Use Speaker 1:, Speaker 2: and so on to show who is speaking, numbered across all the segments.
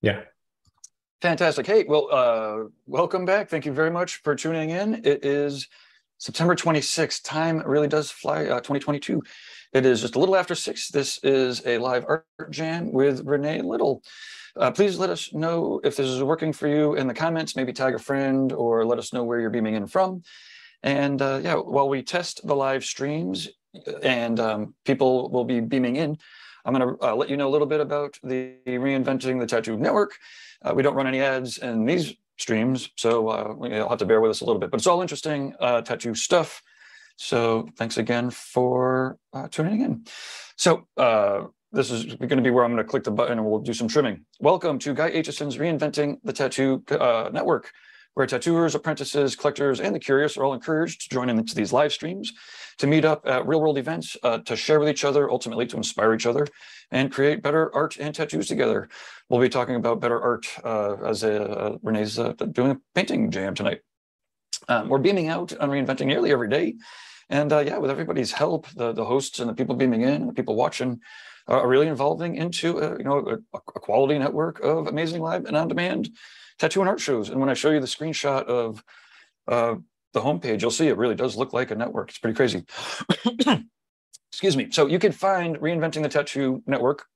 Speaker 1: Yeah.
Speaker 2: Fantastic. Hey, well, uh, welcome back. Thank you very much for tuning in. It is September 26th. Time really does fly, uh, 2022. It is just a little after six. This is a live art jam with Renee Little. Uh, please let us know if this is working for you in the comments, maybe tag a friend or let us know where you're beaming in from. And uh, yeah, while we test the live streams and um, people will be beaming in, I'm going to uh, let you know a little bit about the Reinventing the Tattoo Network. Uh, we don't run any ads in these streams, so uh, you'll have to bear with us a little bit. But it's all interesting uh, tattoo stuff. So thanks again for uh, tuning in. So uh, this is going to be where I'm going to click the button and we'll do some trimming. Welcome to Guy Aitchison's Reinventing the Tattoo Network where tattooers, apprentices, collectors, and the curious are all encouraged to join into these live streams, to meet up at real world events, uh, to share with each other, ultimately to inspire each other, and create better art and tattoos together. We'll be talking about better art uh, as a, uh, Renee's uh, doing a painting jam tonight. Um, we're beaming out on reinventing nearly every day. And uh, yeah, with everybody's help, the, the hosts and the people beaming in and the people watching, are really evolving into a, you know a, a, quality network of amazing live and on-demand tattoo and art shows. And when I show you the screenshot of uh, the homepage, you'll see it really does look like a network. It's pretty crazy. Excuse me. So you can find Reinventing the Tattoo Network.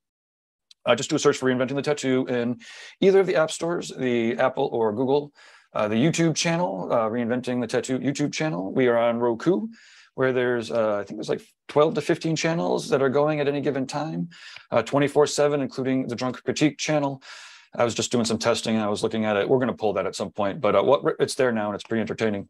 Speaker 2: Uh, just do a search for Reinventing the Tattoo in either of the app stores, the Apple or Google. Uh, the YouTube channel, uh, Reinventing the Tattoo YouTube channel. We are on Roku, where there's, uh, I think there's like 12 to 15 channels that are going at any given time, uh, 24 7, including the Drunk Critique channel. I was just doing some testing and I was looking at it. We're going to pull that at some point, but uh, what it's there now and it's pretty entertaining.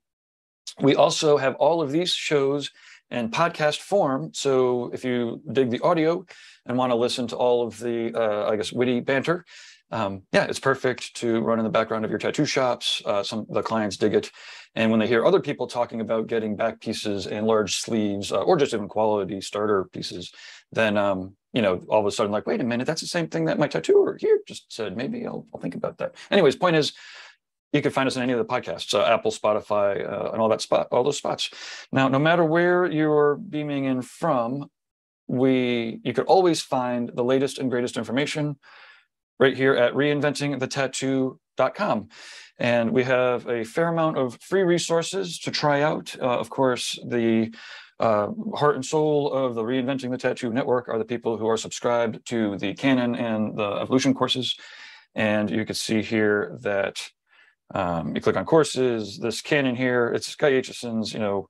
Speaker 2: We also have all of these shows in podcast form. So if you dig the audio and want to listen to all of the, uh, I guess, witty banter, um, yeah, it's perfect to run in the background of your tattoo shops. Uh, some the clients dig it, and when they hear other people talking about getting back pieces and large sleeves, uh, or just even quality starter pieces, then um, you know, all of a sudden, like, wait a minute, that's the same thing that my tattooer here just said. Maybe I'll, I'll think about that. Anyways, point is, you can find us in any of the podcasts, uh, Apple, Spotify, uh, and all that spot, all those spots. Now, no matter where you're beaming in from, we you could always find the latest and greatest information right here at reinventingthetattoo.com. And we have a fair amount of free resources to try out. Uh, of course, the uh, heart and soul of the Reinventing the Tattoo Network are the people who are subscribed to the Canon and the Evolution courses. And you can see here that um, you click on courses, this Canon here, it's Guy Aitchison's, you know,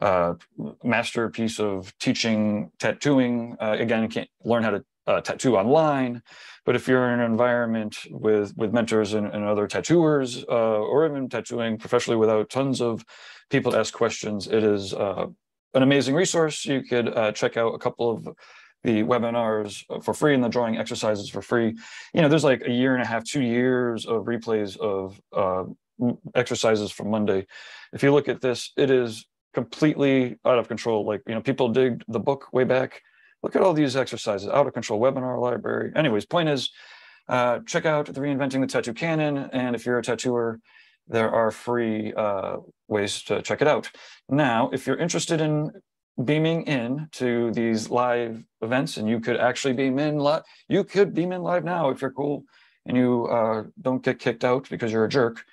Speaker 2: uh, masterpiece of teaching tattooing. Uh, again, you can't learn how to uh, tattoo online, but if you're in an environment with with mentors and, and other tattooers, uh, or even tattooing professionally without tons of people to ask questions, it is uh, an amazing resource. You could uh, check out a couple of the webinars for free and the drawing exercises for free. You know, there's like a year and a half, two years of replays of uh, exercises from Monday. If you look at this, it is completely out of control. Like, you know, people dig the book way back. Look at all these exercises, out of control webinar library. Anyways, point is, uh, check out the Reinventing the Tattoo Canon. And if you're a tattooer, there are free uh, ways to check it out. Now, if you're interested in beaming in to these live events and you could actually beam in live, you could beam in live now if you're cool and you uh, don't get kicked out because you're a jerk.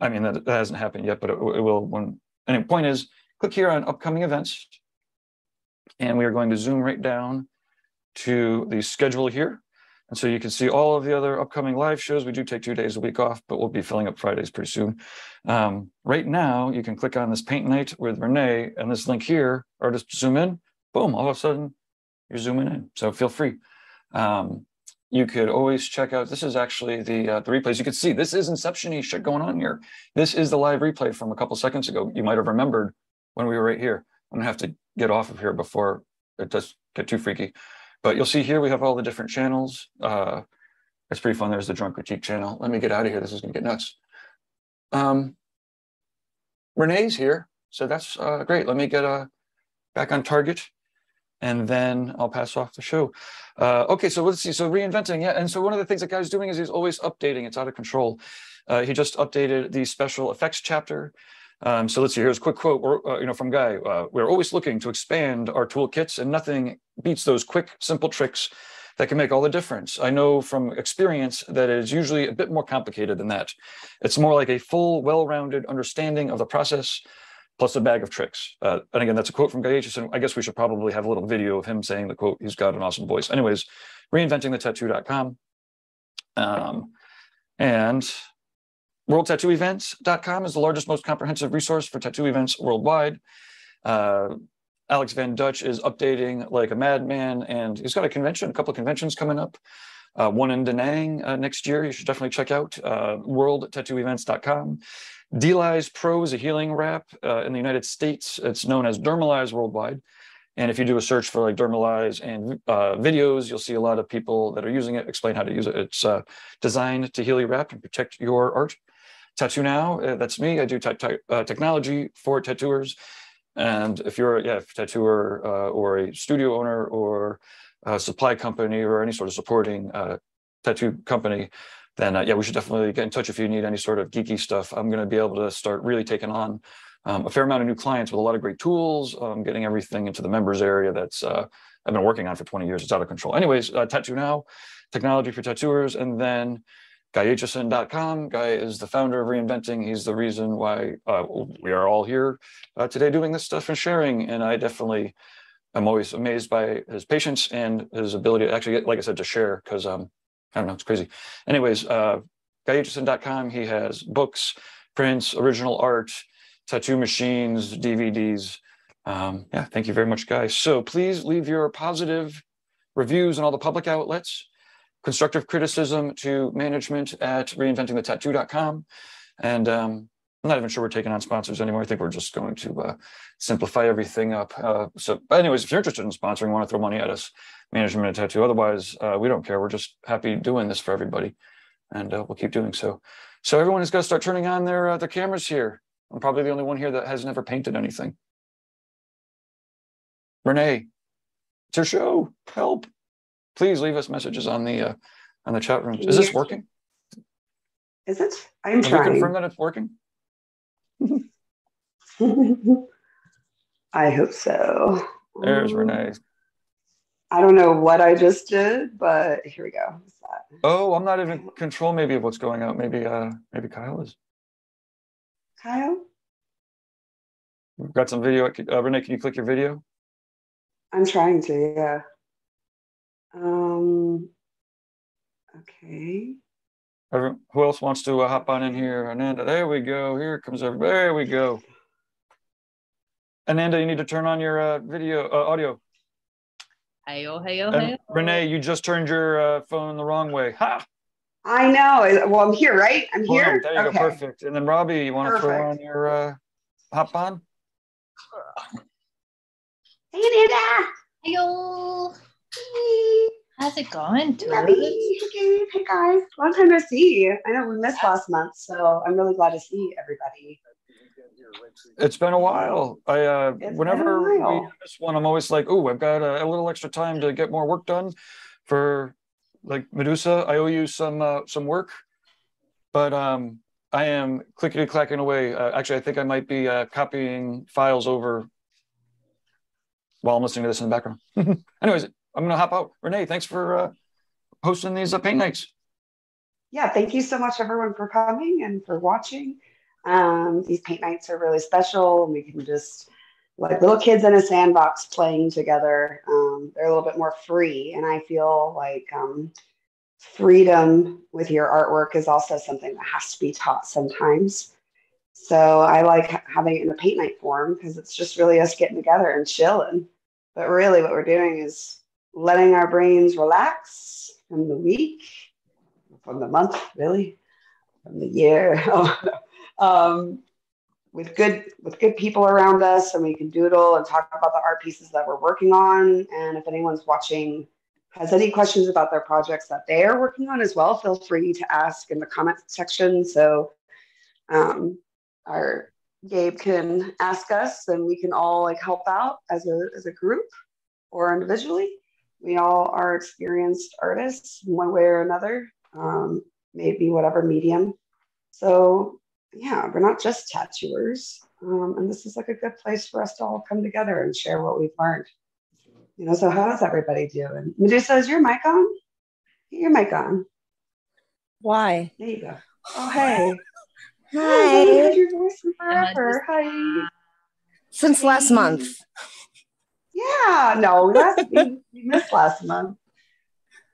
Speaker 2: I mean, that, that hasn't happened yet, but it, it will when, the point is, click here on upcoming events and we are going to zoom right down to the schedule here. And so you can see all of the other upcoming live shows. We do take two days a week off, but we'll be filling up Fridays pretty soon. Um, right now, you can click on this paint night with Renee and this link here, or just zoom in, boom, all of a sudden you're zooming in. So feel free. Um, you could always check out, this is actually the, uh, the replays. You can see this is Inception-y shit going on here. This is the live replay from a couple seconds ago. You might have remembered when we were right here. I'm gonna have to get off of here before it does get too freaky. But you'll see here we have all the different channels. Uh, it's pretty fun. There's the drunk critique channel. Let me get out of here. This is gonna get nuts. Um, Renee's here, so that's uh, great. Let me get uh, back on target, and then I'll pass off the show. Uh, okay, so let's see. So reinventing, yeah. And so one of the things that guy's doing is he's always updating. It's out of control. Uh, he just updated the special effects chapter. Um, so let's see. Here's a quick quote, uh, you know, from Guy. Uh, we're always looking to expand our toolkits, and nothing beats those quick, simple tricks that can make all the difference. I know from experience that it is usually a bit more complicated than that. It's more like a full, well-rounded understanding of the process plus a bag of tricks. Uh, and again, that's a quote from Guy Aitchison. I guess we should probably have a little video of him saying the quote. He's got an awesome voice. Anyways, reinventingthetattoo.com. Um, and worldtattooevents.com is the largest, most comprehensive resource for tattoo events worldwide. Uh, Alex Van Dutch is updating like a madman, and he's got a convention, a couple of conventions coming up. Uh, one in Da Nang uh, next year. You should definitely check out uh, worldtattooevents.com. Delize Pro is a healing wrap uh, in the United States. It's known as Dermalize worldwide. And if you do a search for like Dermalize and uh, videos, you'll see a lot of people that are using it explain how to use it. It's uh, designed to heal your wrap and protect your art. Tattoo Now, uh, that's me. I do uh, technology for tattooers. And if you're yeah, a tattooer uh, or a studio owner or a supply company or any sort of supporting tattoo company, then uh, yeah, we should definitely get in touch if you need any sort of geeky stuff. I'm going to be able to start really taking on um, a fair amount of new clients with a lot of great tools, um, getting everything into the members area that's uh, I've been working on for 20 years. It's out of control. Anyways, uh, Tattoo Now, technology for tattooers, and then GuyAitchison.com. Guy is the founder of Reinventing. He's the reason why uh, we are all here uh, today doing this stuff and sharing. And I definitely am always amazed by his patience and his ability to actually get, like I said, to share because um, I don't know, it's crazy. Anyways, uh, GuyAitchison.com, he has books, prints, original art, tattoo machines, DVDs. Um, yeah, thank you very much, guys. So please leave your positive reviews on all the public outlets, constructive criticism to management at reinventingthetattoo.com. And um, I'm not even sure we're taking on sponsors anymore. I think we're just going to uh, simplify everything up. Uh, so, anyways, if you're interested in sponsoring, want to throw money at us, management at tattoo. Otherwise, uh, we don't care. We're just happy doing this for everybody, and uh, we'll keep doing so. So everyone has got to start turning on their uh, their cameras here. I'm probably the only one here that has never painted anything. Renee, it's your show. Help! Please leave us messages on the uh, on the chat room. Is this working?
Speaker 1: Is it? I'm
Speaker 2: Can
Speaker 1: trying.
Speaker 2: you confirm that it's working?
Speaker 1: I hope so.
Speaker 2: There's Renee.
Speaker 1: I don't know what I just did, but here we go.
Speaker 2: Oh, I'm not even control maybe of what's going out. Maybe uh maybe Kyle is.
Speaker 1: Kyle?
Speaker 2: We've got some video. Uh, Renee, can you click your video?
Speaker 1: I'm trying to, yeah. Um, okay.
Speaker 2: Everyone, who else wants to uh, hop on in here? Ananda, there we go. Here comes everybody. There we go. Ananda, you need to turn on your uh, video uh, audio.
Speaker 3: Heyo, heyo,
Speaker 2: And
Speaker 3: heyo.
Speaker 2: Renee, you just turned your uh, phone the wrong way. Ha!
Speaker 1: I know. Well, I'm here, right? I'm
Speaker 2: Boom,
Speaker 1: here.
Speaker 2: There you
Speaker 1: okay.
Speaker 2: go. Perfect. And then Robbie, you want to throw on your uh, hop on?
Speaker 1: Hey, Amanda.
Speaker 3: Heyo. How's it going,
Speaker 1: Lovely.
Speaker 3: Toad?
Speaker 1: Hey, Hey, guys. Long time no see. I know we missed last month, so I'm really glad to see everybody.
Speaker 2: It's been a while. I uh,
Speaker 1: It's been a
Speaker 2: whenever we
Speaker 1: while.
Speaker 2: have this one, I'm always like, "Oh, I've got a, a little extra time to get more work done for like Medusa. I owe you some uh, some work, but um, I am clickety clacking away. Uh, actually, I think I might be uh, copying files over while I'm listening to this in the background. Anyways, I'm gonna hop out. Renee, thanks for uh, hosting these uh, paint nights.
Speaker 1: Yeah, thank you so much, everyone, for coming and for watching. Um, these paint nights are really special, and we can just like little kids in a sandbox playing together. Um, they're a little bit more free, and I feel like um, freedom with your artwork is also something that has to be taught sometimes. So I like having it in a paint night form because it's just really us getting together and chilling. But really, what we're doing is letting our brains relax from the week, from the month, really, from the year. um, with good with good people around us, and we can doodle and talk about the art pieces that we're working on. And if anyone's watching has any questions about their projects that they are working on as well, feel free to ask in the comment section. So um, our Gabe can ask us, and we can all like help out as a as a group or individually. We all are experienced artists one way or another, um, maybe whatever medium. So yeah, we're not just tattooers, um, and this is like a good place for us to all come together and share what we've learned. You know, so how is everybody doing? Medusa, is your mic on? Get your mic on.
Speaker 4: Why?
Speaker 1: There you go. Oh, hey. I
Speaker 4: Hi.
Speaker 1: your voice in forever. Hi.
Speaker 4: Since last month.
Speaker 1: Yeah, no, we missed last month.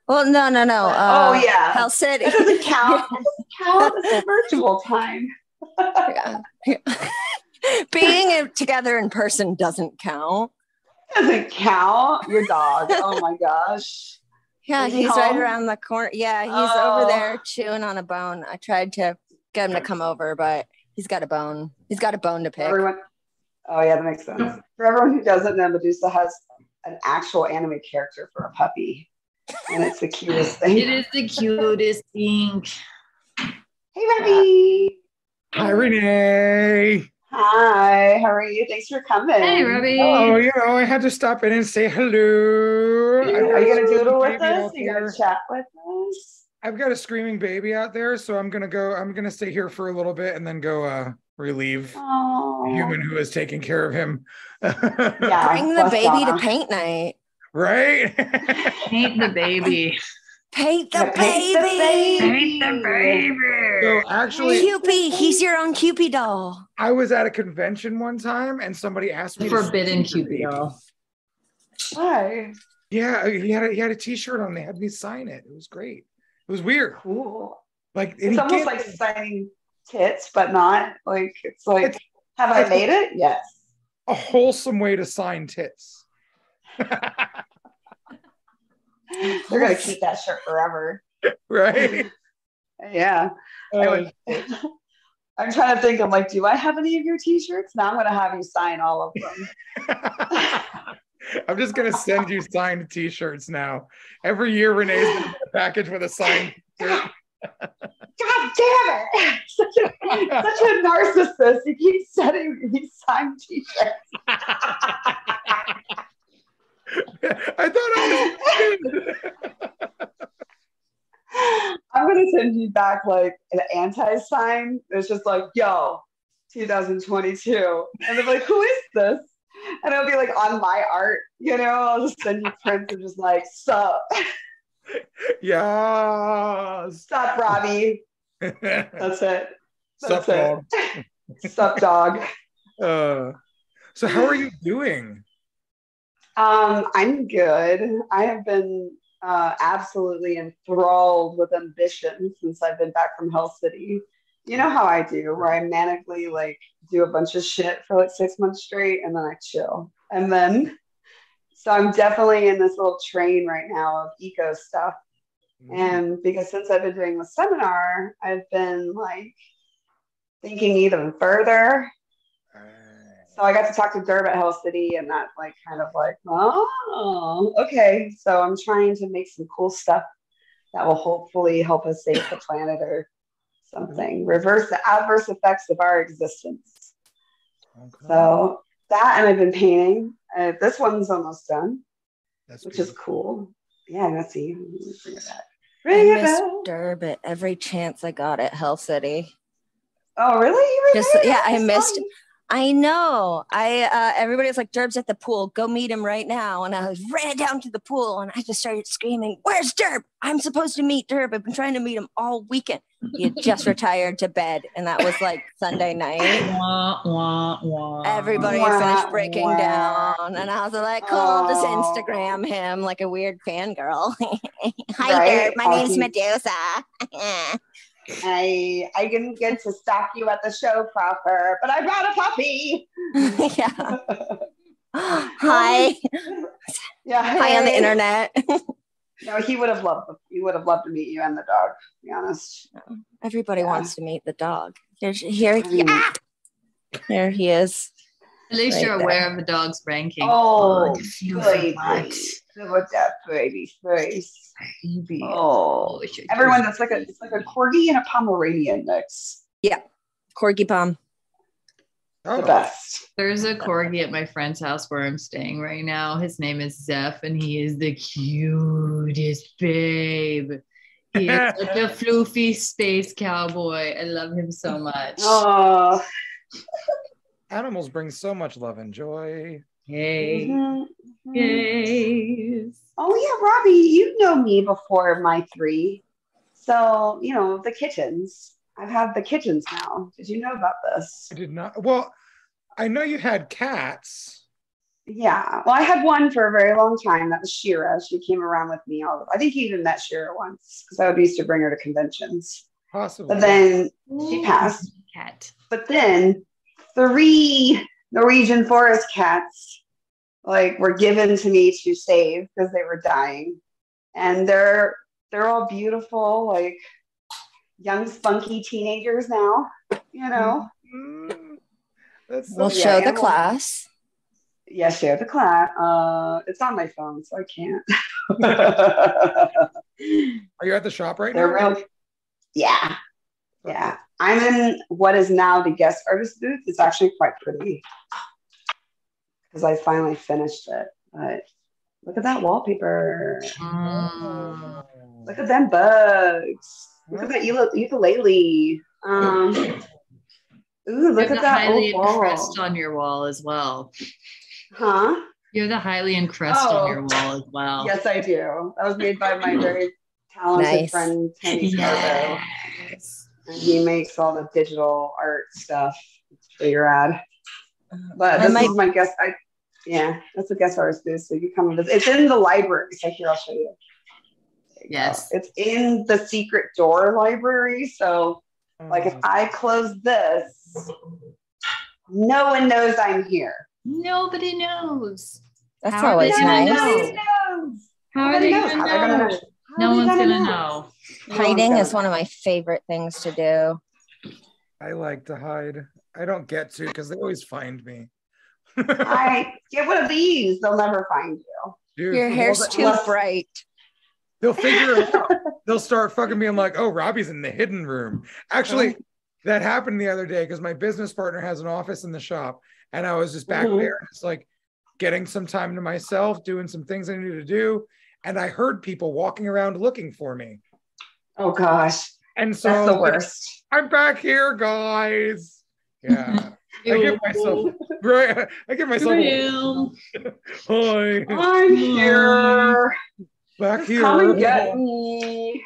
Speaker 4: Well, no, no, no. Uh,
Speaker 1: oh yeah,
Speaker 4: Hell City.
Speaker 1: it doesn't count. It doesn't count. It's a virtual time.
Speaker 4: Yeah. Being together in person doesn't count.
Speaker 1: doesn't count. Your dog. Oh my gosh.
Speaker 4: Yeah,
Speaker 1: Is
Speaker 4: he's right around the corner. Yeah, he's
Speaker 1: Oh.
Speaker 4: over there chewing on a bone. I tried to get him to come over, but he's got a bone. He's got a bone to pick.
Speaker 1: Everyone. Oh yeah, that makes sense. For everyone who doesn't know, Medusa has an actual anime character for a puppy, and it's the cutest thing.
Speaker 3: It is the cutest thing.
Speaker 1: Hey, Robbie.
Speaker 5: Hi, Renee.
Speaker 1: Hi. How are you? Thanks for coming.
Speaker 3: Hey, Robbie.
Speaker 5: Oh, you know, I had to stop in and say hello.
Speaker 1: Are you gonna doodle with us? Are you gonna chat with us?
Speaker 5: I've got a screaming baby out there, so I'm gonna go. I'm gonna stay here for a little bit and then go uh relieve
Speaker 1: Oh.
Speaker 5: the human who is taking care of him.
Speaker 1: Yeah.
Speaker 4: Bring the
Speaker 1: bless
Speaker 4: baby to paint night.
Speaker 5: right?
Speaker 3: Paint the baby.
Speaker 4: Paint the
Speaker 1: Yeah, paint the
Speaker 4: baby.
Speaker 3: Paint the baby.
Speaker 5: so actually,
Speaker 4: Cupid, he's your own Cupid doll.
Speaker 5: I was at a convention one time and somebody asked me.
Speaker 3: Forbidden
Speaker 5: sign your
Speaker 3: Cupid
Speaker 5: baby.
Speaker 3: doll.
Speaker 1: Hi.
Speaker 5: Yeah, he had a, he had a T-shirt on. They had me sign it. It was great. It was weird.
Speaker 1: Cool.
Speaker 5: Like
Speaker 1: It's almost like signing tits, but not like it's like. Have I made it? Yes.
Speaker 5: a wholesome way to sign tits.
Speaker 1: They're gonna keep that shirt forever.
Speaker 5: right?
Speaker 1: Yeah. I
Speaker 5: Uh.
Speaker 1: I'm trying to think. I'm like, do I have any of your T-shirts? Now I'm gonna have you sign all of them.
Speaker 5: I'm just gonna send you signed T-shirts now. Every year, Renee's gonna get a package with a signed. T-shirt.
Speaker 1: God damn it! Such a, such a narcissist. He keeps sending me signed T-shirts.
Speaker 5: I thought I was.
Speaker 1: I'm gonna send you back like an anti-sign. It's just like, yo, 2022. And they're like, who is this? And it'll be like on my art, you know, I'll just send you prints and just like, sup,
Speaker 5: yes.
Speaker 1: sup, Robbie. That's it. That's
Speaker 5: dog.
Speaker 1: it. Sup, dog.
Speaker 5: Uh, so how are you doing?
Speaker 1: Um, I'm good. I have been uh, absolutely enthralled with ambition since I've been back from Hell City. You know how I do, where I manically like do a bunch of shit for like six months straight and then I chill. And then, so I'm definitely in this little train right now of eco stuff. Mm-hmm. And because since I've been doing the seminar, I've been like thinking even further so I got to talk to Derb at Hell City, and that like kind of like, oh, okay. So I'm trying to make some cool stuff that will hopefully help us save the planet or something, mm-hmm. reverse the adverse effects of our existence.
Speaker 5: Okay.
Speaker 1: So that, and I've been painting. Uh, this one's almost done,
Speaker 5: That's
Speaker 1: which is cool. Yeah, let's see. Bring it back.
Speaker 4: I
Speaker 1: Bring it back.
Speaker 4: Durbit every chance I got at Hell City.
Speaker 1: Oh, really? You were
Speaker 4: Just- yeah, I missed-
Speaker 1: fun.
Speaker 4: I know. I uh, everybody was like, "Derb's at the pool. Go meet him right now." And I was ran down to the pool, and I just started screaming, "Where's Derb? I'm supposed to meet Derb. I've been trying to meet him all weekend. He had just retired to bed, and that was like Sunday night.
Speaker 3: Wah, wah, wah.
Speaker 4: Everybody
Speaker 1: Wah,
Speaker 4: finished breaking
Speaker 1: wah.
Speaker 4: down, and I was like, "Cool, just
Speaker 1: Oh.
Speaker 4: Instagram him like a weird fangirl." Hi,
Speaker 1: Right?
Speaker 4: Derb. My name's Medusa.
Speaker 1: I I didn't get to stalk you at the show proper, but I brought a puppy.
Speaker 4: yeah. Hi.
Speaker 1: yeah.
Speaker 4: Hi on the internet.
Speaker 1: No, he would have loved he would have loved to meet you and the dog, to be honest.
Speaker 4: Everybody
Speaker 1: Yeah.
Speaker 4: wants to meet the dog. There's here,
Speaker 1: I mean-
Speaker 4: yeah. There he is.
Speaker 3: At least
Speaker 4: Right
Speaker 3: you're
Speaker 4: there.
Speaker 3: aware of the dog's ranking.
Speaker 1: Oh,
Speaker 3: it feels
Speaker 1: baby.
Speaker 3: like
Speaker 1: Look at that baby face.
Speaker 3: Baby.
Speaker 1: Oh. Everyone that's like a it's like a corgi and a Pomeranian mix.
Speaker 4: Yeah, corgi Pom.
Speaker 1: The
Speaker 5: Oh,
Speaker 1: best.
Speaker 3: There's a corgi at my friend's house where I'm staying right now. His name is Zeph, and he is the cutest babe. He is such a floofy space cowboy. I love him so much.
Speaker 1: Oh,
Speaker 5: animals bring so much love and joy.
Speaker 3: Hey,
Speaker 1: Mhm, mhm.
Speaker 3: yes.
Speaker 1: Oh yeah, Robbie, you know me before my three. So, you know, the kittens. I've had the kittens now. Did you know about this?
Speaker 5: I did not. Well, I know you had cats.
Speaker 1: Yeah. Well, I had one for a very long time. That was Shira. She came around with me all The, I think you even met Shira once because I would used to bring her to conventions.
Speaker 5: Possibly.
Speaker 1: But then she passed.
Speaker 3: Cat.
Speaker 1: But then three Norwegian forest cats like were given to me to save because they were dying. And they're they're all beautiful, like young spunky teenagers now, you know.
Speaker 5: Mm, that's
Speaker 4: We'll
Speaker 1: yeah,
Speaker 4: show the
Speaker 1: animal-
Speaker 4: class.
Speaker 1: Yeah, share the class. Uh it's on my phone, so I can't.
Speaker 5: Are you at the shop right
Speaker 1: they're
Speaker 5: now?
Speaker 1: real yeah. Yeah. I'm in what is now the guest artist booth. It's actually quite pretty. Because I finally finished it. But look at that wallpaper.
Speaker 3: Mm.
Speaker 1: Look at them bugs. Look at that ule- ukulele. Um, ooh, look
Speaker 3: You're
Speaker 1: at that
Speaker 3: Hylian
Speaker 1: old
Speaker 3: crest
Speaker 1: wall.
Speaker 3: on your wall as well.
Speaker 1: Huh?
Speaker 3: You're the highly encrusted
Speaker 1: Oh.
Speaker 3: on your wall as well.
Speaker 1: Yes, I do. That was made by my very talented
Speaker 4: Nice.
Speaker 1: friend Kenny Carbo.
Speaker 3: Yes.
Speaker 1: And he makes all the digital art stuff. for your ad. But this
Speaker 4: might-
Speaker 1: is my guest. I yeah, that's a guest artist booth. So you come and visit. It's in the library. So here I'll show you. There you go.
Speaker 3: Yes.
Speaker 1: It's in the secret door library. So like if mm. I close this, no one knows I'm here.
Speaker 3: Nobody knows.
Speaker 4: That's
Speaker 3: How are
Speaker 4: always
Speaker 3: they gonna
Speaker 4: nice.
Speaker 1: Nobody knows.
Speaker 3: How are they
Speaker 1: knows.
Speaker 3: gonna
Speaker 1: How they gonna
Speaker 3: know?
Speaker 1: Know?
Speaker 3: No one's
Speaker 1: gonna
Speaker 3: gonna
Speaker 1: know?
Speaker 3: know.
Speaker 4: Hiding is one of my favorite things to do.
Speaker 5: I like to hide. I don't get to because they always find me.
Speaker 1: I get one of these. They'll never find you.
Speaker 5: Dude,
Speaker 4: Your hair's too
Speaker 1: Unless-
Speaker 4: bright.
Speaker 5: They'll figure it out. They'll start fucking being like, "Oh, Robbie's in the hidden room." Actually, oh. that happened the other day because my business partner has an office in the shop, and I was just back there, just like getting some time to myself, doing some things I needed to do, and I heard people walking around looking for me,
Speaker 1: Oh gosh,
Speaker 5: and so
Speaker 1: that's
Speaker 5: I
Speaker 1: the
Speaker 5: was like,
Speaker 1: worst.
Speaker 5: I'm back here, guys. Yeah, I give myself right. I give myself a,
Speaker 3: Real.
Speaker 5: hi
Speaker 1: I'm here.
Speaker 5: back
Speaker 1: Just
Speaker 5: here.
Speaker 1: come and get me.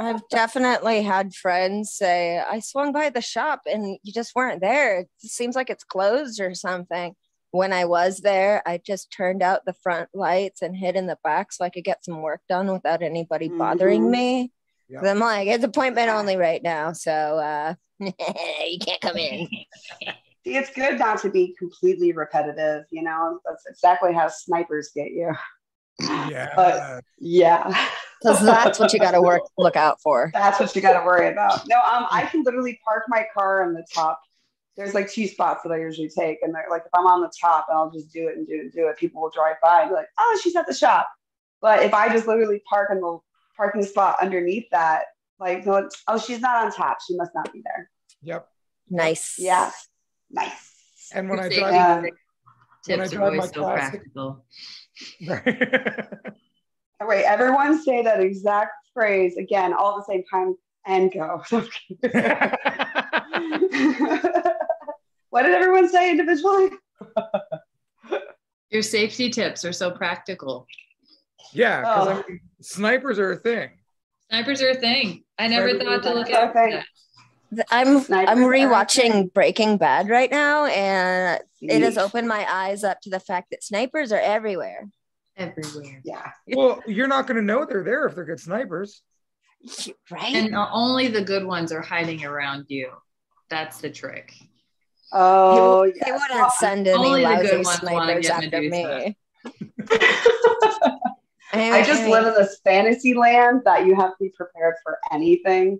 Speaker 4: I've definitely had friends say, I swung by the shop and you just weren't there. It seems like it's closed or something. When I was there, I just turned out the front lights and hid in the back so I could get some work done without anybody bothering
Speaker 1: Mhm.
Speaker 4: me.
Speaker 5: Yeah.
Speaker 4: 'Cause I'm like, it's appointment only right now. So uh, you can't come in.
Speaker 1: See, it's good not to be completely repetitive. You know, that's exactly how snipers get you.
Speaker 5: Yeah,
Speaker 1: But- Yeah,
Speaker 4: Because that's what you got to work look out for.
Speaker 1: that's what you got to worry about. No, um, I can literally park my car on the top. There's like two spots that I usually take, and they're like, if I'm on the top, and I'll just do it and do it and do it. People will drive by and be like, "Oh, she's at the shop." But if I just literally park in the parking spot underneath that, like, no, oh, she's not on top. She must not be there.
Speaker 5: yep.
Speaker 4: Nice.
Speaker 1: Yeah, nice.
Speaker 5: And when I drive,
Speaker 1: Yeah.
Speaker 5: when I
Speaker 3: Tips are
Speaker 5: drive my
Speaker 3: always so
Speaker 5: classic-
Speaker 3: practical.
Speaker 1: All right, everyone say that exact phrase again, all at the same time, and go. what did everyone say individually?
Speaker 3: Your safety tips are so practical.
Speaker 5: yeah, because
Speaker 1: Oh.
Speaker 5: I mean, snipers are a thing.
Speaker 3: Snipers are a thing. I never
Speaker 5: Snipers
Speaker 3: thought to look
Speaker 1: a
Speaker 3: out for
Speaker 1: thing.
Speaker 3: that.
Speaker 4: I'm
Speaker 1: Snipers
Speaker 4: I'm rewatching Breaking Bad right now, and it has opened my eyes up to the fact that snipers are everywhere.
Speaker 3: Everywhere.
Speaker 1: Yeah.
Speaker 5: Well, you're not going to know they're there if they're good snipers.
Speaker 4: Right?
Speaker 3: And only the good ones are hiding around you. That's the trick.
Speaker 1: Oh,
Speaker 4: they
Speaker 1: yes.
Speaker 4: wouldn't send any
Speaker 3: only
Speaker 4: lousy
Speaker 3: good ones wanna
Speaker 4: snipers after me.
Speaker 1: I just live in this fantasy land that you have to be prepared for anything.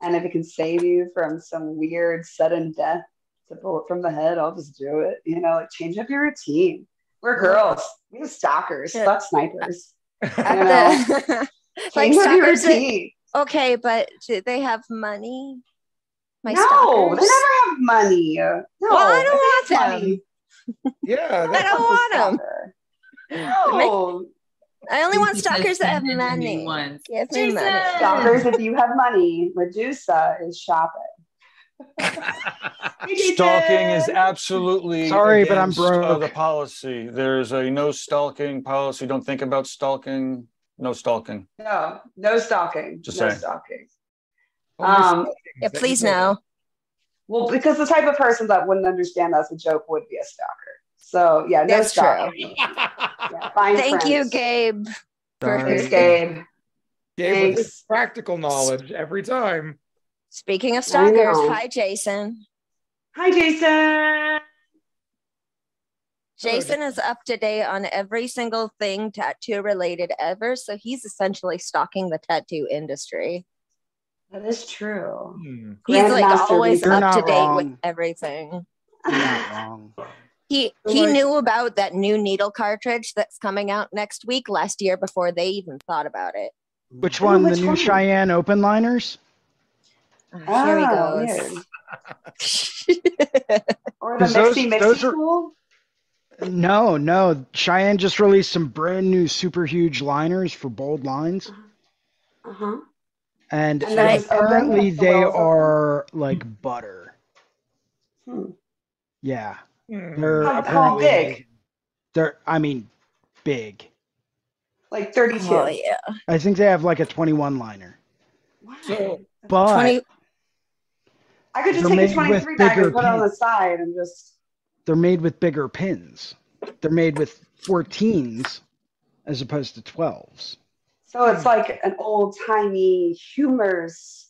Speaker 1: And if it can save you from some weird sudden death to bullet from the head, I'll just do it. You know, like change up your routine. We're girls. We're stalkers,
Speaker 4: Yeah.
Speaker 1: fuck snipers. You know,
Speaker 4: the- like
Speaker 1: change up your
Speaker 4: stalkers. that-
Speaker 1: routine.
Speaker 4: okay, but do they have money? My
Speaker 1: no,
Speaker 4: stalkers?
Speaker 1: they never have money. No,
Speaker 4: Well, I don't want
Speaker 1: have
Speaker 4: them.
Speaker 5: Yeah,
Speaker 4: I don't want them.
Speaker 1: stalker. No,
Speaker 4: I only want stalkers that have
Speaker 3: send in the new
Speaker 4: money.
Speaker 3: ones.
Speaker 4: Give me money.
Speaker 1: Stalkers. If you have money, Medusa is shopping.
Speaker 2: Stalking is absolutely
Speaker 6: Sorry, but I'm
Speaker 2: against, uh, the policy. There's a no stalking policy. Don't think about stalking. No stalking.
Speaker 1: No, no stalking.
Speaker 2: Just
Speaker 1: no
Speaker 2: saying.
Speaker 1: stalking. Um.
Speaker 4: Yeah, please no.
Speaker 1: Well, because the type of person that wouldn't understand that's a joke would be a stalker. So yeah, no
Speaker 4: That's true.
Speaker 1: Yeah, find
Speaker 4: Thank you,
Speaker 1: friends.
Speaker 4: Gabe.
Speaker 6: Sorry.
Speaker 1: Thanks, Gabe.
Speaker 5: Gave us
Speaker 1: Thanks.
Speaker 5: practical knowledge every time.
Speaker 4: Speaking of stalkers, hi Jason.
Speaker 1: Hi, Jason.
Speaker 4: Jason is up to date on every single thing tattoo related ever, so he's essentially stalking the tattoo industry.
Speaker 1: That is true.
Speaker 5: Hmm.
Speaker 4: He's like
Speaker 1: Grandmaster
Speaker 4: always
Speaker 1: You're
Speaker 4: up to date with everything.
Speaker 6: You're not wrong.
Speaker 4: He he
Speaker 1: like-
Speaker 4: knew about that new needle cartridge that's coming out next week last year before they even thought about it.
Speaker 6: Which
Speaker 1: Oh,
Speaker 6: one?
Speaker 1: which
Speaker 6: the new
Speaker 1: one?
Speaker 6: Cheyenne open liners?
Speaker 4: Here he
Speaker 1: Oh,
Speaker 4: goes.
Speaker 1: Or the
Speaker 6: 'Cause those-
Speaker 1: Mixie Mixie
Speaker 6: those
Speaker 1: tool.
Speaker 6: No, no. Cheyenne just released some brand new super huge liners for bold lines.
Speaker 1: Uh-huh.
Speaker 6: And,
Speaker 1: And they're just open,
Speaker 6: apparently
Speaker 1: like
Speaker 6: they are like butter.
Speaker 1: Hmm.
Speaker 6: Yeah.
Speaker 5: Hmm.
Speaker 6: They're
Speaker 1: How, how
Speaker 6: apparently
Speaker 1: big?
Speaker 6: They're I mean big.
Speaker 1: Like 32.
Speaker 4: oh yeah.
Speaker 6: I think they have like a 21 liner.
Speaker 1: Wow.
Speaker 5: So
Speaker 6: But
Speaker 4: 20
Speaker 1: I could just take a 23 bag and
Speaker 6: bigger
Speaker 1: put it on the side and just.
Speaker 6: they're made with bigger pins. They're made with 14s as opposed to 12s.
Speaker 1: So it's like an old timey humor's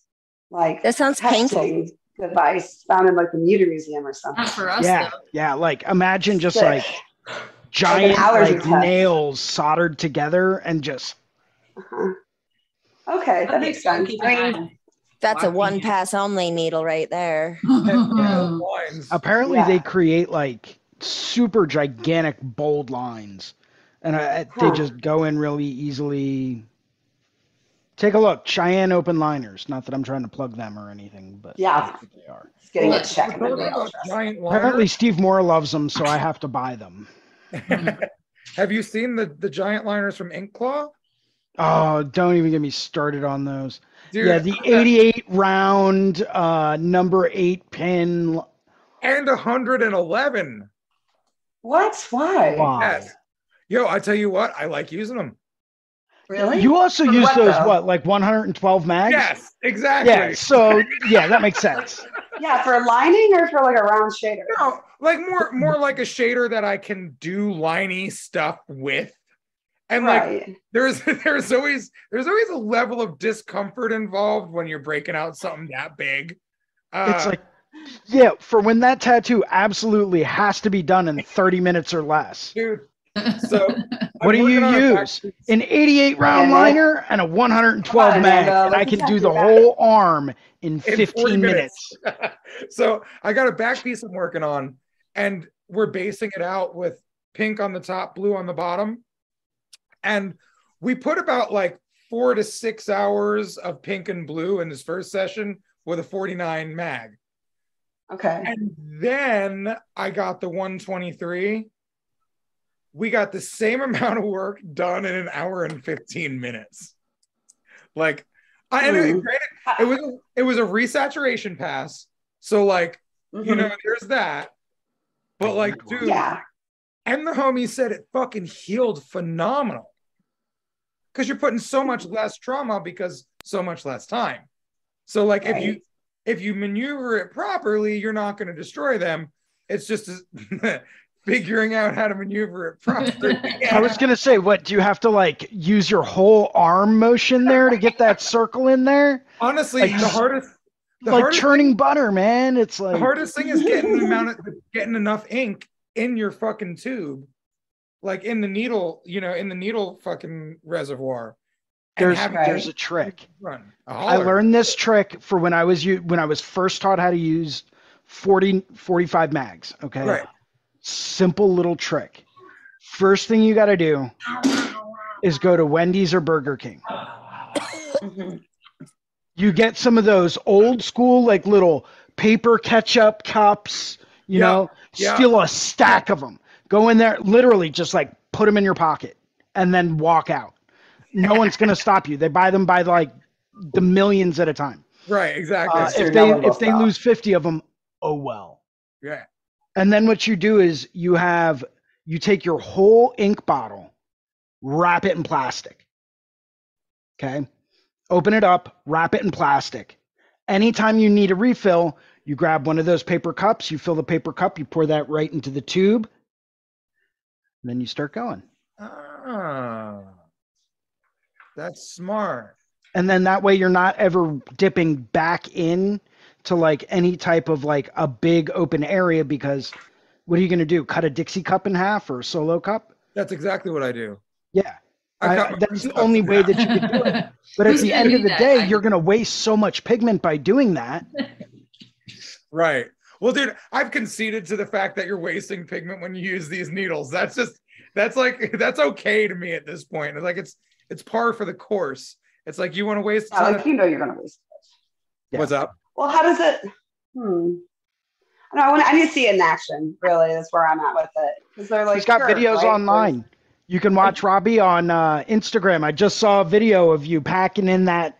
Speaker 1: like
Speaker 4: That sounds painful.
Speaker 1: testing device found in like the Mütter Museum or something.
Speaker 3: Not for us
Speaker 6: Yeah,
Speaker 3: though.
Speaker 6: yeah. Like imagine just
Speaker 1: Sick.
Speaker 6: like giant
Speaker 1: allergy
Speaker 6: like nails soldered together and just
Speaker 1: Uh-huh. Okay, that makes sense. I mean,
Speaker 4: That's a one pass only needle right there.
Speaker 6: apparently
Speaker 1: Yeah.
Speaker 6: they create like super gigantic bold lines, and I, they just go in really easily. Take a look, Cheyenne Open Liners. Not that I'm trying to plug them or anything, but
Speaker 1: Yeah.
Speaker 6: that's what they are.
Speaker 1: it's getting
Speaker 5: Well,
Speaker 1: a check. in the mail.
Speaker 5: giant.
Speaker 6: Apparently, Steve Moore loves them, so I have to buy them.
Speaker 5: Have you seen the the giant liners from Ink Claw?
Speaker 6: Oh, don't even get me started on those.
Speaker 5: Dude,
Speaker 6: yeah, the 88 round, uh, number eight pin.
Speaker 5: and 111.
Speaker 1: What? Why?
Speaker 6: Why?
Speaker 5: Yes. Yo, I tell you what, I like using them.
Speaker 1: Really?
Speaker 6: You also
Speaker 1: For
Speaker 6: use
Speaker 1: what,
Speaker 6: those
Speaker 1: though?
Speaker 6: what, like 112 mags?
Speaker 5: Yes, exactly.
Speaker 6: Yeah. So yeah, that makes sense.
Speaker 1: yeah, for lining or for like a round shader?
Speaker 5: No, like more more like a shader that I can do liney stuff with. And like there's there's always there's always a level of discomfort involved when you're breaking out something that big. Uh,
Speaker 6: It's like, yeah, for when that tattoo absolutely has to be done in 30 minutes or less.
Speaker 5: dude. So
Speaker 6: What do
Speaker 5: I'm
Speaker 6: you
Speaker 5: working on a back
Speaker 6: use? An 88 round
Speaker 1: Yeah.
Speaker 6: liner and a 112
Speaker 1: on,
Speaker 6: mag,
Speaker 1: Amanda,
Speaker 6: and I can do the
Speaker 1: that.
Speaker 6: whole arm in
Speaker 5: In 40
Speaker 6: 15 minutes.
Speaker 5: so I got a back piece I'm working on, and we're basing it out with pink on the top, blue on the bottom. And we put about like four to six hours of pink and blue in this first session with a 49 mag.
Speaker 1: Okay.
Speaker 5: And then I got the 123. We got the same amount of work done in an hour and 15 minutes. Like, I and it,
Speaker 1: Hmm.
Speaker 5: granted, it was it was a resaturation pass. So like, you
Speaker 1: Mhm.
Speaker 5: know, there's that. But like, dude,
Speaker 1: yeah.
Speaker 5: and the homie said it fucking healed phenomenal. Because you're putting so much less trauma because so much less time. So like if you if you maneuver it properly, you're not going to destroy them. It's just figuring out how to maneuver it properly.
Speaker 6: I was gonna say, what do you have to like use your whole arm motion there to get that circle in there?
Speaker 5: Honestly,
Speaker 6: Like-
Speaker 5: the hardest the
Speaker 6: like
Speaker 5: hardest,
Speaker 6: churning butter, man. It's like
Speaker 5: the
Speaker 6: like
Speaker 5: hardest thing is getting the amount of getting enough ink in your fucking tube, like in the needle, you know, in the needle fucking reservoir.
Speaker 6: there's there's a trick.
Speaker 5: run. A
Speaker 6: I learned this trick for when I was u- when I was first taught how to use 40 45 mags. Okay,
Speaker 5: Right.
Speaker 6: Simple little trick. First thing you got to do is go to Wendy's or Burger King.
Speaker 1: Mhm.
Speaker 6: You get some of those old school like little paper ketchup cups. You
Speaker 5: Yeah,
Speaker 6: know,
Speaker 5: yeah.
Speaker 6: steal a stack of them. Go in there, literally just like put them in your pocket, and then walk out. No one's gonna stop you. They buy them by like the millions at a time.
Speaker 5: Right, exactly.
Speaker 6: Uh, if they if they
Speaker 1: stop.
Speaker 6: lose 50 of them, oh well.
Speaker 5: yeah.
Speaker 6: And then what you do is you have you take your whole ink bottle, wrap it in plastic. Okay? Open it up, wrap it in plastic. Anytime you need a refill, you grab one of those paper cups, you fill the paper cup, you pour that right into the tube, and then you start going.
Speaker 5: Ah, that's smart.
Speaker 6: And then that way you're not ever dipping back in to like any type of like a big open area because what are you going to do? Cut a Dixie cup in half or a solo cup?
Speaker 5: That's exactly what I do.
Speaker 6: Yeah.
Speaker 5: I
Speaker 6: I- that's the only way that you can do it. But at the end of the
Speaker 3: that?
Speaker 6: day, you're going to waste so much pigment by doing that.
Speaker 5: Right. Well, dude, I've conceded to the fact that you're wasting pigment when you use these needles. That's just that's like that's okay to me at this point. It's like it's it's par for the course. It's like you want to waste.
Speaker 1: Yeah, like you know you're gonna waste.
Speaker 6: Yeah.
Speaker 5: What's up?
Speaker 1: Well, how does it? Hmm. I don't know. I, want, I need to see it in action. Really, is where I'm at with it because they're like.
Speaker 6: He's got
Speaker 1: sure,
Speaker 6: videos
Speaker 1: right?
Speaker 6: online. You can watch Robbie on uh, Instagram. I just saw a video of you packing in that.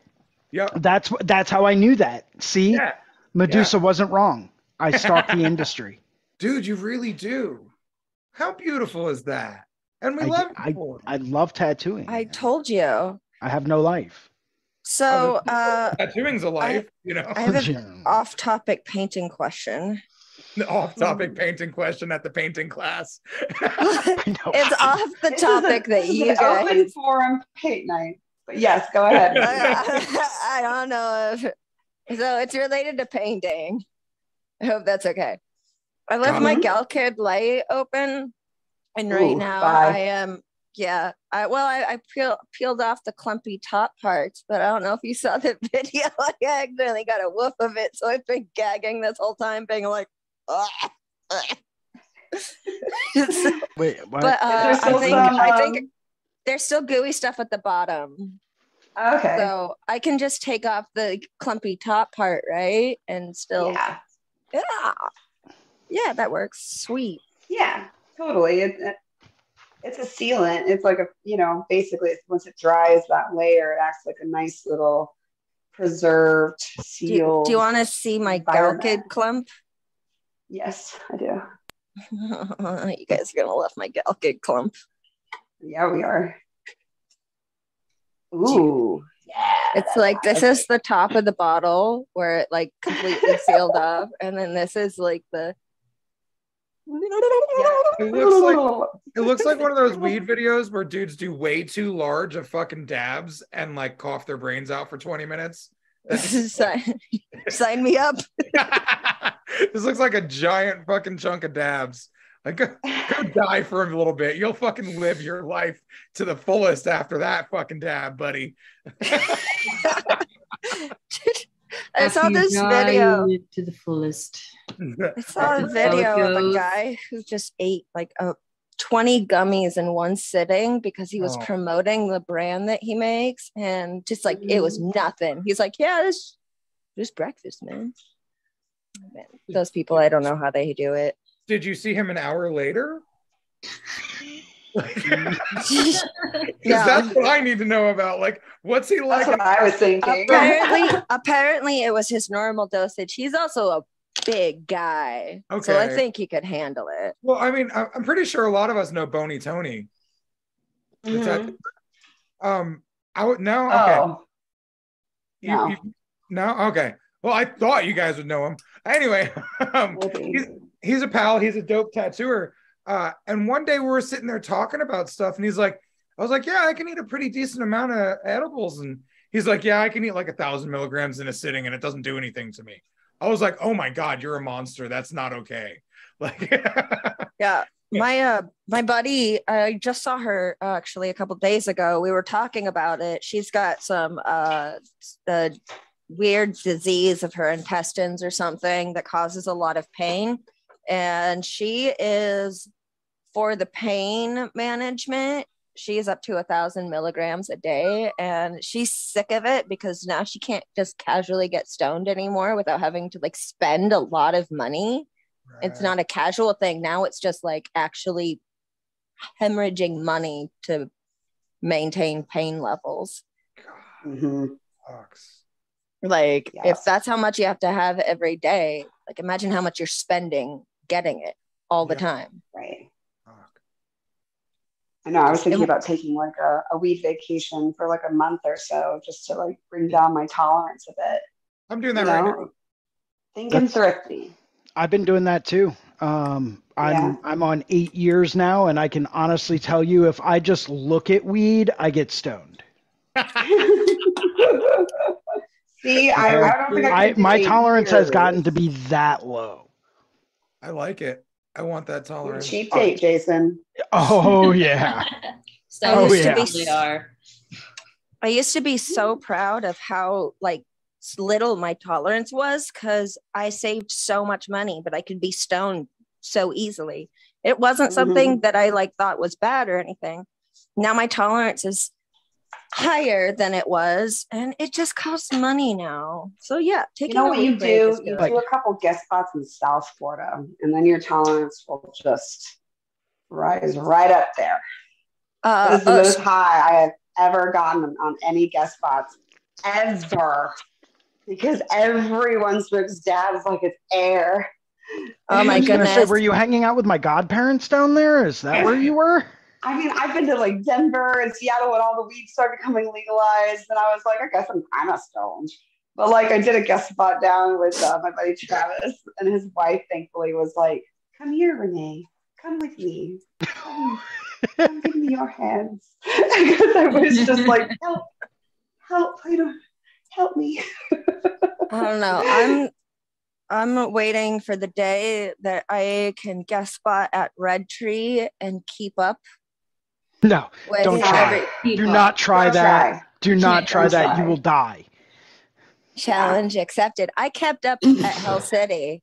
Speaker 5: Yeah.
Speaker 6: That's that's how I knew that. See,
Speaker 5: Yeah,
Speaker 6: Medusa wasn't wrong. I stalked the industry.
Speaker 5: dude, you really do. How beautiful is that? And we
Speaker 6: I,
Speaker 5: love
Speaker 6: I,
Speaker 5: you.
Speaker 6: I love tattooing.
Speaker 4: I told you.
Speaker 6: I have no life.
Speaker 4: So uh,
Speaker 5: Tattooing's a life, you know.
Speaker 4: I have an off-topic painting question.
Speaker 5: Off-topic painting question at the painting class.
Speaker 4: It's off the
Speaker 1: This is a-
Speaker 4: topic that you
Speaker 1: an open
Speaker 4: guys.
Speaker 1: forum paint night. But yes, go ahead.
Speaker 4: I, I don't know if so. It's related to painting. I hope that's okay. I left my
Speaker 1: Mhm.
Speaker 4: Galkyd light open, and right
Speaker 1: Ooh,
Speaker 4: now
Speaker 1: bye.
Speaker 4: I am. Yeah, I well, I, I peel, peeled off the clumpy top parts, but I don't know if you saw the video. I accidentally got a woof of it, so I've been gagging this whole time, being like. So-
Speaker 6: Wait, what?
Speaker 4: but uh, I think
Speaker 1: some,
Speaker 4: I think
Speaker 1: um,
Speaker 4: there's still gooey stuff at the bottom.
Speaker 1: okay.
Speaker 4: So I can just take off the clumpy top part, right? And still, yeah,
Speaker 1: yeah.
Speaker 4: yeah, that works. Sweet.
Speaker 1: Yeah. Totally. It, it, it's a sealant. It's like a you know basically once it dries that layer, it acts like a nice little preserved seal.
Speaker 4: do you want to see my Gal
Speaker 1: environment.
Speaker 4: Clump?
Speaker 1: Yes, I do.
Speaker 4: you guys are gonna love my Galkyd clump.
Speaker 1: Yeah, we are. Ooh. Yeah.
Speaker 4: It's like this is the top of the bottle where it like completely sealed up, and then this is like the.
Speaker 5: It looks like it looks like one of those weed videos where dudes do way too large of fucking dabs and like cough their brains out for 20 minutes.
Speaker 4: sign, sign me up.
Speaker 5: this looks like a giant fucking chunk of dabs. Like go, go die for a little bit. You'll fucking live your life to the fullest after that fucking dab, buddy.
Speaker 4: I saw this video.
Speaker 3: to the fullest.
Speaker 4: I saw a video of a guy who just ate like a 20 gummies in one sitting because he was
Speaker 5: Oh.
Speaker 4: promoting the brand that he makes and just like it was mm. nothing. He's like, Yeah, this just breakfast, man. Man, Those people, I don't know how they do it.
Speaker 5: Did you see him an hour later? Because
Speaker 4: Yeah.
Speaker 5: that's what I need to know about. Like, what's he like?
Speaker 1: That's what I was thinking.
Speaker 4: apparently, apparently it was his normal dosage. He's also a big guy. So I think he could handle it.
Speaker 5: Well, I mean, I- I'm pretty sure a lot of us know Bony Tony. Is that- um, I would no. Okay.
Speaker 1: Oh,
Speaker 5: You-
Speaker 1: No.
Speaker 5: you- no. Okay. Well, I thought you guys would know him. Anyway, um, he's, he's a pal. He's a dope tattooer. Uh, and one day we were sitting there talking about stuff, and he's like, I was like, yeah, I can eat a pretty decent amount of edibles. And he's like, yeah, I can eat like a thousand milligrams in a sitting, and it doesn't do anything to me. I was like, oh my God, you're a monster. That's not okay. Like,
Speaker 4: Yeah. My uh my buddy, I just saw her uh, actually a couple days ago. We were talking about it. She's got some uh the weird disease of her intestines or something that causes a lot of pain. And she is for the pain management, she's up to a thousand milligrams a day and she's sick of it because now she can't just casually get stoned anymore without having to like spend a lot of money it's not a casual thing now it's just like actually hemorrhaging money to maintain pain levels
Speaker 5: God,
Speaker 1: Mhm.
Speaker 5: sucks.
Speaker 4: Like if that's how much you have to have every day, like imagine how much you're spending getting it all the time.
Speaker 1: Right.
Speaker 5: Fuck.
Speaker 1: I know. I was thinking about taking like a, a weed vacation for like a month or so just to like bring down my tolerance a bit.
Speaker 5: I'm doing
Speaker 1: You
Speaker 5: that right
Speaker 1: know?
Speaker 5: now.
Speaker 1: Thinking
Speaker 6: That's-
Speaker 1: thrifty.
Speaker 6: I've been doing that too. Um, I'm
Speaker 1: Yeah.
Speaker 6: I'm on eight years now, and I can honestly tell you, if I just look at weed, I get stoned.
Speaker 1: See, I, I don't think I,
Speaker 6: I my
Speaker 1: eight
Speaker 6: tolerance has gotten to be that low.
Speaker 5: I like it. I want that tolerance.
Speaker 1: cheap oh, date, Jason.
Speaker 6: Oh yeah.
Speaker 3: So
Speaker 6: Oh,
Speaker 3: used
Speaker 6: yeah.
Speaker 3: to be are.
Speaker 4: I used to be so proud of how like little my tolerance was because I saved so much money, but I could be stoned so easily. It wasn't mm-hmm. something that I like thought was bad or anything. Now my tolerance is higher than it was, and it just costs money now. So yeah,
Speaker 1: You
Speaker 4: taking
Speaker 1: know
Speaker 4: a
Speaker 1: what you
Speaker 4: weed break is
Speaker 1: do? You do a couple guest spots in South Florida, and then your tolerance will just rise right up there.
Speaker 4: Uh,
Speaker 1: This is the
Speaker 4: uh,
Speaker 1: most high I have ever gotten on any guest spots ever. Because everyone smokes dabs like it's air.
Speaker 4: Oh my
Speaker 6: I was gonna say,
Speaker 4: goodness.
Speaker 6: were you hanging out with my godparents down there? Is that where you were?
Speaker 1: I mean, I've been to like Denver and Seattle when all the weed started becoming legalized, and I was like, I guess I'm kind of stoned. But like, I did a guest spot down with uh, my buddy Travis, and his wife, thankfully, was like, "Come here, Renee. Come with me. Come, come give me your hands." Because I was just like, "Help, help! I don't help me."
Speaker 4: I don't know. I'm I'm waiting for the day that I can guest spot at Red Tree and keep up
Speaker 6: No,
Speaker 4: with
Speaker 6: Don't
Speaker 4: every
Speaker 6: try. do not try
Speaker 1: Don't
Speaker 6: that.
Speaker 1: try.
Speaker 6: Do not
Speaker 3: Don't
Speaker 6: try that. You will die.
Speaker 4: challenge accepted. I kept up at Hell City.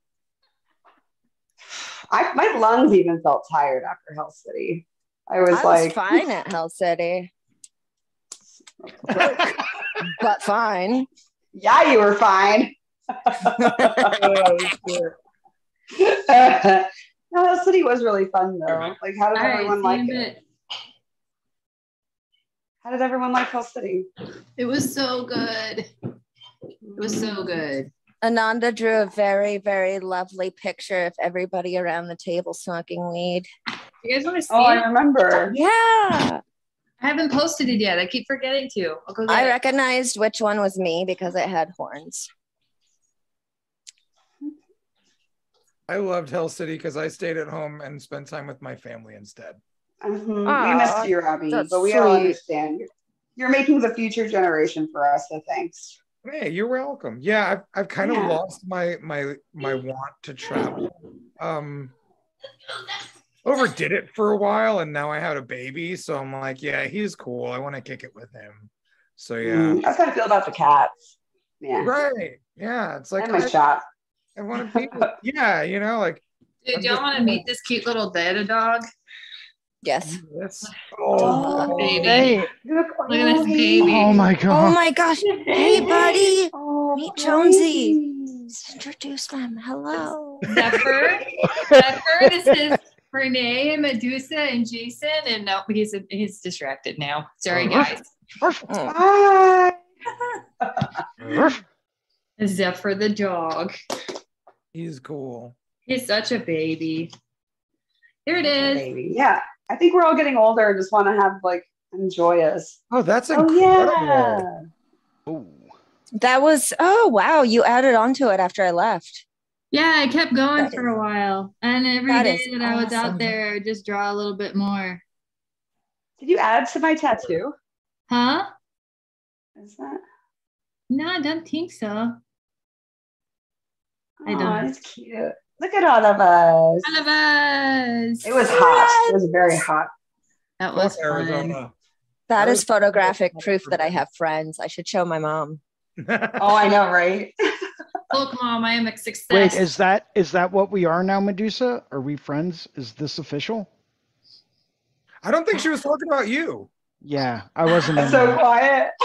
Speaker 1: I, my lungs even felt tired after Hell City. I was
Speaker 4: I was
Speaker 1: like,
Speaker 4: fine at Hell City, but fine.
Speaker 1: "Yeah, you were fine." no, Hell City was really fun though. Like, how did
Speaker 3: All right,
Speaker 1: everyone
Speaker 3: see
Speaker 1: like
Speaker 3: you in a
Speaker 1: it?
Speaker 3: Bit.
Speaker 1: How did everyone like Hell City?
Speaker 3: It was so good. It was so good.
Speaker 4: Ananda drew a very, very lovely picture of everybody around the table smoking weed.
Speaker 3: You guys want to see
Speaker 1: Oh, I remember.
Speaker 4: Yeah.
Speaker 3: I haven't posted it yet. I keep forgetting to. I'll go
Speaker 4: I
Speaker 3: it.
Speaker 4: recognized which one was me because it had horns.
Speaker 5: I loved Hell City because I stayed at home and spent time with my family instead.
Speaker 1: Mhm.
Speaker 4: Aw,
Speaker 1: we missed you, Robbie, but we all understand. You're, you're making the future generation for us, so thanks.
Speaker 5: Hey, you're welcome. Yeah, I've I've kind of lost my my my want to travel. Um overdid it for a while and now I had a baby, so I'm like, yeah, he's cool. I want to kick it with him. So yeah.
Speaker 1: Mm, that's how I feel about the cats. Yeah,
Speaker 5: Right. Yeah. It's like
Speaker 1: and my
Speaker 5: I,
Speaker 1: shot.
Speaker 5: I want to be yeah, you know, like
Speaker 3: Dude, do y'all want to meet this cute little data dog?
Speaker 4: Yes. Oh.
Speaker 5: this.
Speaker 1: Oh,
Speaker 3: baby.
Speaker 6: Hey,
Speaker 1: Look,
Speaker 3: Look at this baby.
Speaker 6: oh my
Speaker 4: oh
Speaker 6: gosh.
Speaker 4: Oh my gosh. Hey, buddy.
Speaker 1: Oh,
Speaker 4: Meet Jonesy.
Speaker 1: baby.
Speaker 4: Introduce them. Hello.
Speaker 3: Zephyr. Zephyr. This is Renee and Medusa and Jason. And no, he's he's distracted now. Sorry, oh, guys.
Speaker 6: Ruff,
Speaker 1: Bye.
Speaker 3: Zephyr the dog.
Speaker 5: He's cool.
Speaker 3: He's such a baby. Here it is.
Speaker 1: Baby. Yeah, I think we're all getting older and just want to have like enjoy us.
Speaker 5: Oh, that's
Speaker 1: Oh
Speaker 5: incredible.
Speaker 1: yeah.
Speaker 6: Ooh.
Speaker 4: That was, oh, wow. You added onto it after I left.
Speaker 3: Yeah, I kept going
Speaker 4: That
Speaker 3: for a while. And every
Speaker 4: that
Speaker 3: day
Speaker 4: is
Speaker 3: that I was out there, I would just draw a little bit more.
Speaker 1: Did you add to my tattoo?
Speaker 3: Huh?
Speaker 1: Is that?
Speaker 3: No, I don't think so. I
Speaker 1: Oh,
Speaker 3: don't.
Speaker 1: it's cute. Look at all of us.
Speaker 3: All of us.
Speaker 1: It was hot. It was very hot.
Speaker 3: That was fun.
Speaker 5: Arizona.
Speaker 4: That
Speaker 5: That
Speaker 4: is
Speaker 5: was-
Speaker 4: photographic proof that I have friends. I should show my mom.
Speaker 1: Oh, I know, right?
Speaker 3: Look, mom, I am a success.
Speaker 6: Wait, is that is that what we are now, Medusa? Are we friends? Is this official?
Speaker 5: I don't think she was talking about you.
Speaker 6: Yeah, I wasn't. in
Speaker 1: so
Speaker 6: there.
Speaker 1: quiet.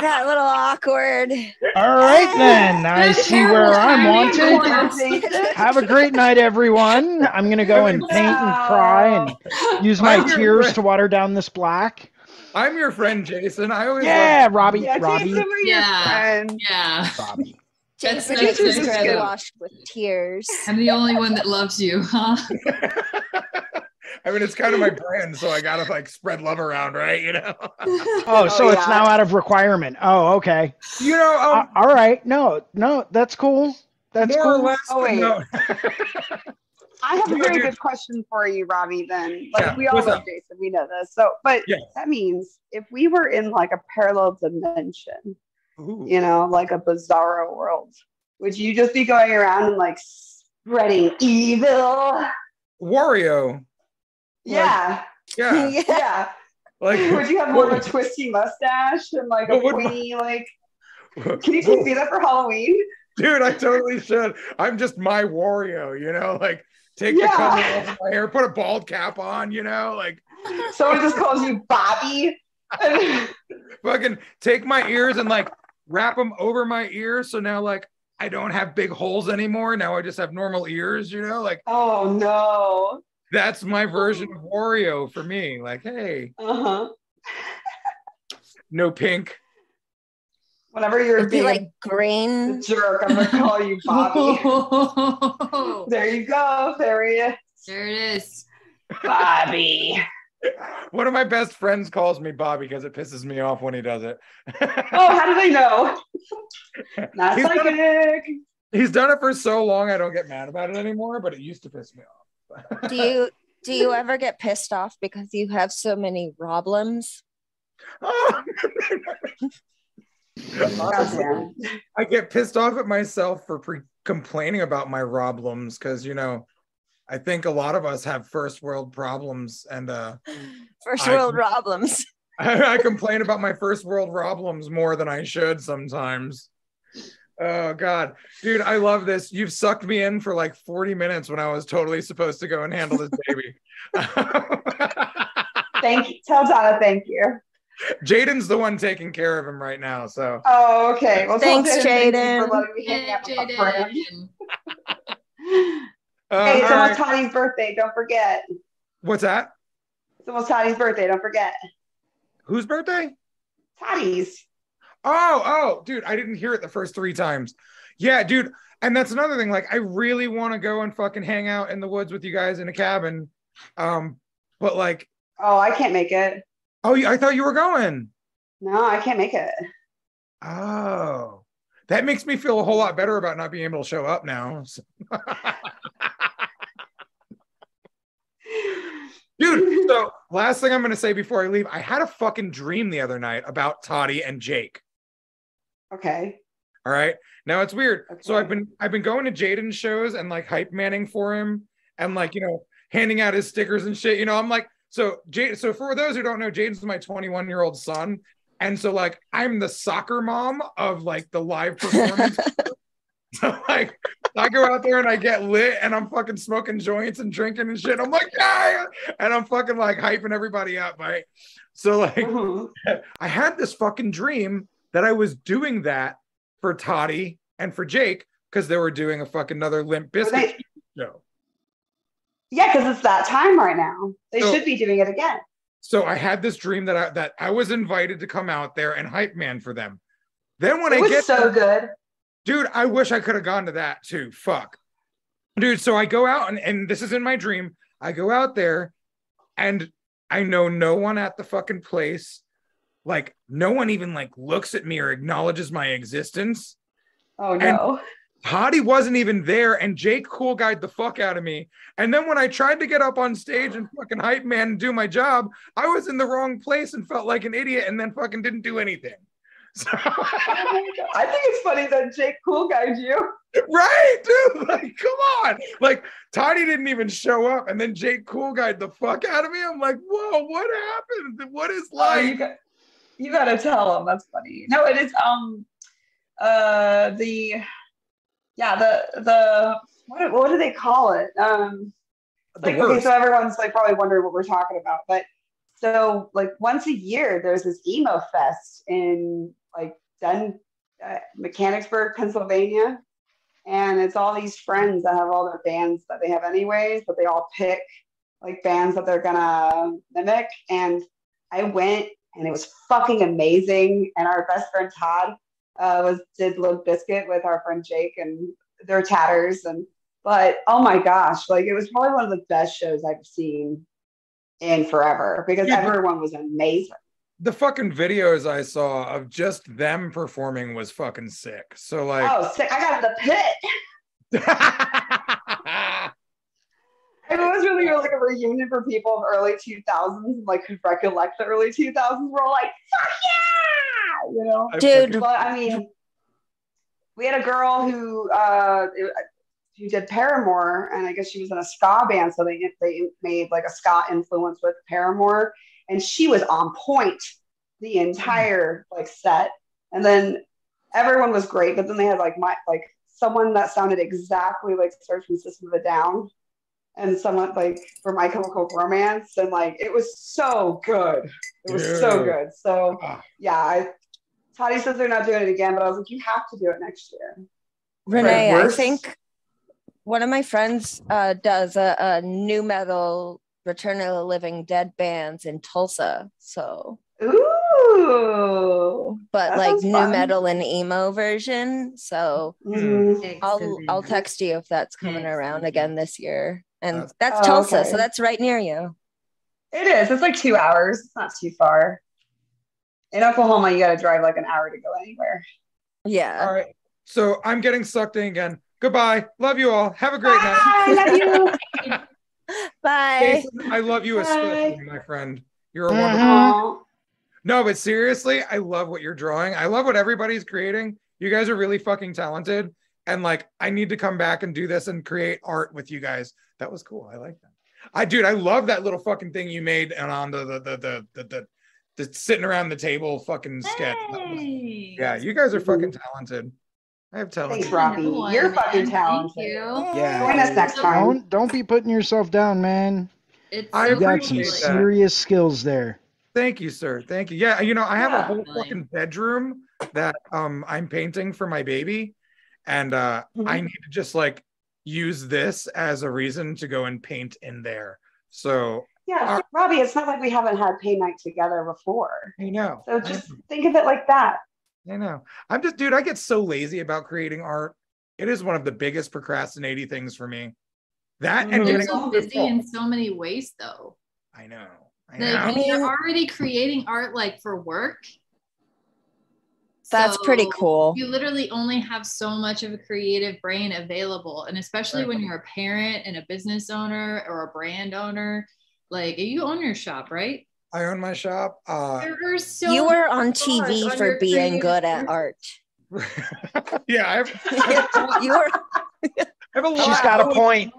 Speaker 4: That little awkward.
Speaker 6: All right then. I see where I'm wanted. Have a great night, everyone. I'm gonna go and paint and cry and use my tears
Speaker 5: friend.
Speaker 6: to water down this black.
Speaker 5: I'm your friend, Jason. I always
Speaker 6: Yeah, Robbie.
Speaker 1: Yeah,
Speaker 6: Robbie.
Speaker 1: Jason, we're your
Speaker 3: Yeah.
Speaker 1: friend.
Speaker 3: Yeah.
Speaker 6: Robbie.
Speaker 4: Jason is
Speaker 1: that's
Speaker 4: washed with tears.
Speaker 3: I'm the only one that loves you, huh?
Speaker 5: Love... I mean, it's kind of my brand, so I gotta like spread love around, right? You know.
Speaker 6: Oh, so it's
Speaker 1: yeah.
Speaker 6: now out of requirement. Oh, okay.
Speaker 5: you know,
Speaker 6: Uh,
Speaker 5: um,
Speaker 6: all right. No, no, that's cool. That's
Speaker 5: more or
Speaker 6: cool.
Speaker 5: less.
Speaker 1: Oh, wait.
Speaker 5: no.
Speaker 1: I have a very
Speaker 5: dude.
Speaker 1: good question for you, Robbie. Then, like
Speaker 5: Yeah,
Speaker 1: we all
Speaker 5: what's
Speaker 1: love
Speaker 5: up?
Speaker 1: Jason, we know this. So, but
Speaker 5: Yeah.
Speaker 1: that means if we were in like a parallel dimension,
Speaker 5: Ooh.
Speaker 1: you know, like a bizarro world, would you just be going around and like spreading evil?
Speaker 5: Wario.
Speaker 1: Yeah,
Speaker 5: Yeah.
Speaker 1: yeah.
Speaker 5: Like
Speaker 1: would you have more of a twisty mustache and like a
Speaker 5: What my-
Speaker 1: pointy like? Can you take me that for Halloween?
Speaker 5: Dude, I totally should. I'm just my Wario, you know, like take
Speaker 1: Yeah.
Speaker 5: the color off my hair, put a bald cap on, you know, like
Speaker 1: Someone just calls you Bobby.
Speaker 5: fucking take my ears and like wrap them over my ears. So now like I don't have big holes anymore. Now I just have normal ears, you know, like
Speaker 1: oh no.
Speaker 5: That's my version of Wario for me. Like, hey,
Speaker 1: Uh huh.
Speaker 5: no pink.
Speaker 1: Whenever you're
Speaker 4: It'd be
Speaker 1: being
Speaker 4: like green.
Speaker 1: jerk, I'm gonna call you Bobby. there you go. There he is.
Speaker 3: there it is.
Speaker 1: Bobby.
Speaker 5: One of my best friends calls me Bobby because it pisses me off when he does it.
Speaker 1: Oh, how did I know? Not
Speaker 5: He's gonna-
Speaker 1: psychic.
Speaker 5: He's done it for so long, I don't get mad about it anymore, but it used to piss me off.
Speaker 4: Do you do you ever get pissed off because you have so many problems?
Speaker 5: Oh.
Speaker 1: Goddamn.
Speaker 5: I get pissed off at myself for pre- complaining about my problems because you know, I think a lot of us have first world problems, and uh,
Speaker 4: First
Speaker 5: I-
Speaker 4: world problems.
Speaker 5: I, I complain about my first world problems more than I should sometimes. Oh God, dude, I love this. You've sucked me in for like 40 minutes when I was totally supposed to go and handle this baby.
Speaker 1: Thank you. Tell Donna thank you.
Speaker 5: Jaden's the one taking care of him right now, so
Speaker 1: Oh, okay. Well,
Speaker 4: Thanks, Jaden.
Speaker 1: for letting me hang
Speaker 3: Yeah,
Speaker 1: out with my friend.
Speaker 3: Jaden.
Speaker 5: uh,
Speaker 1: Hey, it's
Speaker 5: all
Speaker 1: almost
Speaker 5: right.
Speaker 1: Toddy's birthday. Don't forget.
Speaker 5: what's that?
Speaker 1: It's almost Toddy's birthday. Don't forget.
Speaker 5: Whose birthday?
Speaker 1: Toddy's.
Speaker 5: Oh, oh, dude, I didn't hear it the first three times. Yeah, dude. And that's another thing. Like, I really want to go and fucking hang out in the woods with you guys in a cabin. Um, but like,
Speaker 1: Oh, I can't make it.
Speaker 5: oh, I thought you were going.
Speaker 1: No, I can't make it.
Speaker 5: Oh, that makes me feel a whole lot better about not being able to show up now. So- Dude, so last thing I'm going to say before I leave, I had a fucking dream the other night about Toddy and Jake.
Speaker 1: Okay.
Speaker 5: All right. Now it's weird. So I've been I've been going to Jaden's shows and like hype manning for him and like you know handing out his stickers and shit. You know, I'm like so Jade. So for those who don't know, Jaden's my 21 year old son, and so like I'm the soccer mom of like the live performance. so like I go out there and I get lit and I'm fucking smoking joints and drinking and shit. I'm like yeah, and I'm fucking like hyping everybody up, right? So like
Speaker 1: Mhm.
Speaker 5: I had this fucking dream that I was doing that for Toddy and for Jake because they were doing a fucking another Limp Bizkit
Speaker 1: they-
Speaker 5: show.
Speaker 1: Yeah, because it's that time right now. They
Speaker 5: So-
Speaker 1: should be doing it again.
Speaker 5: So I had this dream that I that I was invited to come out there and hype man for them. Then when
Speaker 1: it
Speaker 5: I
Speaker 1: was
Speaker 5: get
Speaker 1: so good.
Speaker 5: dude, I wish I could have gone to that too. Fuck. Dude, so I go out and, and this is in my dream. I go out there and I know no one at the fucking place. Like no one even like looks at me or acknowledges my existence.
Speaker 1: Oh no.
Speaker 5: Hottie wasn't even there, and Jake cool guyed the fuck out of me. And then when I tried to get up on stage and fucking hype man and do my job, I was in the wrong place and felt like an idiot, and then fucking didn't do anything. So,
Speaker 1: Oh. I think it's funny that Jake Cool Guide you.
Speaker 5: right, dude, like come on, like Toddy didn't even show up, and then Jake cool guyed the fuck out of me. I'm like, whoa, what happened? What is
Speaker 1: Oh,
Speaker 5: life?
Speaker 1: you got you gotta tell them. That's funny. No, it is um uh the yeah, the the what what do they call it? Um like okay, so everyone's like probably wondering what we're talking about, but so like once a year there's this emo fest in like Den uh, Mechanicsburg, Pennsylvania. And it's all these friends that have all their bands that they have anyways, but they all pick like bands that they're gonna mimic. And I went and it was fucking amazing. And our best friend Todd uh, was did Limp Bizkit with our friend Jake, and their tatters and. But oh my gosh, like it was probably one of the best shows I've seen in forever because
Speaker 5: Yeah,
Speaker 1: everyone was amazing.
Speaker 5: The fucking videos I saw of just them performing was fucking sick. So like
Speaker 1: oh, sick! I got in the pit. It was really like a reunion for people of early 2000s, and like could recollect the early 2000s. We're all like, fuck yeah, you know.
Speaker 4: Dude.
Speaker 1: But I mean, we had a girl who uh, who did Paramore, and I guess she was in a ska band, so they they made like a ska influence with Paramore, and she was on point the entire like set. And then everyone was great, but then they had like my like someone that sounded exactly like Serj from System of a Down, and someone like for My Chemical Romance, and like it was so good. It was so good. So
Speaker 5: Ah.
Speaker 1: yeah, I Toddy says they're not doing it again, but I was like, you have to do it next year.
Speaker 4: Renee, I think one of my friends uh, does a, a nu metal Return of the Living Dead bands in Tulsa. So,
Speaker 1: Ooh.
Speaker 4: but like new
Speaker 1: fun.
Speaker 4: metal and emo version. So
Speaker 1: Mhm.
Speaker 4: I'll I'll text you if that's coming around again this year. And
Speaker 5: That's-
Speaker 4: that's
Speaker 1: Oh,
Speaker 4: Tulsa,
Speaker 1: okay.
Speaker 4: so that's right near you.
Speaker 1: It is. It's like two hours. It's not too far. In Oklahoma, you got to drive like an hour to go anywhere.
Speaker 4: Yeah.
Speaker 5: All right. So I'm getting sucked in again. Goodbye. Love you all. Have a great night.
Speaker 1: Bye. Love you.
Speaker 4: Bye.
Speaker 5: Jason, I love you
Speaker 1: Bye.
Speaker 5: especially, my friend. You're a
Speaker 6: Mhm.
Speaker 5: wonderful.
Speaker 1: Aw.
Speaker 5: No, but seriously, I love what you're drawing. I love what everybody's creating. You guys are really fucking talented. And like, I need to come back and do this and create art with you guys. That was cool. I like that. I dude, I love that little fucking thing you made and on the the the the the, the, the sitting around the table fucking sketch. That was- yeah, you guys are fucking talented. I have talent.
Speaker 1: Thanks, Robbie.
Speaker 3: Another
Speaker 1: You're fucking
Speaker 3: man.
Speaker 1: talented.
Speaker 3: Thank you.
Speaker 6: Yeah.
Speaker 1: Join us next time.
Speaker 6: Don't don't be putting yourself down, man.
Speaker 3: It's
Speaker 5: I
Speaker 3: so
Speaker 6: You got some
Speaker 5: appreciate that.
Speaker 6: serious skills there.
Speaker 5: Thank you, sir. Thank you. Yeah, you know, I have a
Speaker 1: Yeah.
Speaker 5: whole fucking bedroom that um I'm painting for my baby, and uh I
Speaker 1: Mhm.
Speaker 5: need to just like use this as a reason to go and paint in there. So
Speaker 1: Yeah,
Speaker 5: Uh,
Speaker 1: Robbie, it's not like we haven't had paint night together before.
Speaker 5: I know.
Speaker 1: So just
Speaker 5: know.
Speaker 1: think of it like that.
Speaker 5: I know. I'm just, dude. I get so lazy about creating art. It is one of the biggest procrastinating things for me. That and
Speaker 1: Mhm.
Speaker 3: They're so busy
Speaker 5: phone.
Speaker 3: in so many ways, though.
Speaker 5: I know. I
Speaker 3: Like,
Speaker 5: know.
Speaker 4: I mean-
Speaker 3: you're already creating art like for work.
Speaker 4: That's pretty cool.
Speaker 3: You literally only have so much of a creative brain available. And especially when you're a parent and a business owner or a brand owner, like you own your shop, right?
Speaker 5: I own my shop. Uh,
Speaker 3: There are so
Speaker 4: you were on TV for
Speaker 3: your
Speaker 4: being
Speaker 3: creative
Speaker 4: good at art.
Speaker 5: yeah, I have, I
Speaker 4: you were
Speaker 5: a.
Speaker 6: She's got a point.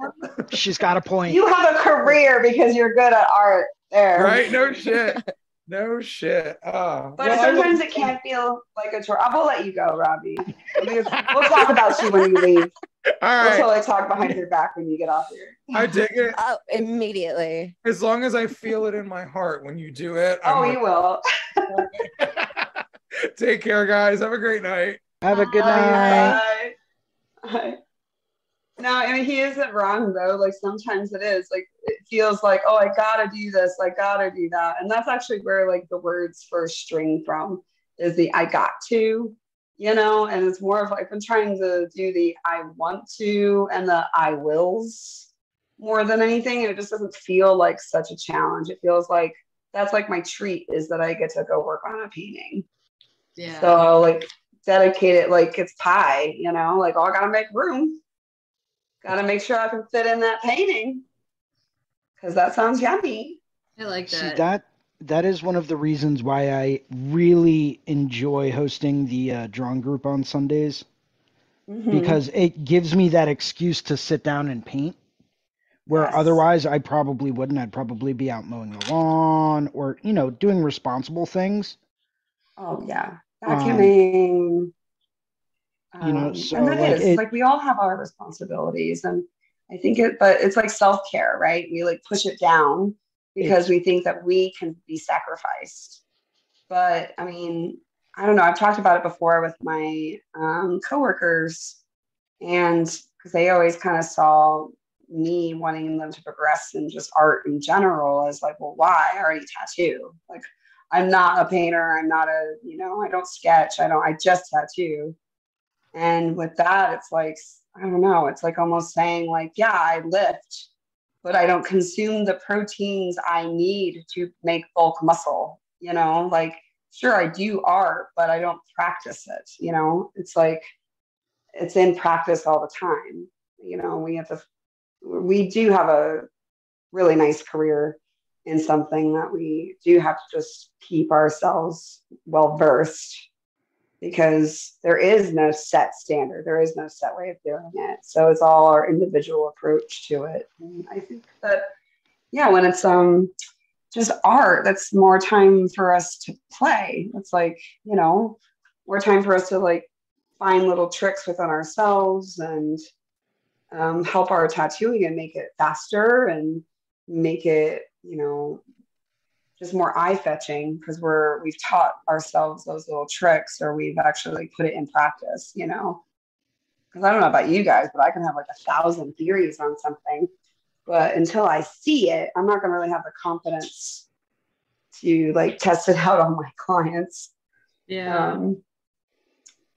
Speaker 6: She's got a point.
Speaker 1: You have a career because you're good at art there.
Speaker 5: right? No shit. No shit. Oh,
Speaker 1: But
Speaker 5: well,
Speaker 1: sometimes it can't feel like a chore. I will let you go, Robbie. We'll talk about you when you leave.
Speaker 5: all
Speaker 1: We'll totally talk behind your back when you get off here.
Speaker 5: I dig it.
Speaker 4: oh, immediately.
Speaker 5: As long as I feel it in my heart when you do it.
Speaker 1: Oh,
Speaker 5: I'm
Speaker 1: you will.
Speaker 5: Take care, guys. Have a great night.
Speaker 6: Have a good
Speaker 3: Bye.
Speaker 6: night.
Speaker 1: Bye. Bye. No, I mean he isn't wrong though. Like sometimes it is. Like it feels like, oh, I gotta do this, I gotta do that. And that's actually where like the words first string from is the I got to, you know, and it's more of like I've been trying to do the I want to and the I wills more than anything. And it just doesn't feel like such a challenge. It feels like that's like my treat is that I get to go work on a painting.
Speaker 3: Yeah.
Speaker 1: So I'll like dedicate it like it's pie, you know, like oh, I gotta make room. Gotta make sure I can fit in that painting. Cause that sounds yummy.
Speaker 3: I like
Speaker 6: See
Speaker 3: that.
Speaker 6: that that is one of the reasons why I really enjoy hosting the uh, drawing group on Sundays
Speaker 1: Mhm.
Speaker 6: because it gives me that excuse to sit down and paint. Where
Speaker 1: Yes.
Speaker 6: otherwise I probably wouldn't. I'd probably be out mowing the lawn or you know doing responsible things.
Speaker 1: oh yeah.
Speaker 6: Um,
Speaker 1: Vacuuming.
Speaker 6: You know,
Speaker 1: Um,
Speaker 6: so,
Speaker 1: and that
Speaker 6: like,
Speaker 1: is
Speaker 6: it-
Speaker 1: like we all have our responsibilities and I think it but it's like self-care, right? We like push it down because we think that we can be sacrificed. But I mean, I don't know. I've talked about it before with my um, coworkers, and because they always kind of saw me wanting them to progress in just art in general as like, well, why? I already tattoo. Like, I'm not a painter. I'm not a, you know, I don't sketch. I don't, I just tattoo. And with that, it's like, I don't know, it's like almost saying, like, yeah, I lift, but I don't consume the proteins I need to make bulk muscle, you know, like, sure, I do art, but I don't practice it, you know, it's like, it's in practice all the time. You know, we have to, we do have a really nice career in something that we do have to just keep ourselves well versed because there is no set standard. There is no set way of doing it. So it's all our individual approach to it. And i think that yeah when it's um just art that's more time for us to play. It's like you know more time for us to like find little tricks within ourselves and um, help our tattooing and make it faster and make it you know just more eye fetching because we're we've taught ourselves those little tricks or we've actually put it in practice you know because i don't know about you guys but i can have like a thousand theories on something but until i see it i'm not going to really have the confidence to like test it out on my clients
Speaker 3: Yeah.
Speaker 1: um,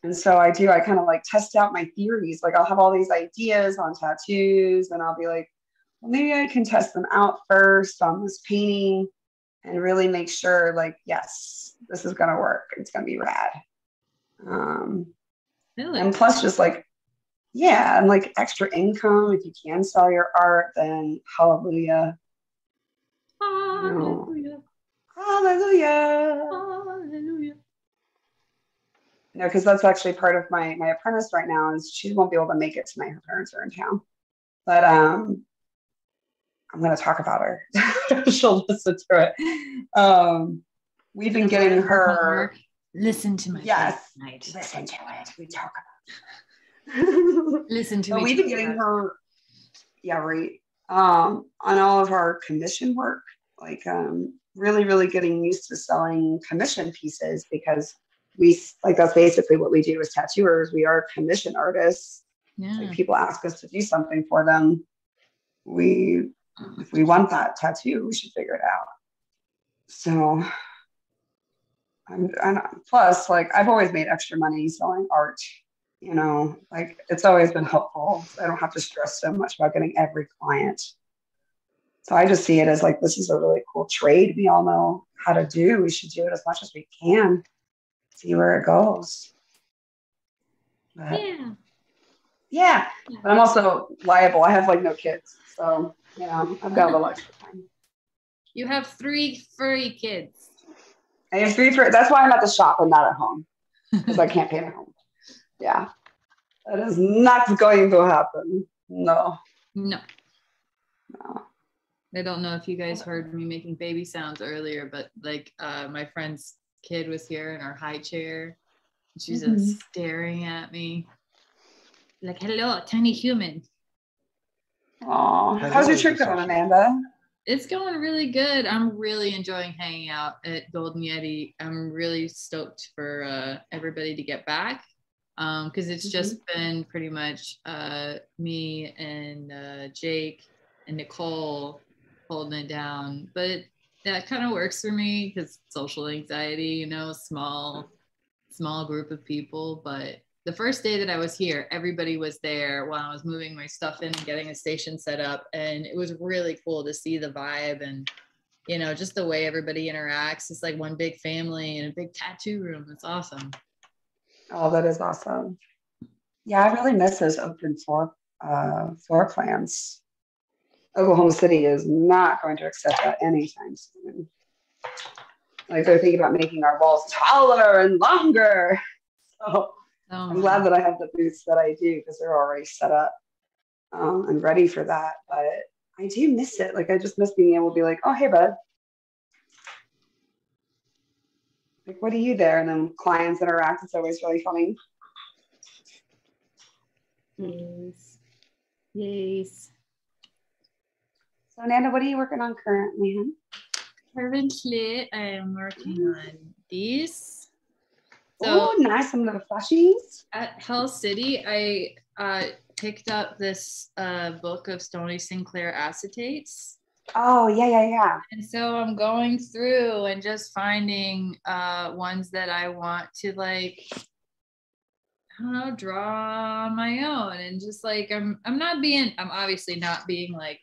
Speaker 1: and so I do, I kind of like test out my theories. Like I'll have all these ideas on tattoos and I'll be like, well, maybe I can test them out first on this painting and really make sure like, yes, this is going to work. It's going to be rad. Um,
Speaker 3: Really?
Speaker 1: and plus just like, yeah, and like extra income. If you can sell your art, then hallelujah.
Speaker 3: Hallelujah.
Speaker 1: Hallelujah.
Speaker 3: Hallelujah.
Speaker 1: you because that's actually part of my my apprentice right now is she won't be able to make it tonight. Her parents are in town, but um, I'm going to talk about her. She'll listen to it. Um, we've been getting her.
Speaker 3: Listen to my
Speaker 1: Yes.
Speaker 3: tonight.
Speaker 1: Listen to it. We talk about. It.
Speaker 3: Listen to
Speaker 1: we've been getting her. Yeah, right. Um, on all of our commission work, like um, really, really getting used to selling commission pieces because we like that's basically what we do as tattooers. We are commission artists.
Speaker 3: Yeah.
Speaker 1: Like people ask us to do something for them. We, if we want that tattoo, we should figure it out. So, I'm, and plus, like I've always made extra money selling art. You know, like it's always been helpful. I don't have to stress so much about getting every client. So I just see it as like this is a really cool trade we all know how to do. We should do it as much as we can. See where it goes. But,
Speaker 3: Yeah.
Speaker 1: yeah, but I'm also liable. I have like no kids, so you know I've got a little extra time.
Speaker 3: You have three furry kids.
Speaker 1: I have three for that's why I'm at the shop and not at home because I can't paint at home. Yeah, that is not going to happen. No,
Speaker 3: No.
Speaker 1: no.
Speaker 3: I don't know if you guys heard me making baby sounds earlier, but like uh, my friend's kid was here in our high chair. She's
Speaker 1: Mhm.
Speaker 3: just staring at me like, hello, tiny human.
Speaker 1: Aw, how's your trip going, Amanda?
Speaker 3: It's going really good. I'm really enjoying hanging out at Golden Yeti. I'm really stoked for uh, everybody to get back because it's just been pretty much uh, me and uh, Jake and Nicole holding it down. But that kind of works for me because social anxiety, you know, small, small group of people. But the first day that I was here, everybody was there while I was moving my stuff in and getting a station set up. And it was really cool to see the vibe and, you know, just the way everybody interacts. It's like one big family in a big tattoo room. It's awesome.
Speaker 1: Oh, that is awesome. Yeah, I really miss those open floor uh, floor plans. Oklahoma City is not going to accept that anytime soon. Like they're thinking about making our walls taller and longer. So
Speaker 3: So
Speaker 1: I'm glad that I have the booths that I do because they're already set up um, and ready for that. But I do miss it. Like I just miss being able to be like, oh hey bud. Like, what are you there? And then clients interact. It's always really funny.
Speaker 3: Yes. Yes.
Speaker 1: So Nanda, what are you working on currently?
Speaker 3: Currently, I am working on this. So
Speaker 1: oh, nice. Some the flashies.
Speaker 3: at Hell City, I uh, picked up this uh, book of Stoney St. Clair acetates.
Speaker 1: Oh yeah, yeah, yeah.
Speaker 3: And so I'm going through and just finding uh ones that I want to like I don't know, draw on my own. And just like I'm I'm not being I'm obviously not being like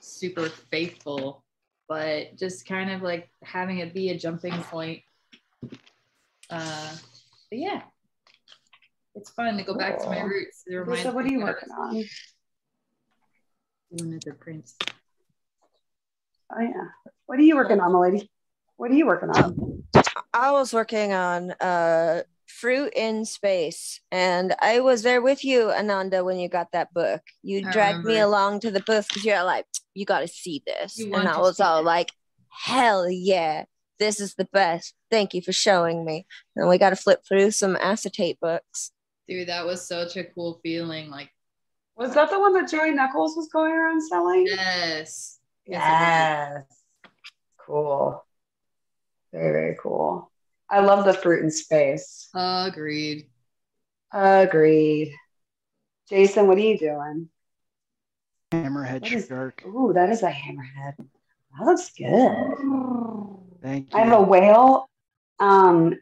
Speaker 3: super faithful, but just kind of like having it be a jumping point. Uh but yeah. It's fun to go back to my roots. It
Speaker 1: Okay,
Speaker 3: reminds
Speaker 1: so what are you working on?
Speaker 3: Doing the prince.
Speaker 1: Oh yeah. What are you working on, lady? What are you working on?
Speaker 4: I was working on uh fruit in space and I was there with you, Ananda, when you got that book. You
Speaker 3: I
Speaker 4: dragged me along to the booth because you're like, you gotta see this.
Speaker 3: You
Speaker 4: and I was all
Speaker 3: it.
Speaker 4: like, hell yeah, this is the best. Thank you for showing me. And we gotta flip through some acetate books.
Speaker 3: Dude, that was such a cool feeling. Like,
Speaker 1: Was that the one that Joey Knuckles was going around selling?
Speaker 3: yes.
Speaker 1: Yes. Cool. Very, very cool. I love the fruit in space.
Speaker 3: Agreed.
Speaker 1: Agreed. Jason, what are you doing?
Speaker 6: Hammerhead
Speaker 1: What is-
Speaker 6: shark.
Speaker 1: Ooh, that is a hammerhead. That looks good. Mm.
Speaker 6: Thank you.
Speaker 1: I have a whale. Um,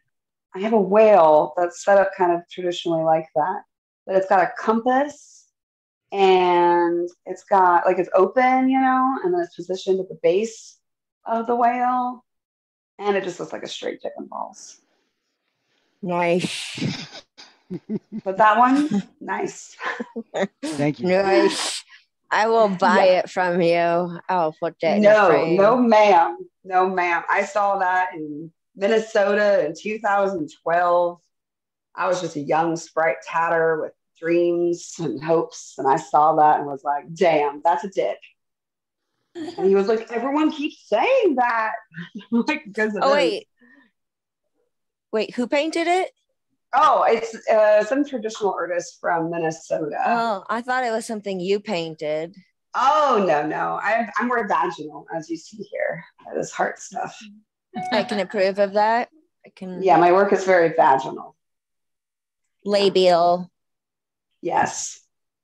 Speaker 1: I have a whale that's set up kind of traditionally like that, but it's got a compass and it's got like it's open, you know, and then it's positioned at the base of the whale, and it just looks like a straight chicken and balls.
Speaker 4: Nice.
Speaker 1: But that one, nice.
Speaker 6: Thank you.
Speaker 4: Nice. I will buy
Speaker 1: Yeah.
Speaker 4: it from you. I'll put that
Speaker 1: No,
Speaker 4: frame.
Speaker 1: no, ma'am, no, ma'am. I saw that in Minnesota in 2012. I was just a young sprite tatter with dreams and hopes, and I saw that and was like, "Damn, that's a dick." And he was like, "Everyone keeps saying that." Like, because it
Speaker 4: Oh
Speaker 1: is.
Speaker 4: wait. Wait, who painted it?
Speaker 1: Oh, it's uh, some traditional artist from Minnesota.
Speaker 4: Oh, I thought it was something you painted.
Speaker 1: Oh no, no, I, I'm more vaginal, as you see here. That is heart stuff.
Speaker 4: I can approve of that. I can
Speaker 1: Yeah, my work is very vaginal.
Speaker 4: labial.
Speaker 1: Yes.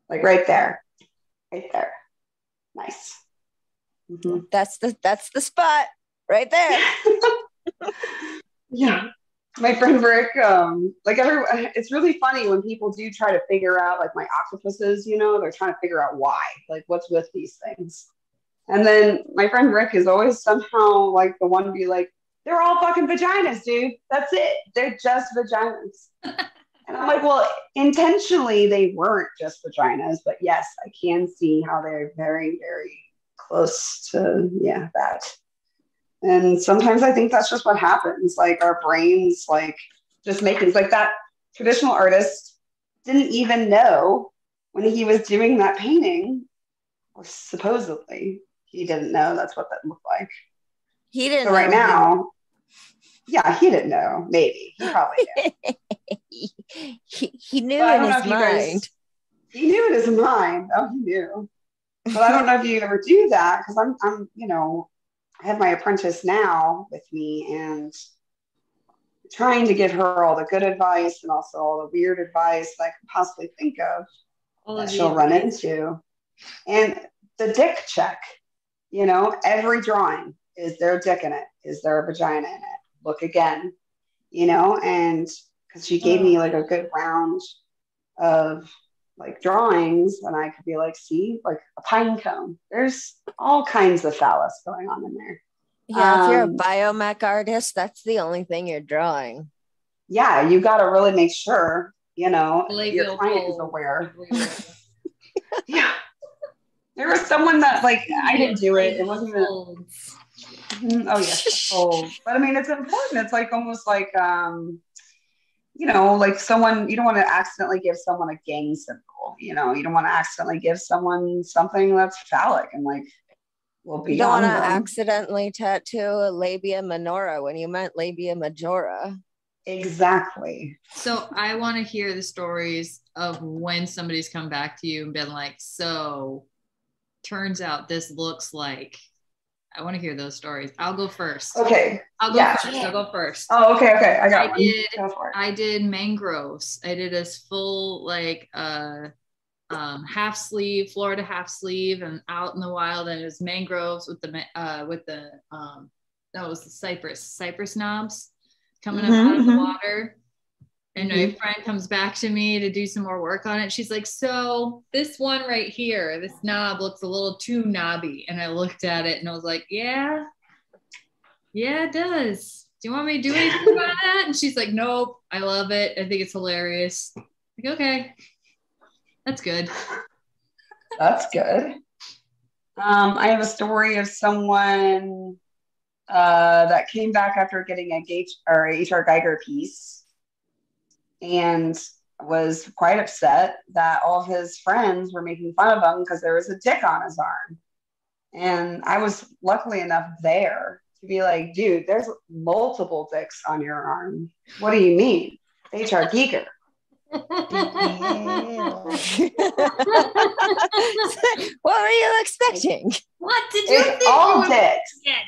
Speaker 1: Like right there. Right there. Nice. Mhm.
Speaker 4: That's the that's the spot right there.
Speaker 1: yeah. My friend Rick, um, like every, it's really funny when people do try to figure out, like my octopuses, you know, they're trying to figure out why, like what's with these things. And then my friend Rick is always somehow like the one to be like, they're all fucking vaginas, dude. That's it. They're just vaginas. and I'm like, well, intentionally they weren't just vaginas, but yes, I can see how they're very, very close to, yeah, that. And sometimes I think that's just what happens. Like our brains, like just make things like that. Traditional artist didn't even know when he was doing that painting, or supposedly he didn't know that's what that looked like.
Speaker 4: He didn't
Speaker 1: So right now, yeah, he didn't know. Maybe he probably did.
Speaker 4: he, he, knew in his
Speaker 1: if you guys-
Speaker 4: mind.
Speaker 1: He knew in his mind. Oh, he knew. But I don't know if you ever do that because I'm, I'm, you know, I have my apprentice now with me and trying to give her all the good advice and also all the weird advice that I could possibly think of
Speaker 3: All
Speaker 1: that
Speaker 3: of
Speaker 1: she'll run into. And the dick check, you know, every drawing is there a dick in it? Is there a vagina in it? Look again, you know, and because she gave me like a good round of like drawings, and I could be like, see, like a pine cone. There's all kinds of phallus going on in there.
Speaker 4: Yeah, if you're a
Speaker 1: Um,
Speaker 4: biomech artist, that's the only thing you're drawing.
Speaker 1: Yeah, you got to really make sure, you know,
Speaker 3: Labial
Speaker 1: your client is aware. Yeah. There was someone that like I didn't do it. It wasn't even Mhm. oh yes, oh. But I mean it's important. It's like almost like um you know, like someone you don't want to accidentally give someone a gang symbol, you know, you don't want to accidentally give someone something that's phallic and like will be
Speaker 4: You don't want to accidentally tattoo a labia minora when you meant labia majora.
Speaker 1: Exactly.
Speaker 3: So I want to hear the stories of when somebody's come back to you and been like, so turns out this looks like. I want to hear those stories. I'll go first.
Speaker 1: Okay.
Speaker 3: I'll go
Speaker 1: yeah.
Speaker 3: first. I'll go first.
Speaker 1: Oh, okay, okay. I got
Speaker 3: I
Speaker 1: one.
Speaker 3: did-
Speaker 1: Go for it.
Speaker 3: I did mangroves. I did this full like uh um, half sleeve, Florida half sleeve, and out in the wild, and it was mangroves with the uh, with the um, that was the cypress cypress knobs coming up
Speaker 1: Mhm,
Speaker 3: out of the
Speaker 1: mhm.
Speaker 3: water. And my friend comes back to me to do some more work on it. She's like, "So this one right here, this knob looks a little too knobby." And I looked at it and I was like, "Yeah, yeah, it does. Do you want me to do anything about that?" And she's like, "Nope, I love it. I think it's hilarious." Like, okay, that's good.
Speaker 1: That's good. Um, I have a story of someone uh, that came back after getting a Gage or a HR Giger piece and was quite upset that all of his friends were making fun of him because there was a dick on his arm. And I was luckily enough there to be like, dude, there's multiple dicks on your arm. What do you mean? HR Giger.
Speaker 4: what were you expecting?
Speaker 3: What did you
Speaker 1: It's
Speaker 3: think
Speaker 1: all dicks.
Speaker 3: get?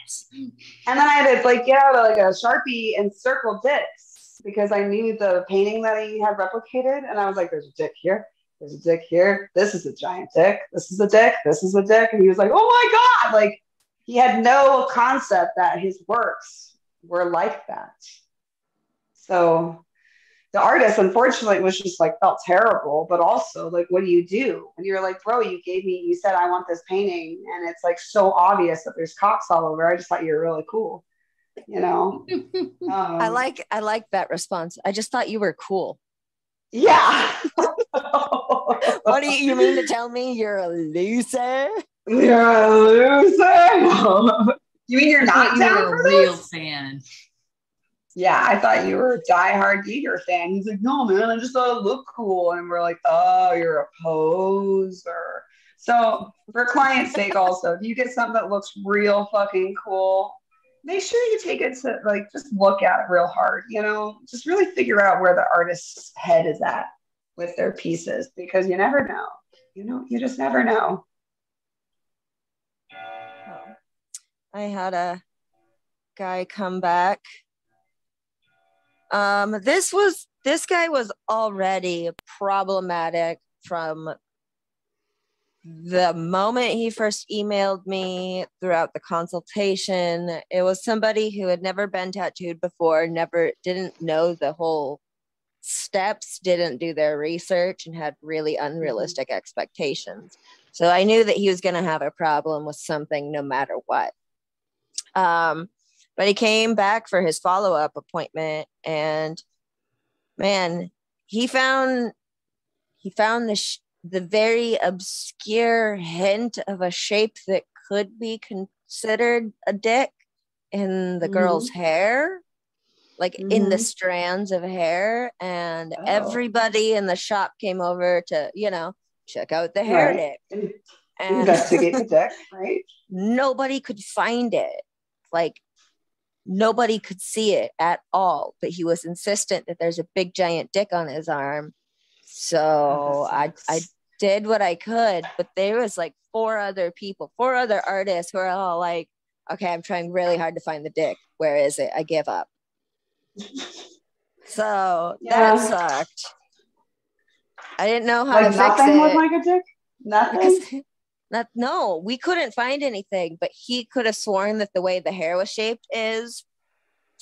Speaker 1: And then I had to like get out like a sharpie and circle dicks because I knew the painting that he had replicated, and I was like, "There's a dick here. There's a dick here. This is a giant dick. This is a dick. This is a dick." And he was like, "Oh my god!" Like he had no concept that his works were like that. So the artist, unfortunately, was just like felt terrible. But also, like, what do you do And you're like, "Bro, you gave me, you said I want this painting," and it's like so obvious that there's cocks all over. I just thought you were really cool, you know. Um,
Speaker 4: I like I like that response. I just thought you were cool.
Speaker 1: Yeah.
Speaker 4: What do you, you mean to tell me you're a loser?
Speaker 1: You're a loser. you mean you're not
Speaker 3: you were a real
Speaker 1: this?
Speaker 3: fan.
Speaker 1: Yeah, I thought you were a diehard Giger fan. He's like, no, man, I just thought it looked cool. And we're like, oh, you're a poser. So, for client's sake, also, if you get something that looks real fucking cool, make sure you take it to like just look at it real hard. You know, just really figure out where the artist's head is at with their pieces because you never know. You know, you just never know.
Speaker 4: I had a guy come back. Um, this was this guy was already problematic from the moment he first emailed me throughout the consultation. It was somebody who had never been tattooed before, never didn't know the whole steps, didn't do their research, and had really unrealistic expectations. So I knew that he was going to have a problem with something no matter what. Um, but he came back for his follow up appointment, and man, he found he found the sh- the very obscure hint of a shape that could be considered a dick in the girl's hair, like in the
Speaker 1: Mhm.
Speaker 4: strands of hair, and
Speaker 1: Oh.
Speaker 4: everybody in the shop came over to you know check out the hair
Speaker 1: Right.
Speaker 4: dick, and
Speaker 1: Investigate the deck, right?
Speaker 4: nobody could find it. Like nobody could see it at all. But he was insistent that there's a big giant dick on his arm. Oh, so
Speaker 1: Oh,
Speaker 4: I. I did what I could, but there was like four other people, four other artists who are all like, okay, I'm trying really hard to find the dick. Where is it? I give up. So
Speaker 1: Yeah.
Speaker 4: that sucked. I didn't know how
Speaker 1: like
Speaker 4: to fix
Speaker 1: nothing
Speaker 4: it.
Speaker 1: like a dick. Nothing.
Speaker 4: Because not no, we couldn't find anything, but he could have sworn that the way the hair was shaped is.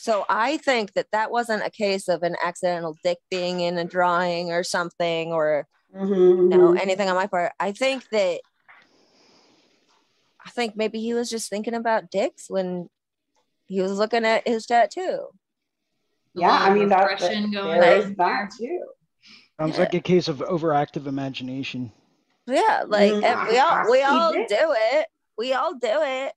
Speaker 4: So I think that that wasn't a case of an accidental dick being in a drawing or something, or
Speaker 1: Mhm,
Speaker 4: you know
Speaker 1: mhm.
Speaker 4: anything on my part. I think that I think maybe he was just thinking about dicks when he was looking at his tattoo.
Speaker 1: Yeah, I mean that, that
Speaker 3: repression going
Speaker 1: there
Speaker 3: on
Speaker 1: is that too.
Speaker 6: Sounds
Speaker 4: Yeah.
Speaker 6: like a case of overactive imagination.
Speaker 4: Yeah, like
Speaker 1: Mm,
Speaker 4: and we all we all do
Speaker 1: it.
Speaker 4: it. We all do it.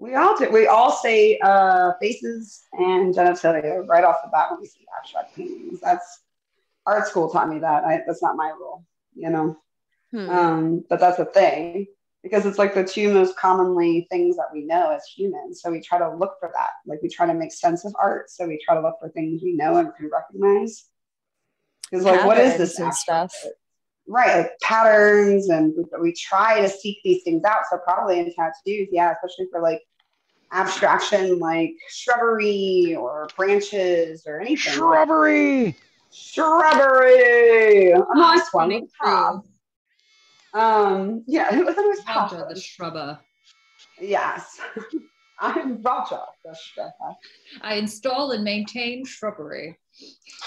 Speaker 1: We all do. We all say uh, faces and genitalia right off the bat when we see abstract paintings. That's art school taught me that. I, that's not my rule, you know.
Speaker 4: Hmm.
Speaker 1: Um, but that's a thing because it's like the two most commonly things that we know as humans. So we try to look for that. Like we try to make sense of art. So we try to look for things we know and can recognize. Because like, what is this
Speaker 4: and stuff.
Speaker 1: art? Right, like patterns, and we try to seek these things out. So probably in tattoos, yeah, especially for like abstraction, like shrubbery or branches or anything.
Speaker 6: Shrubbery.
Speaker 1: Shrubbery. A nice one.
Speaker 3: Funny
Speaker 1: with. Um, yeah, it was, it was
Speaker 3: Roger the shrubber.
Speaker 1: Yes. I'm Roger the shrubber.
Speaker 3: I install and maintain shrubbery.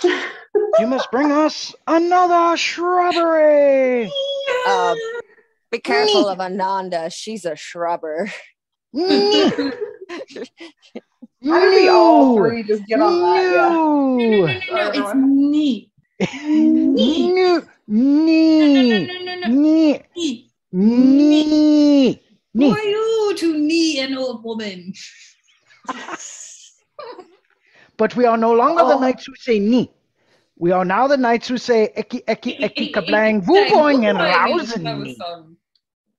Speaker 6: You must bring us another shrubbery.
Speaker 4: Uh, be careful of Ananda. She's a shrubber.
Speaker 1: How did we all
Speaker 6: no,
Speaker 1: three just get on that? Yeah.
Speaker 3: No, no,
Speaker 6: no,
Speaker 3: no, no, no, it's neat.
Speaker 6: no,
Speaker 3: No,
Speaker 6: nee,
Speaker 3: no, no, no,
Speaker 6: nee,
Speaker 3: Who are you to knee an old woman?
Speaker 6: But we are no longer the
Speaker 1: Oh.
Speaker 6: knights who say ni. We are now the knights who say eki eki eki kablang woo boing and rousing me.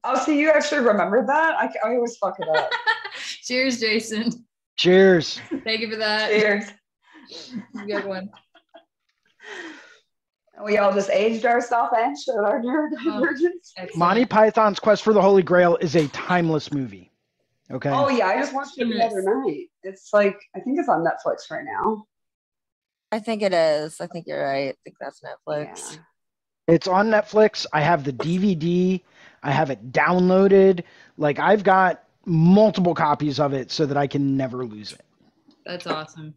Speaker 1: Oh, see, you actually remember that? I, I always fuck it up.
Speaker 3: Cheers, Jason.
Speaker 6: Cheers.
Speaker 3: Thank you for that.
Speaker 1: Cheers.
Speaker 3: Good one.
Speaker 1: We all just aged ourselves and showed our
Speaker 3: Oh.
Speaker 1: neurodivergence.
Speaker 3: Excellent.
Speaker 6: Monty Python's Quest for the Holy Grail is a timeless movie. Okay.
Speaker 1: Oh yeah, I just watched it the other night. It's like I think it's on Netflix right now.
Speaker 4: I think it is. I think you're right. I think that's Netflix.
Speaker 1: Yeah.
Speaker 6: It's on Netflix. I have the DVD. I have it downloaded. Like I've got multiple copies of it so that I can never lose it.
Speaker 3: That's awesome.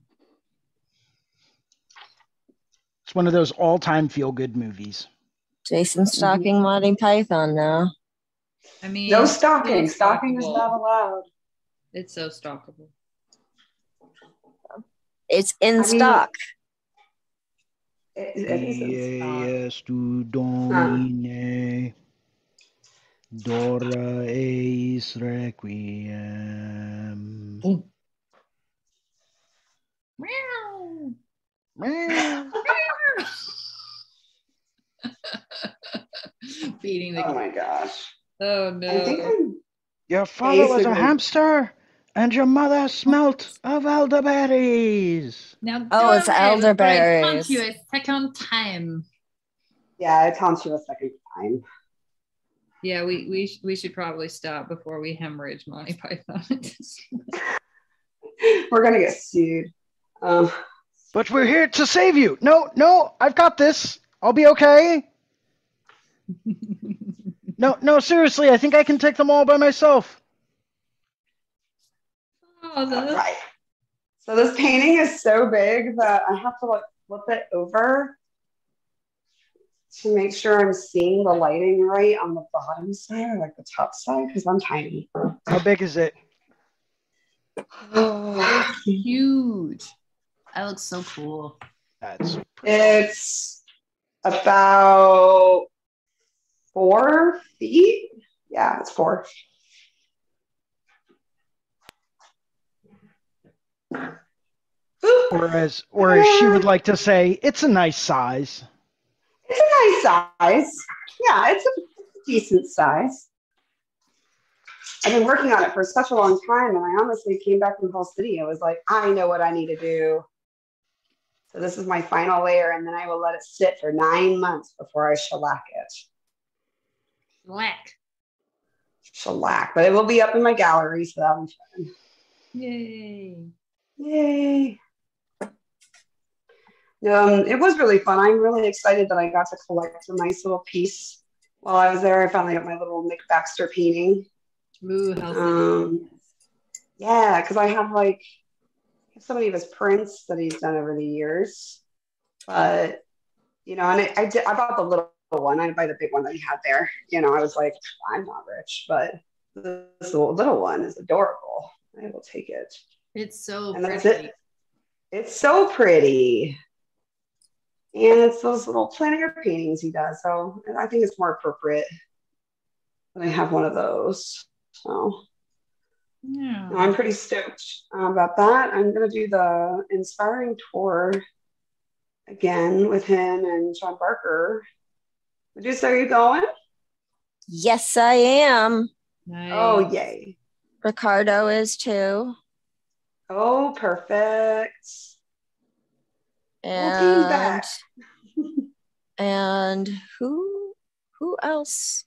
Speaker 6: It's one of those all-time feel-good movies.
Speaker 4: Jason mhm. stalking Monty Python now.
Speaker 3: I mean,
Speaker 1: No stalking.
Speaker 3: it's
Speaker 1: Stalking is not allowed.
Speaker 3: It's so stalkable.
Speaker 4: It's in
Speaker 1: I mean-
Speaker 4: stock.
Speaker 1: It, it is in stock.
Speaker 6: Yes, tu domine. Dora eis requiem. Oh.
Speaker 3: Meow.
Speaker 6: Meow.
Speaker 3: Beating the.
Speaker 1: Oh my gosh.
Speaker 3: Oh no.
Speaker 1: I'm
Speaker 6: Your father was a hamster, and your mother smelt of elderberries.
Speaker 3: Now
Speaker 4: Oh, it's
Speaker 3: go ahead, before I
Speaker 4: elderberries.
Speaker 3: taunt you a second time.
Speaker 1: yeah, I taunt you a second time.
Speaker 3: Yeah, we we sh- we should probably stop before we hemorrhage Monty Python.
Speaker 1: We're gonna get sued. Um,
Speaker 6: But we're here to save you. No, no, I've got this. I'll be okay. No, no, seriously, I think I can take them all by myself.
Speaker 3: oh,
Speaker 1: all right. So this painting is so big that I have to like flip it over to make sure I'm seeing the lighting right on the bottom side or like the top side because I'm tiny.
Speaker 6: How big is it?
Speaker 3: Oh, it's huge. That looks so cool.
Speaker 6: That's
Speaker 1: It's about four feet. Yeah, it's four. Ooh,
Speaker 6: or as or as she would like to say, it's a nice size.
Speaker 1: It's a nice size. Yeah, it's a decent size. I've been working on it for such a long time, and I honestly came back from Hall City. I was like, I know what I need to do. So this is my final layer, and then I will let it sit for nine months before I shellac it.
Speaker 3: Black.
Speaker 1: Shellac, but it will be up in my gallery, so that'll be fun.
Speaker 3: Yay.
Speaker 1: Yay. Um, it was really fun. I'm really excited that I got to collect a nice little piece. While I was there, I finally got my little Nick Baxter painting.
Speaker 3: Ooh.
Speaker 1: Um, yeah, because I have like so many of his prints that he's done over the years. But you know, and I, I did I bought the little one. I didn't buy the big one that he had there. You know, I was like, I'm not rich, but this little one is adorable. I will take it.
Speaker 3: it's so
Speaker 1: And that's
Speaker 3: pretty.
Speaker 1: it. It's so pretty. And it's those little plein air paintings he does. So I think it's more appropriate that I have one of those. So
Speaker 3: Yeah.
Speaker 1: no, I'm pretty stoked about that. I'm going to do the inspiring tour again with him and Shawn Barber. Medusa, are you going?
Speaker 4: Yes, I am.
Speaker 3: Nice.
Speaker 1: Oh, yay.
Speaker 4: Ricardo is too.
Speaker 1: Oh, perfect. Whole team's
Speaker 4: And and who who else?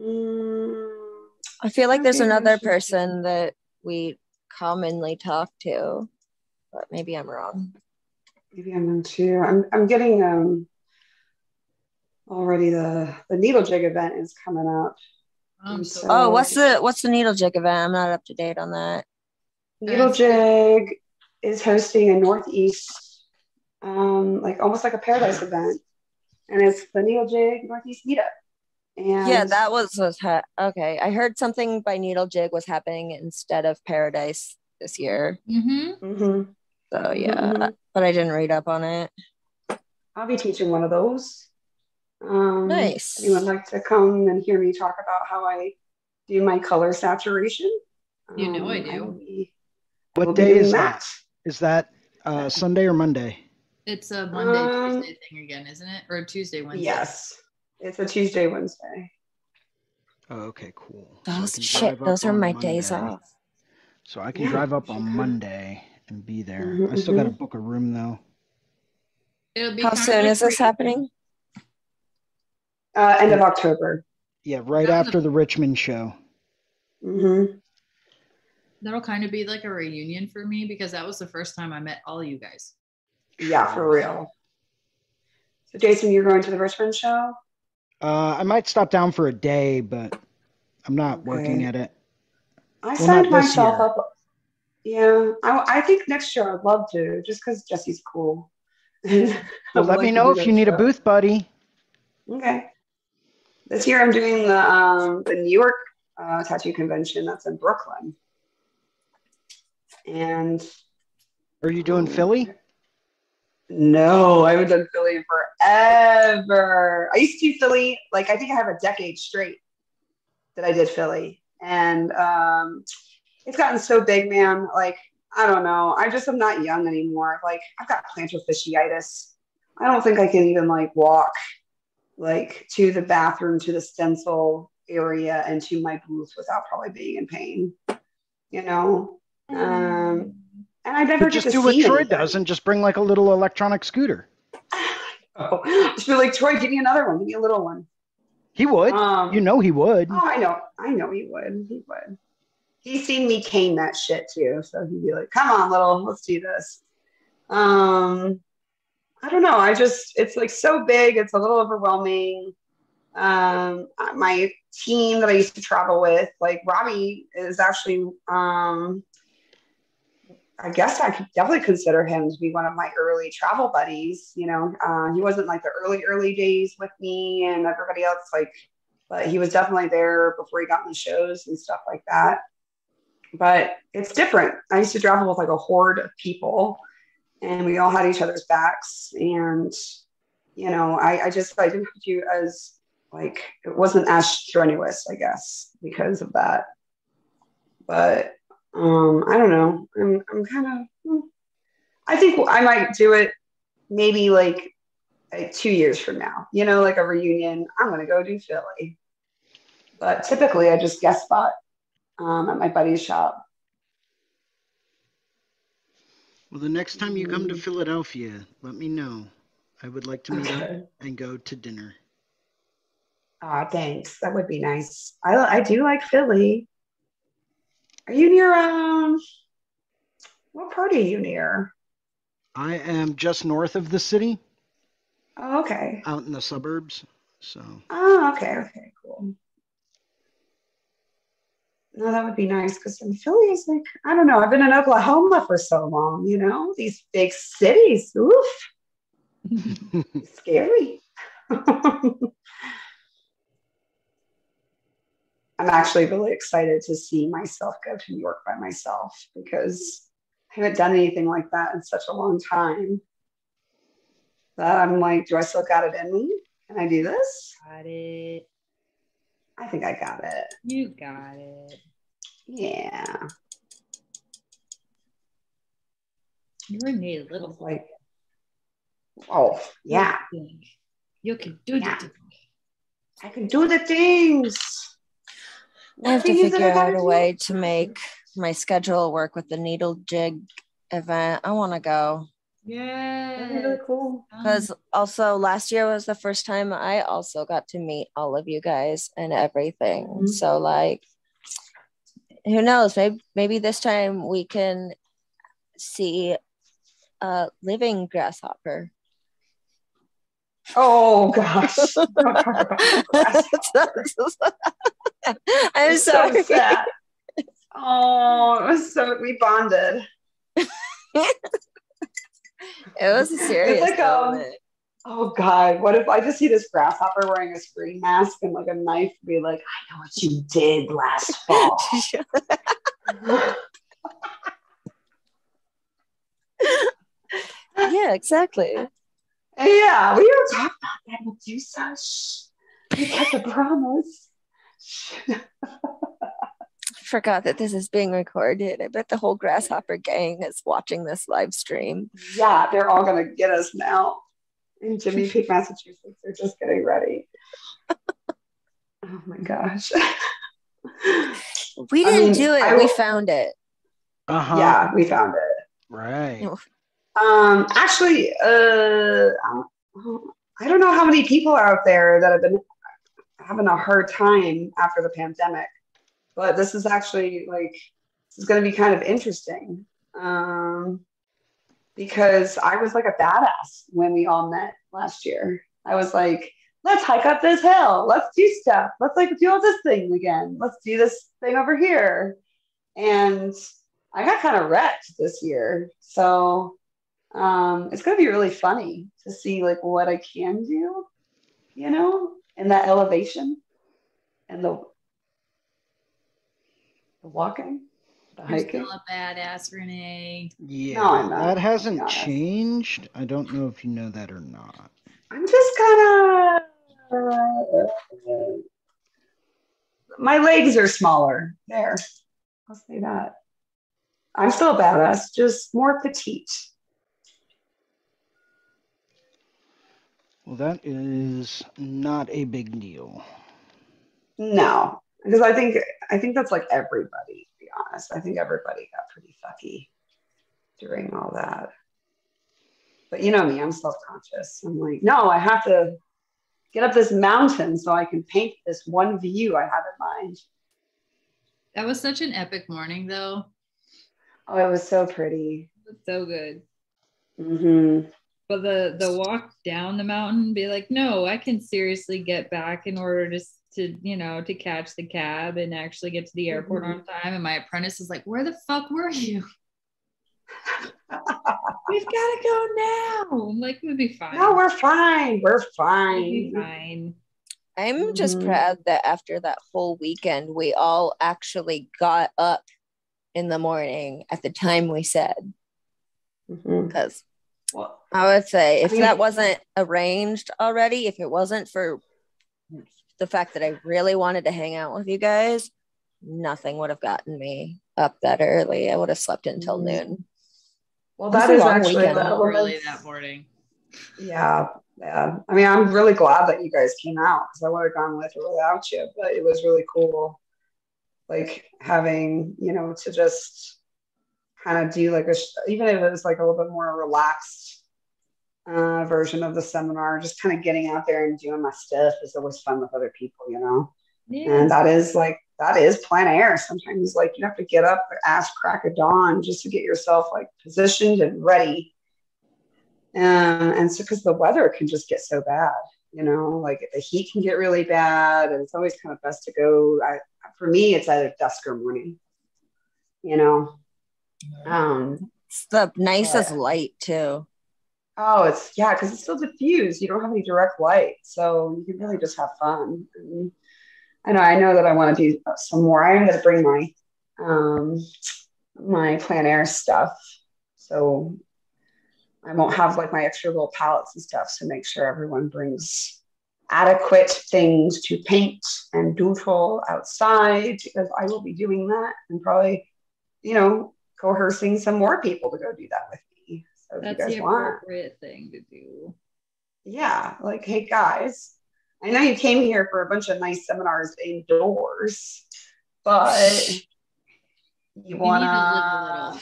Speaker 1: Mm,
Speaker 4: I feel like there's another
Speaker 1: sure.
Speaker 4: person that we commonly talk to, but maybe I'm wrong.
Speaker 1: maybe I'm in too. I'm, I'm getting um already the the needle jig event is coming up.
Speaker 3: I'm so
Speaker 4: Oh, what's the what's the needle jig event? I'm not up to date on that.
Speaker 1: Needle Jig is hosting a Northeast, um, like almost like a paradise event, and it's the Needle Jig Northeast meetup. And
Speaker 4: Yeah, that was was ha- okay. I heard something by Needle Jig was happening instead of Paradise this year.
Speaker 3: Mm-hmm.
Speaker 1: Mhm.
Speaker 4: So yeah,
Speaker 1: Mhm.
Speaker 4: but I didn't read up on it.
Speaker 1: I'll be teaching one of those. Um,
Speaker 4: Nice.
Speaker 1: If anyone would like to come and hear me talk about how I do my color saturation?
Speaker 3: You know I
Speaker 1: um,
Speaker 3: do.
Speaker 1: will be-
Speaker 6: What
Speaker 1: be
Speaker 6: day
Speaker 1: doing
Speaker 6: is that? Is that uh, Sunday or Monday?
Speaker 3: It's a Monday,
Speaker 1: Um,
Speaker 3: Tuesday thing again, isn't it? Or Tuesday, Wednesday?
Speaker 1: Yes, it's a Tuesday, Wednesday.
Speaker 6: Oh, okay, cool.
Speaker 4: Those
Speaker 6: can
Speaker 4: shit, those are
Speaker 6: on
Speaker 4: my days off.
Speaker 6: So I can
Speaker 1: Yeah,
Speaker 6: drive up on
Speaker 1: could.
Speaker 6: Monday and be there.
Speaker 1: Mhm,
Speaker 6: I still got to book a room though.
Speaker 3: It'll be
Speaker 4: How soon is this happening?
Speaker 1: Uh, end of October.
Speaker 6: Yeah, right
Speaker 3: That's
Speaker 6: after the Richmond show.
Speaker 1: hmm
Speaker 3: That'll kind of be like a reunion for me because that was the first time I met all you guys.
Speaker 1: Yeah, for real. So, Jason, you're going to the Richmond show?
Speaker 6: Uh, I might stop down for a day, but I'm not working at it.
Speaker 1: I
Speaker 6: Well,
Speaker 1: signed myself
Speaker 6: year.
Speaker 1: up. Yeah, I, I think next year I'd love to, just because Jesse's cool.
Speaker 6: Well, let me know if you need a booth buddy.
Speaker 1: Okay. This year I'm doing the um, the New York uh, tattoo convention that's in Brooklyn, and
Speaker 6: Are you doing Philly?
Speaker 1: No, I haven't done Philly forever. I used to do Philly, like I think I have a decade straight that I did Philly. And um it's gotten so big, man. Like, I don't know. I just am not young anymore. Like, I've got plantar fasciitis. I don't think I can even like walk like to the bathroom, to the stencil area and to my booth without probably being in pain. You know? Um and I never
Speaker 6: just do what Troy
Speaker 1: anything.
Speaker 6: does and just bring like a little electronic scooter.
Speaker 1: Oh, just be like, Troy, give me another one. Give me a little one.
Speaker 6: He would.
Speaker 1: Um,
Speaker 6: you know he would.
Speaker 1: Oh, I know. I know he would. He would. He's seen me cane that shit too. So he'd be like, come on, little, let's do this. Um, I don't know. I just, it's like so big. It's a little overwhelming. Um, my team that I used to travel with, like Robbie is actually, um, I guess I could definitely consider him to be one of my early travel buddies. You know, uh, he wasn't like the early, early days with me and everybody else, like, but he was definitely there before he got in the shows and stuff like that. But it's different. I used to travel with like a horde of people and we all had each other's backs. And, you know, I, I just, I didn't have to as like, it wasn't as strenuous, I guess, because of that. But um, I don't know. I'm, I'm kind of, I think I might do it maybe like, two years from now, you know, like a reunion. I'm going to go do Philly. But typically I just guest spot um, at my buddy's shop.
Speaker 6: Well, the next time you come to
Speaker 1: Mm.
Speaker 6: Philadelphia, let me know. I would like to meet up and go to dinner.
Speaker 1: Ah, thanks. That would be nice. I, I do like Philly. Are you near, um, what part are you near?
Speaker 6: I am just north of the city,
Speaker 1: Oh, okay.
Speaker 6: out in the suburbs. So
Speaker 1: Oh, okay, okay, cool. No, that would be nice because in Philly is like, I don't know, I've been in Oklahoma for so long, you know, these big cities. Oof, scary. I'm actually really excited to see myself go to New York by myself because I haven't done anything like that in such a long time. That I'm like, do I still got it in me? Can I do this?
Speaker 3: Got it.
Speaker 1: I think I got it.
Speaker 3: You got it.
Speaker 1: Yeah.
Speaker 3: You're a little
Speaker 1: Like, oh, yeah.
Speaker 3: You can do
Speaker 1: Yeah.
Speaker 3: that.
Speaker 1: I can do the things.
Speaker 4: I have to
Speaker 1: What thing is it
Speaker 4: figure out a way to make my schedule work with the needle jig event. I want to go
Speaker 1: That'd really
Speaker 3: Yeah.
Speaker 1: cool.
Speaker 4: because also last year was the first time I also got to meet all of you guys and everything.
Speaker 1: Mhm.
Speaker 4: So like, who knows? Maybe maybe this time we can see a living grasshopper.
Speaker 1: Oh gosh. Don't talk about
Speaker 4: I'm
Speaker 1: It's so
Speaker 4: sorry.
Speaker 1: sad. Oh, it was so we bonded.
Speaker 4: it was a serious
Speaker 1: like, um,
Speaker 4: moment.
Speaker 1: Oh God, what if I just see this grasshopper wearing a Scream mask and like a knife be like, I know what you did last fall.
Speaker 4: yeah, exactly.
Speaker 1: yeah, we don't talk about that, Medusa. Shh. We kept a promise.
Speaker 4: Forgot that this is being recorded. I bet the whole grasshopper gang is watching this live stream.
Speaker 1: Yeah, they're all gonna get us now. In Jiminy Peak, Massachusetts, they're just getting ready. oh my gosh.
Speaker 4: We didn't
Speaker 1: mean,
Speaker 4: do it.
Speaker 1: I
Speaker 4: we
Speaker 1: will-
Speaker 4: found it.
Speaker 6: Uh-huh.
Speaker 1: Yeah, we found it.
Speaker 6: Right.
Speaker 1: Um, actually, uh, I don't know how many people are out there that have been having a hard time after the pandemic, but this is actually like is going to be kind of interesting. Um, because I was like a badass when we all met last year. I was like, let's hike up this hill. Let's do stuff. Let's like do all this thing again. Let's do this thing over here. And I got kind of wrecked this year. So um, it's going to be really funny to see like what I can do, you know, in that elevation and the, the walking, the
Speaker 3: You're
Speaker 1: hiking.
Speaker 3: still a badass, Renee.
Speaker 6: Yeah.
Speaker 1: No, I'm not.
Speaker 6: That hasn't
Speaker 1: Yeah.
Speaker 6: changed. I don't know if you know that or not.
Speaker 1: I'm just kind of. my legs are smaller. There. I'll say that. I'm still a badass, just more petite.
Speaker 6: Well, that is not a big deal.
Speaker 1: No, because I think I think that's like everybody. To be honest, I think everybody got pretty fucky during all that. But you know me, I'm self-conscious. I'm like, no, I have to get up this mountain so I can paint this one view I have in mind.
Speaker 3: That was such an epic morning, though.
Speaker 1: Oh, it was so pretty.
Speaker 3: It was so good.
Speaker 1: hmm
Speaker 3: But the the walk down the mountain, be like, no, I can seriously get back in order to to you know to catch the cab and actually get to the airport on time. And my apprentice is like, where the fuck were you? We've got to go now. I'm like, we'll be fine.
Speaker 1: No, we're fine. We're
Speaker 3: We'll be
Speaker 1: fine.
Speaker 3: fine.
Speaker 4: I'm just
Speaker 1: Mhm.
Speaker 4: proud that after that whole weekend, we all actually got up in the morning at the time we said.
Speaker 1: Mhm.
Speaker 4: Because
Speaker 1: Well,
Speaker 4: I would say if
Speaker 1: I mean-
Speaker 4: that wasn't arranged already, if it wasn't for the fact that I really wanted to hang out with you guys, nothing would have gotten me up that early. I would have slept until
Speaker 1: Mhm.
Speaker 4: noon.
Speaker 1: well,
Speaker 4: It was
Speaker 1: that
Speaker 4: a
Speaker 1: is actually
Speaker 4: weekend.
Speaker 1: the
Speaker 3: early that morning.
Speaker 1: Yeah, yeah. I mean, I'm really glad that you guys came out because I would have gone with or without you, but it was really cool. Like having, you know, to just kind of do like a, even if it was like a little bit more relaxed uh, version of the seminar, just kind of getting out there and doing my stuff is always fun with other people, you know?
Speaker 3: Yeah.
Speaker 1: And that is like, that is plein air. Sometimes like you have to get up ass crack of dawn just to get yourself like positioned and ready. Um, and so because the weather can just get so bad, you know, like the heat can get really bad, and it's always kind of best to go. I, for me, it's either dusk or morning, you know. Um,
Speaker 4: It's the nicest
Speaker 1: Yeah.
Speaker 4: light too.
Speaker 1: oh, it's yeah, because it's still diffused. You don't have any direct light, so you can really just have fun. And I know, I know that I want to do some more. I'm going to bring my um, my plein air stuff, so I won't have like my extra little palettes and stuff. So make sure everyone brings adequate things to paint and doodle outside because I will be doing that and probably, you know, coercing some more people to go do that with me. So if
Speaker 3: That's
Speaker 1: you guys
Speaker 3: the
Speaker 1: want,
Speaker 3: appropriate thing to do.
Speaker 1: yeah, like, hey guys, I know you came here for a bunch of nice seminars indoors, but you wanna,
Speaker 3: need to live a little.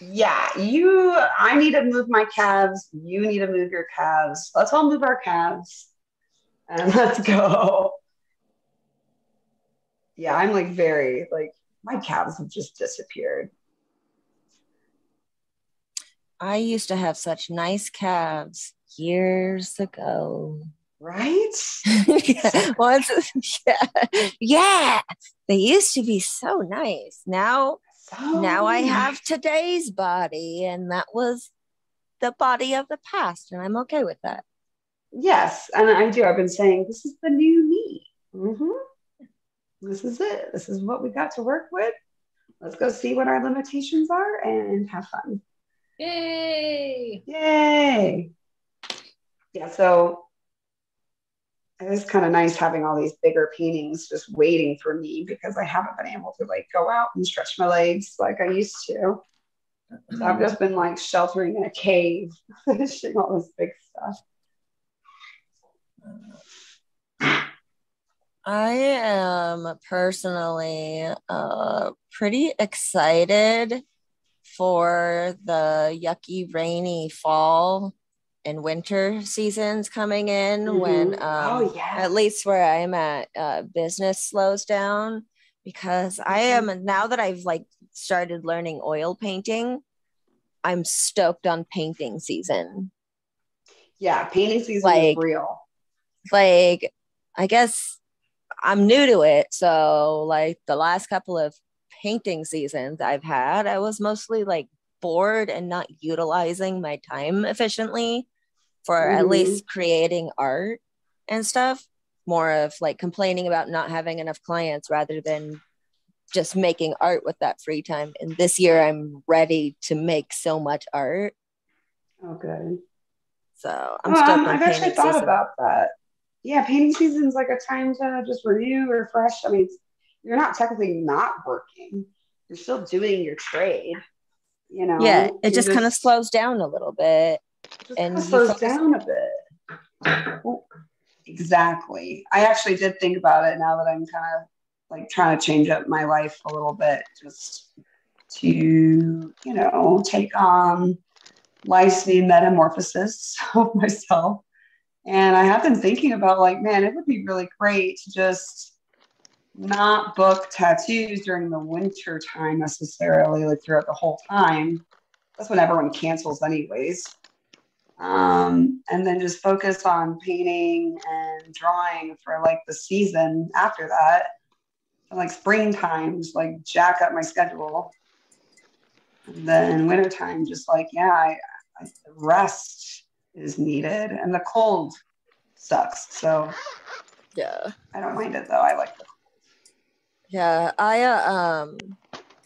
Speaker 1: yeah, you, I need to move my calves. You need to move your calves. Let's all move our calves and let's go. Yeah, I'm like very, like, my calves have just disappeared.
Speaker 4: I used to have such nice calves. years ago.
Speaker 1: Right?
Speaker 4: yeah. Once, yeah. yeah. They used to be so nice. Now,
Speaker 1: So
Speaker 4: now I have today's body, and that was the body of the past, and I'm okay with that.
Speaker 1: Yes, and I do. I've been saying this is the new me. hmm This is it. This is what we got to work with. Let's go see what our limitations are and have fun.
Speaker 3: Yay!
Speaker 1: Yay! Yeah, so it is kind of nice having all these bigger paintings just waiting for me because I haven't been able to like go out and stretch my legs like I used to. So I've just been like sheltering in a cave, finishing all this big stuff.
Speaker 4: I am personally uh, pretty excited for the yucky, rainy fall and winter seasons coming in when,
Speaker 1: Mhm.
Speaker 4: um,
Speaker 1: oh yeah,
Speaker 4: at least where I'm at, uh, business slows down because I
Speaker 1: Mhm.
Speaker 4: am now that I've like started learning oil painting, I'm stoked on painting season.
Speaker 1: yeah. Painting season
Speaker 4: like-
Speaker 1: is real.
Speaker 4: like I guess I'm new to it. So like the last couple of painting seasons I've had, I was mostly like bored and not utilizing my time efficiently for at
Speaker 1: Mhm.
Speaker 4: least creating art and stuff. More of like complaining about not having enough clients rather than just making art with that free time. And this year I'm ready to make so much art.
Speaker 1: Oh, good.
Speaker 4: So I'm stoked
Speaker 1: um, I've actually thought
Speaker 4: season.
Speaker 1: about that. Yeah, painting season is like a time to just renew, refresh. I mean, it's- you're not technically not working; you're still doing your trade. You know.
Speaker 4: yeah, it
Speaker 1: You're
Speaker 4: just kind of slows down a little bit.
Speaker 1: just
Speaker 4: and
Speaker 1: slows down a bit. Oh, Exactly. I actually did think about it now that I'm kind of like trying to change up my life a little bit, just to you know take on life's new metamorphosis of myself. And I have been thinking about like, man, it would be really great to just not book tattoos during the winter time necessarily, like throughout the whole time. That's when everyone cancels, anyways. Um, and then just focus on painting and drawing for like the season after that. And, like springtime, just like jack up my schedule. And then wintertime, just like, yeah, I, I, rest is needed. And the cold sucks. So
Speaker 4: Yeah.
Speaker 1: I don't mind it though. I like the
Speaker 4: Yeah, I uh, um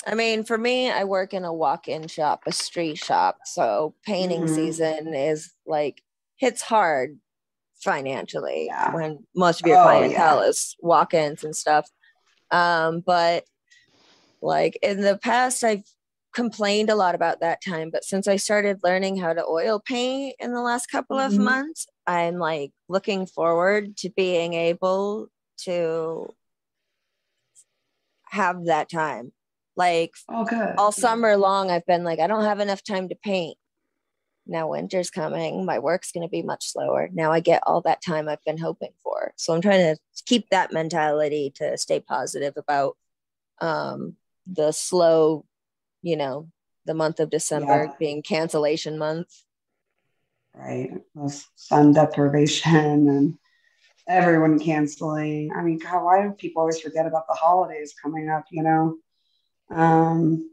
Speaker 4: I mean, for me, I work in a walk-in shop, a street shop, so painting
Speaker 1: Mhm.
Speaker 4: season is like hits hard financially
Speaker 1: Yeah.
Speaker 4: when most of your
Speaker 1: Oh,
Speaker 4: clientele is walk-ins and stuff. Um, but like in the past, I've complained a lot about that time, but since I started learning how to oil paint in the last couple of
Speaker 1: Mhm.
Speaker 4: months, I'm like looking forward to being able to have that time. Like
Speaker 1: Oh, good.
Speaker 4: all summer long, I've been like, I don't have enough time to paint. Now winter's coming. My work's going to be much slower. Now I get all that time I've been hoping for. So I'm trying to keep that mentality to stay positive about um, the slow, you know, the month of December
Speaker 1: Yeah.
Speaker 4: being cancellation month.
Speaker 1: right? Sun deprivation and everyone canceling. I mean, God, why do people always forget about the holidays coming up, you know? Um,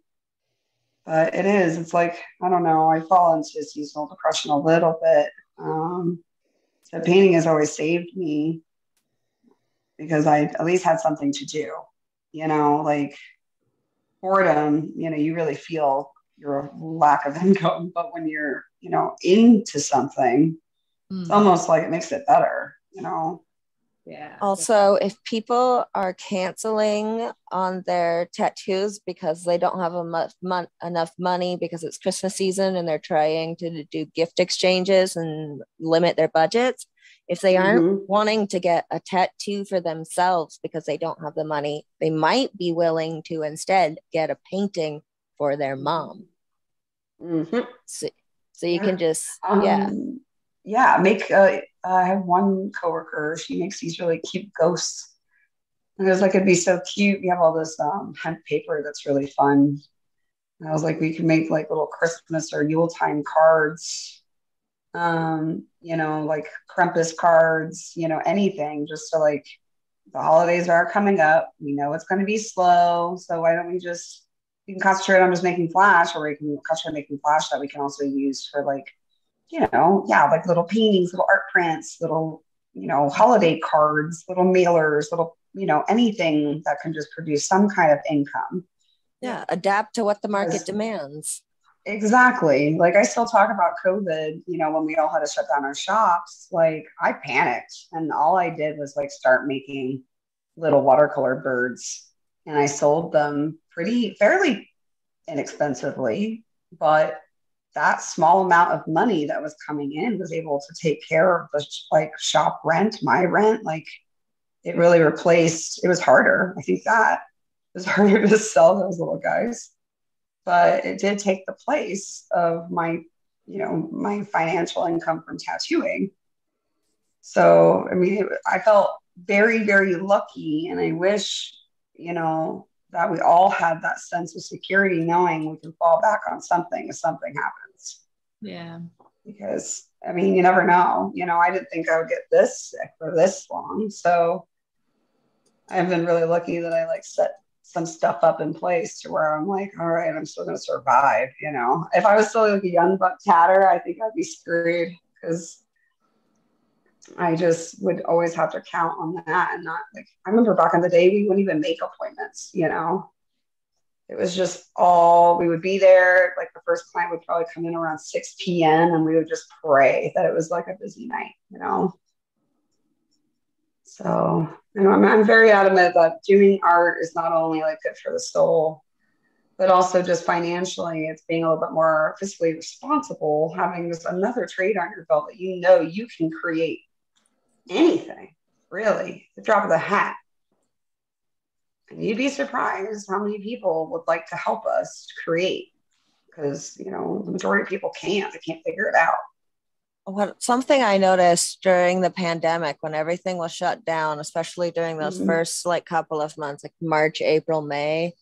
Speaker 1: but it is, it's like, I don't know, I fall into seasonal depression a little bit. Um, so painting has always saved me because I at least had something to do, you know, like boredom, you know, you really feel your lack of income, but when you're, you know, into something,
Speaker 3: Mm.
Speaker 1: it's almost like it makes it better, you know.
Speaker 3: Yeah.
Speaker 4: Also, if people are canceling on their tattoos because they don't have a mu- mon- enough money because it's Christmas season and they're trying to do gift exchanges and limit their budgets, if they aren't
Speaker 1: Mhm.
Speaker 4: wanting to get a tattoo for themselves because they don't have the money, they might be willing to instead get a painting for their mom.
Speaker 1: Mhm.
Speaker 4: So, so you
Speaker 1: Yeah.
Speaker 4: can just,
Speaker 1: Um,
Speaker 4: yeah.
Speaker 1: Yeah, make. Uh, I have one coworker. She makes these really cute ghosts. And I was like, it'd be so cute. We have all this um, hemp paper that's really fun. And I was like, we can make like little Christmas or Yule time cards um, you know, like Krampus cards, you know, anything just to like the holidays are coming up. We know it's going to be slow. So why don't we just, we can concentrate on just making flash or we can concentrate on making flash that we can also use for like, you know, yeah, like little paintings, little art prints, little, you know, holiday cards, little mailers, little, you know, anything that can just produce some kind of income.
Speaker 4: Yeah, adapt to what the market demands.
Speaker 1: Exactly. Like I still talk about COVID, you know, when we all had to shut down our shops, like I panicked and all I did was like start making little watercolor birds and I sold them pretty fairly inexpensively, but that small amount of money that was coming in was able to take care of the like shop rent, my rent, like it really replaced it was harder. I think that it was harder to sell those little guys but it did take the place of my you know my financial income from tattooing so i mean i felt very very lucky and i wish you know that we all had that sense of security knowing we can fall back on something if something happens.
Speaker 3: Yeah.
Speaker 1: Because i mean you never know. You know i didn't think i would get this sick for this long so i've been really lucky that i like set some stuff up in place to where I'm like, all right, I'm still going to survive. You know, if I was still like a young buck tatter, I think I'd be screwed because I just would always have to count on that and not like, I remember back in the day, we wouldn't even make appointments, you know, it was just all we would be there. Like the first client would probably come in around 6 p.m. and we would just pray that it was like a busy night, you know. So you know, I'm, I'm very adamant that doing art is not only like good for the soul, but also just financially, it's being a little bit more fiscally responsible, having just another trade on your belt that you know you can create anything, really, the drop of the hat. And you'd be surprised how many people would like to help us create because, you know, the majority of people can't, they can't figure it out
Speaker 4: what something I noticed during the pandemic when everything was shut down, especially during those mm-hmm. first like couple of months, like March, April, May.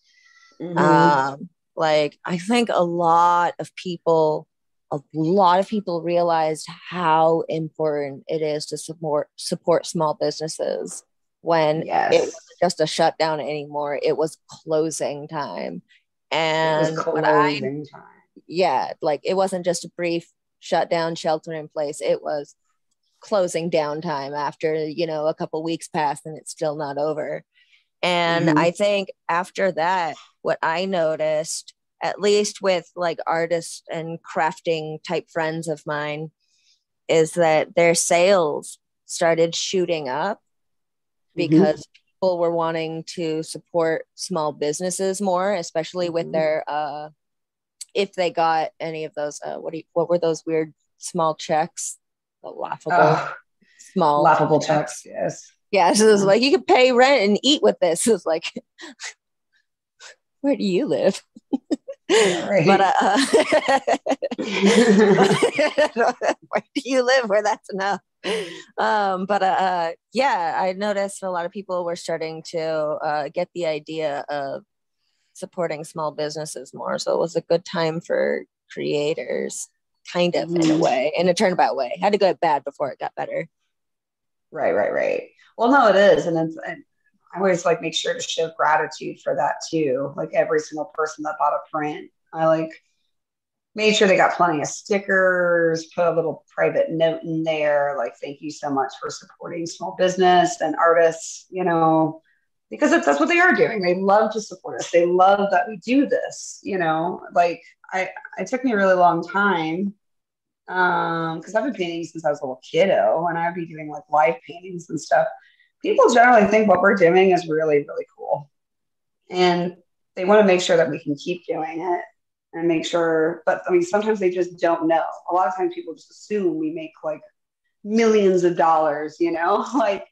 Speaker 4: Mm-hmm. Um, like I think a lot of people, a lot of people realized how important it is to support support small businesses when yes. it wasn't just a shutdown anymore. It was closing time. And closing I, time. yeah, like it wasn't just a brief shutdown shelter in place. It was closing downtime after, you know, a couple weeks passed and it's still not over. And mm-hmm. I think after that, what I noticed, at least with like artists and crafting type friends of mine, is that their sales started shooting up mm-hmm. because mm-hmm. people were wanting to support small businesses more, especially mm-hmm. with their uh, if they got any of those uh, what do you, what were those weird small checks the laughable oh, small
Speaker 1: laughable checks yes
Speaker 4: yeah so it was like you could pay rent and eat with this it's like where do you live right. but uh, where do you live where that's enough um but uh yeah i noticed a lot of people were starting to uh get the idea of supporting small businesses more. So it was a good time for creators, kind of in a mm-hmm. way, in a turnabout way. Had to go bad before it got better.
Speaker 1: Right, right, right. Well, no, it is, and it's. I always like make sure to show gratitude for that too. Like every single person that bought a print, I like made sure they got plenty of stickers, put a little private note in there, like thank you so much for supporting small business and artists. You know, because that's what they are doing. They love to support us. They love that we do this. You know, like I, it took me a really long time because um, I've been painting since I was a little kiddo, and I'd be doing like live paintings and stuff. People generally think what we're doing is really, really cool, and they want to make sure that we can keep doing it and make sure. But I mean, sometimes they just don't know. A lot of times, people just assume we make like millions of dollars. You know, like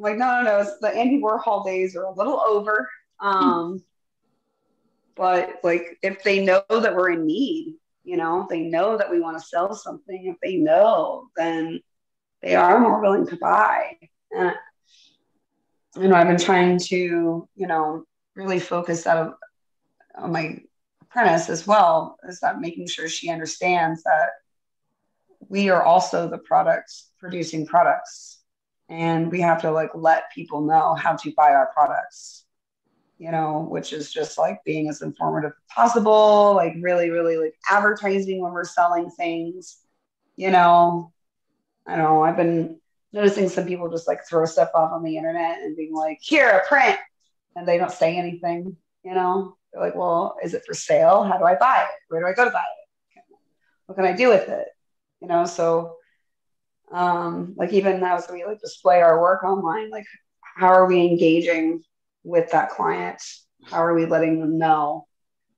Speaker 1: like, no, no, no. It's the Andy Warhol days are a little over. Um, but like, if they know that we're in need, you know, they know that we want to sell something. If they know, then they are more willing to buy. And you know, I've been trying to, you know, really focus that on my apprentice as well, is that making sure she understands that we are also the products producing products. And we have to like let people know how to buy our products you know which is just like being as informative as possible like really really like advertising when we're selling things you know. I don't know i've been noticing some people just like throw stuff off on the internet and being like here a print and they don't say anything you know? They're like well is it for sale? How do i buy it? Where do i go to buy it? What can i do with it? You know so um like even now, as we like display our work online like how are we engaging with that client? How are we letting them know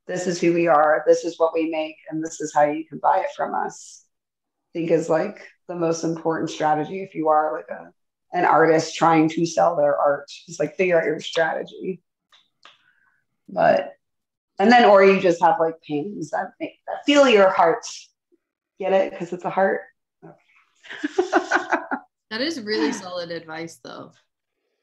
Speaker 1: this is who we are this is what we make and this is how you can buy it from us? I think is like the most important strategy if you are like a an artist trying to sell their art. Just like figure out your strategy. But and then or you just have like paintings that make that feel your heart. Get it? Because it's a heart.
Speaker 3: That is really solid advice, though.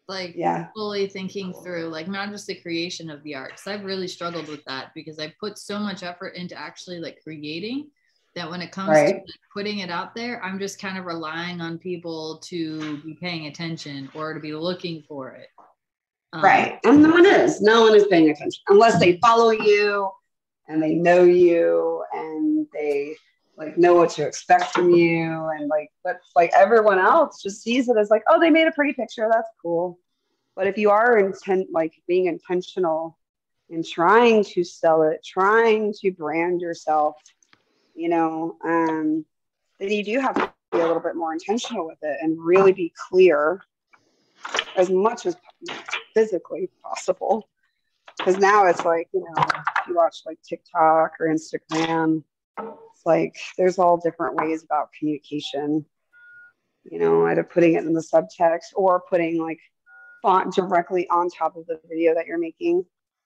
Speaker 3: Like,
Speaker 1: yeah.
Speaker 3: fully thinking through, like, not just the creation of the art. Because I've really struggled with that because I put so much effort into actually like creating that when it comes to
Speaker 1: Right.
Speaker 3: like, putting it out there, I'm just kind of relying on people to be paying attention or to be looking for it. Um,
Speaker 1: Right. And no one is. No one is paying attention unless they follow you and they know you and they like know what to expect from you. And like, but like everyone else just sees it as like, oh, they made a pretty picture. That's cool. But if you are intent, like being intentional and trying to sell it, trying to brand yourself, you know, um, then you do have to be a little bit more intentional with it and really be clear as much as physically possible. Because now it's like, you know, if you watch like TikTok or Instagram, it's like there's all different ways about communication. You know, either putting it in the subtext or putting like font directly on top of the video that you're making.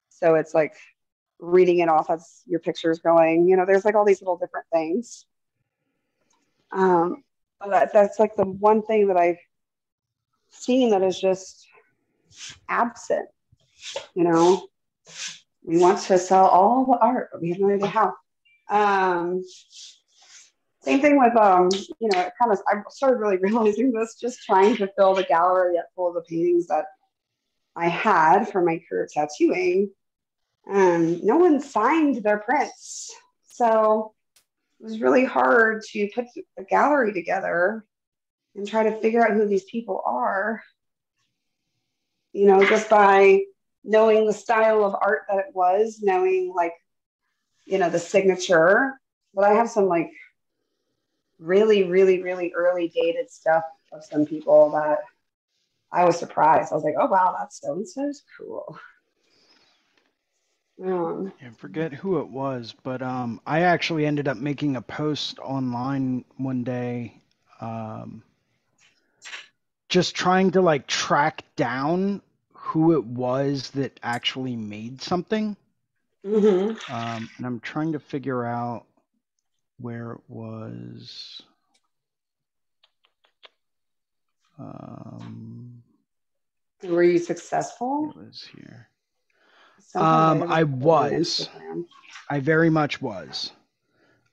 Speaker 1: So it's like reading it off as your picture's going. You know, there's like all these little different things. Um, that, that's like the one thing that I've seen that is just absent. You know, we want to sell all the art, but we have no idea how. Um, same thing with um, you know, kind of I started really realizing this just trying to fill the gallery up full of the paintings that I had for my career tattooing. Um, no one signed their prints. So it was really hard to put a gallery together and try to figure out who these people are you know, just by knowing the style of art that it was, knowing like, you know, the signature. But I have some like really, really, really early dated stuff of some people that I was surprised. I was like, oh wow, that's so and cool. Um,
Speaker 6: I forget who it was, but um, I actually ended up making a post online one day, um, just trying to like track down who it was that actually made something.
Speaker 1: mhm.
Speaker 6: Um, and I'm trying to figure out where it was. Um,
Speaker 1: Were you successful?
Speaker 6: it was here. Um, I
Speaker 1: put it on
Speaker 6: was. I very much was.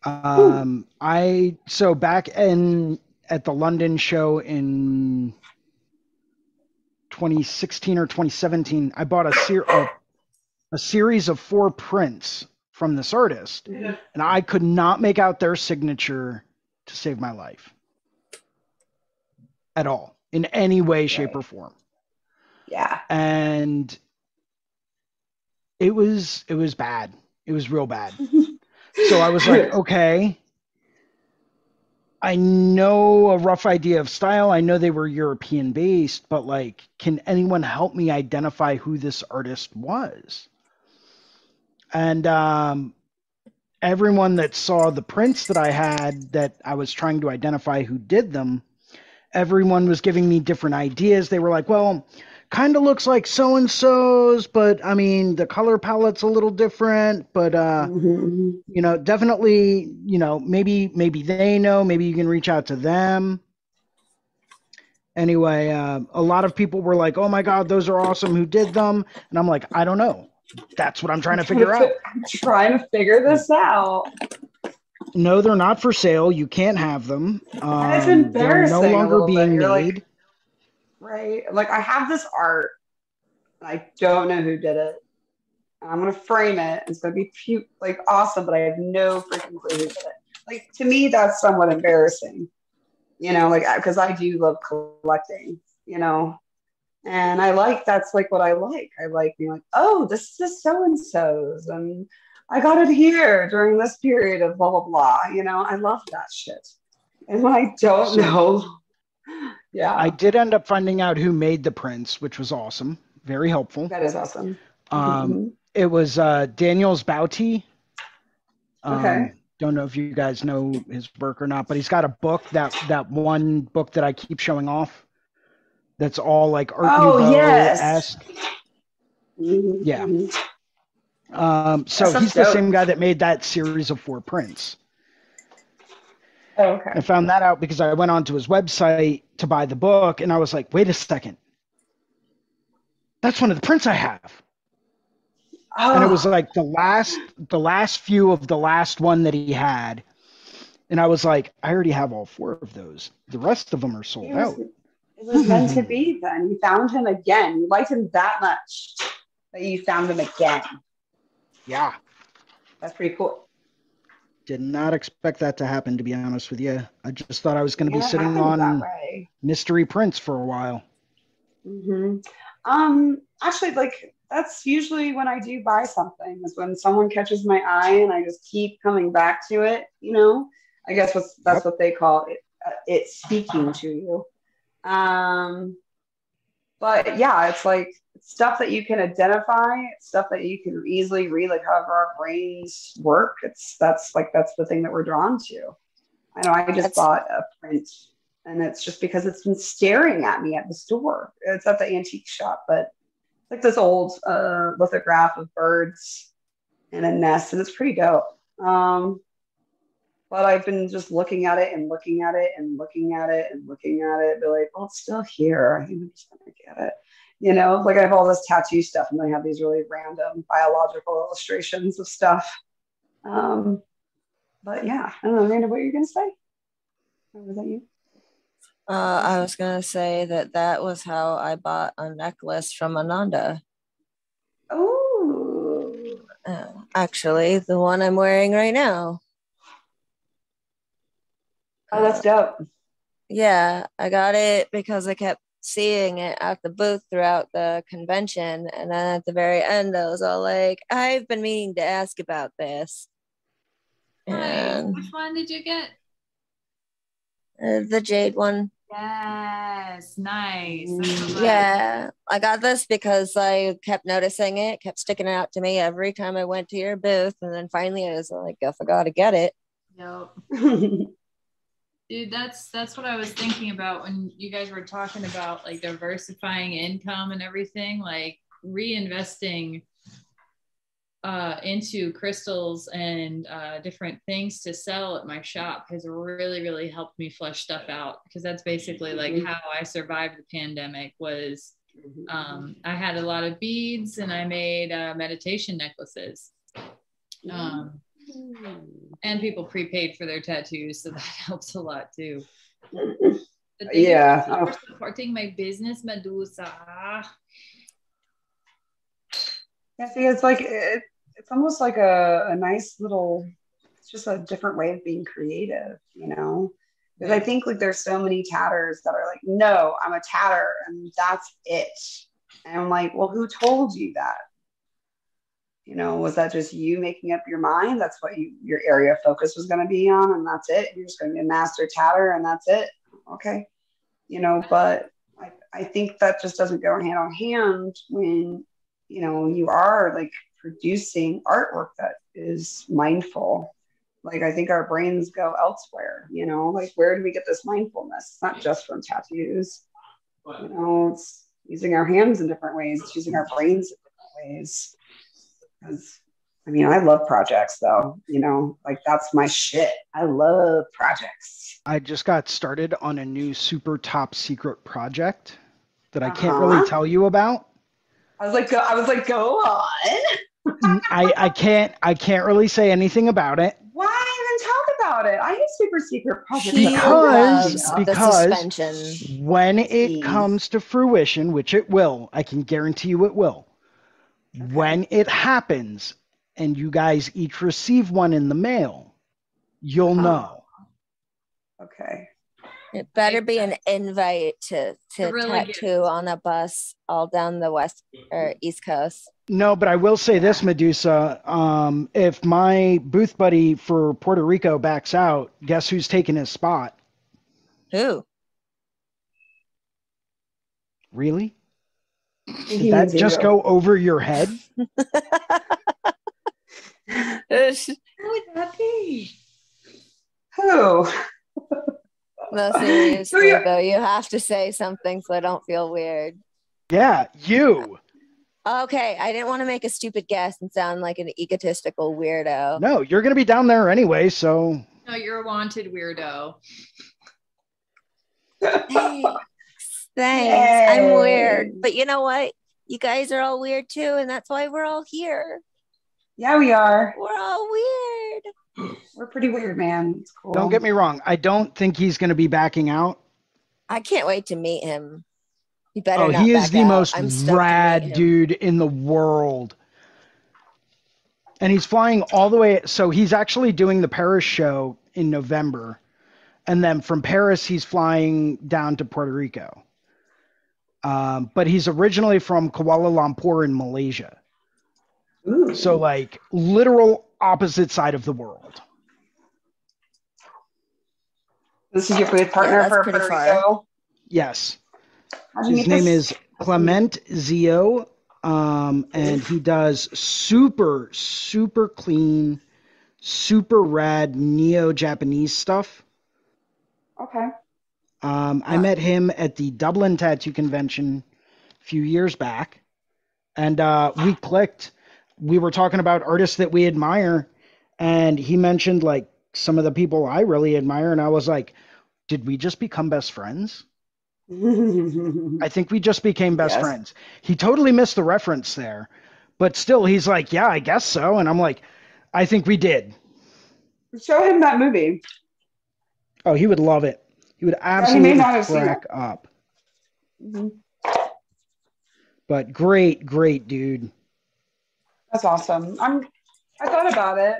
Speaker 6: Um, I so back in at the London show in 2016 or 2017, I bought a ser- a, a series of four prints from this artist, and I could not make out their signature to save my life. At all. In any way, shape, or form.
Speaker 1: Yeah.
Speaker 6: and it was it was bad. It was real bad. So i was like okay. I know a rough idea of style. I know they were european based but like can anyone help me identify who this artist was? And um everyone that saw the prints that i had that i was trying to identify who did them everyone was giving me different ideas. They were like well kind of looks like so and so's, but I mean the color palette's a little different. But uh,
Speaker 1: Mhm.
Speaker 6: you know, definitely, you know, maybe maybe they know. Maybe you can reach out to them. Anyway, uh, a lot of people were like, "Oh my God, those are awesome! Who did them?" And I'm like, "I don't know. That's what I'm trying to figure out."
Speaker 1: I'm trying to figure this out.
Speaker 6: no, they're not for sale. You can't have them. Um,
Speaker 1: And it's
Speaker 6: they're no longer being
Speaker 1: You're like-
Speaker 6: made.
Speaker 1: Right? Like I have this art, and I don't know who did it. And I'm gonna frame it. It's gonna be cute, like awesome, but I have no freaking clue who did it. Like to me, that's somewhat embarrassing, you know, like because I do love collecting, you know, and I like that's like what I like. I like being like, oh, this is so and so's, and I got it here during this period of blah blah blah. You know, I love that shit. And when I don't know, yeah,
Speaker 6: I did end up finding out who made the prints, which was awesome. Very helpful.
Speaker 1: that is awesome.
Speaker 6: Um,
Speaker 1: Mhm.
Speaker 6: it was uh, Daniel's Bouty. Um,
Speaker 1: Okay.
Speaker 6: Don't know if you guys know his work or not, but he's got a book that that one book that I keep showing off. That's all like Art
Speaker 1: Oh,
Speaker 6: Nouveau
Speaker 1: yes.
Speaker 6: Yeah.
Speaker 1: Mhm.
Speaker 6: Um, so he's the same guy that made that series of four prints.
Speaker 1: Oh, okay.
Speaker 6: I found that out because I went onto his website to buy the book, and I was like, "Wait a second, that's one of the prints I have."
Speaker 1: Oh,
Speaker 6: and it was ah. like the last the last few of the last one that he had and i was like i already have all four of those the rest of them are sold
Speaker 1: it was,
Speaker 6: out
Speaker 1: it was meant to hmm. be then. You found him again. You liked him that much that you found him again.
Speaker 6: yeah
Speaker 1: That's pretty cool.
Speaker 6: Did not expect that to happen to be honest with you i just thought i was going to be sitting on mystery prints for a while
Speaker 1: hmm Um, actually, like that's usually when I do buy something is when someone catches my eye and I just keep coming back to it. You know, I guess what's that's
Speaker 6: Yep.
Speaker 1: what they call it. Uh, it speaking to you. Um, but yeah, it's like stuff that you can identify, stuff that you can easily read, like however our brains work. It's that's like that's the thing that we're drawn to. I know I just
Speaker 4: That's-
Speaker 1: bought a print and it's just because it's been staring at me at the store. It's at the antique shop, but it's like this old uh, lithograph of birds in a nest, and it's pretty dope. Um, but I've been just looking at it and looking at it and looking at it and looking at it, be like, well, it's still here. I think I'm just gonna get it. You know, like I have all this tattoo stuff, and I have these really random biological illustrations of stuff. Um, but yeah, I don't know, Amanda, what you're gonna say? Or was that you?
Speaker 4: Uh, I was gonna say that that was how I bought a necklace from Ananda.
Speaker 1: Oh,
Speaker 4: Uh, actually, the one I'm wearing right now.
Speaker 1: oh, that's dope.
Speaker 4: Yeah, I got it because I kept seeing it at the booth throughout the convention. And then at the very end, I was all like, I've been meaning to ask about this.
Speaker 3: Nice.
Speaker 4: And
Speaker 3: Which one did you get?
Speaker 4: uh, the jade one.
Speaker 3: Yes, nice. That's the one.
Speaker 4: Yeah, I got this because I kept noticing it, kept sticking out to me every time I went to your booth. And then finally, I was like, guess I gotta get it.
Speaker 3: Yep. Dude, that's that's what I was thinking about when you guys were talking about like diversifying income and everything, like reinvesting uh, into crystals and uh, different things to sell at my shop has really, really helped me flesh stuff out because that's basically like
Speaker 1: Mhm.
Speaker 3: how I survived the pandemic was um, I had a lot of beads and I made uh, meditation necklaces. Um, and people prepaid for their tattoos, so that helps a lot too.
Speaker 1: Yeah.
Speaker 3: supporting my business, Medusa.
Speaker 1: Yeah, see, it's like it, it's almost like a, a nice little. It's just a different way of being creative, you know. Because I think like there's so many tatters that are like, no, I'm a tatter and that's it. And I'm like, well, who told you that? You know, was that just you making up your mind? That's what you your area of focus was going to be on, and that's it. You're just going to be a master tatter, and that's it. Okay, you know, but I, I think that just doesn't go hand on hand when you know you are like producing artwork that is mindful like i think our brains go elsewhere you know like where do we get this mindfulness it's not just from tattoos you know it's using our hands in different ways it's using our brains in different ways because i mean i love projects though you know like that's my shit i love projects
Speaker 6: i just got started on a new super top secret project that i can't
Speaker 1: Uh-huh.
Speaker 6: really tell you about
Speaker 1: i was like go, i was like go on
Speaker 6: I, I can't I can't really say anything about it.
Speaker 1: why even talk about it. I have super secret projects.
Speaker 4: He
Speaker 6: Because-
Speaker 4: the
Speaker 6: because-
Speaker 4: suspension.
Speaker 6: when it comes to fruition, which it will, I can guarantee you it will. When it happens and you guys each receive one in the mail, you'll
Speaker 1: Oh.
Speaker 6: know.
Speaker 1: Okay.
Speaker 4: It better be an invite to to
Speaker 3: A really good-
Speaker 4: tattoo on a bus all down the west or east coast.
Speaker 6: No, but I will say this, Medusa. Um, if my booth buddy for Puerto Rico backs out, guess who's taking his spot?
Speaker 4: Who?
Speaker 6: Really? Did that just go over your head?
Speaker 3: Who would that be?
Speaker 1: Who?
Speaker 4: No, seriously
Speaker 1: Who you-
Speaker 4: though, you have to say something so I don't feel weird.
Speaker 6: Yeah, you.
Speaker 4: Okay, I didn't want to make a stupid guess and sound like an egotistical weirdo.
Speaker 6: No, you're going to be down there anyway, so
Speaker 3: No, you're a wanted weirdo.
Speaker 4: Thanks. Thanks. I'm weird. But you know what? You guys are all weird too, and that's why we're all here.
Speaker 1: Yeah, we are.
Speaker 4: We're all weird.
Speaker 1: We're pretty weird, man. It's cool.
Speaker 6: don't get me wrong. I don't think he's going to be backing out.
Speaker 4: I can't wait to meet him. You better
Speaker 6: Oh,
Speaker 4: not
Speaker 6: he is
Speaker 4: back
Speaker 6: the
Speaker 4: out.
Speaker 6: most
Speaker 4: I'm stoked to
Speaker 6: rad dude in the world. And he's flying all the way. So he's actually doing the Paris show in November. And then from Paris, he's flying down to Puerto Rico. Um, but he's originally from Kuala Lumpur in Malaysia.
Speaker 1: Ooh.
Speaker 6: So, like, literal opposite side of the world.
Speaker 1: this is your booth partner
Speaker 4: that's
Speaker 1: for
Speaker 4: pretty
Speaker 1: Puerto. Rico.
Speaker 6: Yes. His name
Speaker 1: this?
Speaker 6: is Clement Zio, um, and he does super, super clean, super rad neo Japanese stuff.
Speaker 1: Okay.
Speaker 6: Um, I met him at the Dublin Tattoo Convention a few years back, and uh, we clicked. We were talking about artists that we admire, and he mentioned like some of the people I really admire, and I was like, "Did we just become best friends?" I think we just became best
Speaker 1: Yes.
Speaker 6: friends. He totally missed the reference there, but still, he's like, "Yeah, I guess so," and I'm like, "I think we did."
Speaker 1: Show him that movie.
Speaker 6: Oh, he would love it. He would
Speaker 1: may
Speaker 6: absolutely
Speaker 1: not have seen
Speaker 6: crack up.
Speaker 1: Mhm.
Speaker 6: But great, great dude.
Speaker 1: That's awesome. I'm. I thought about it.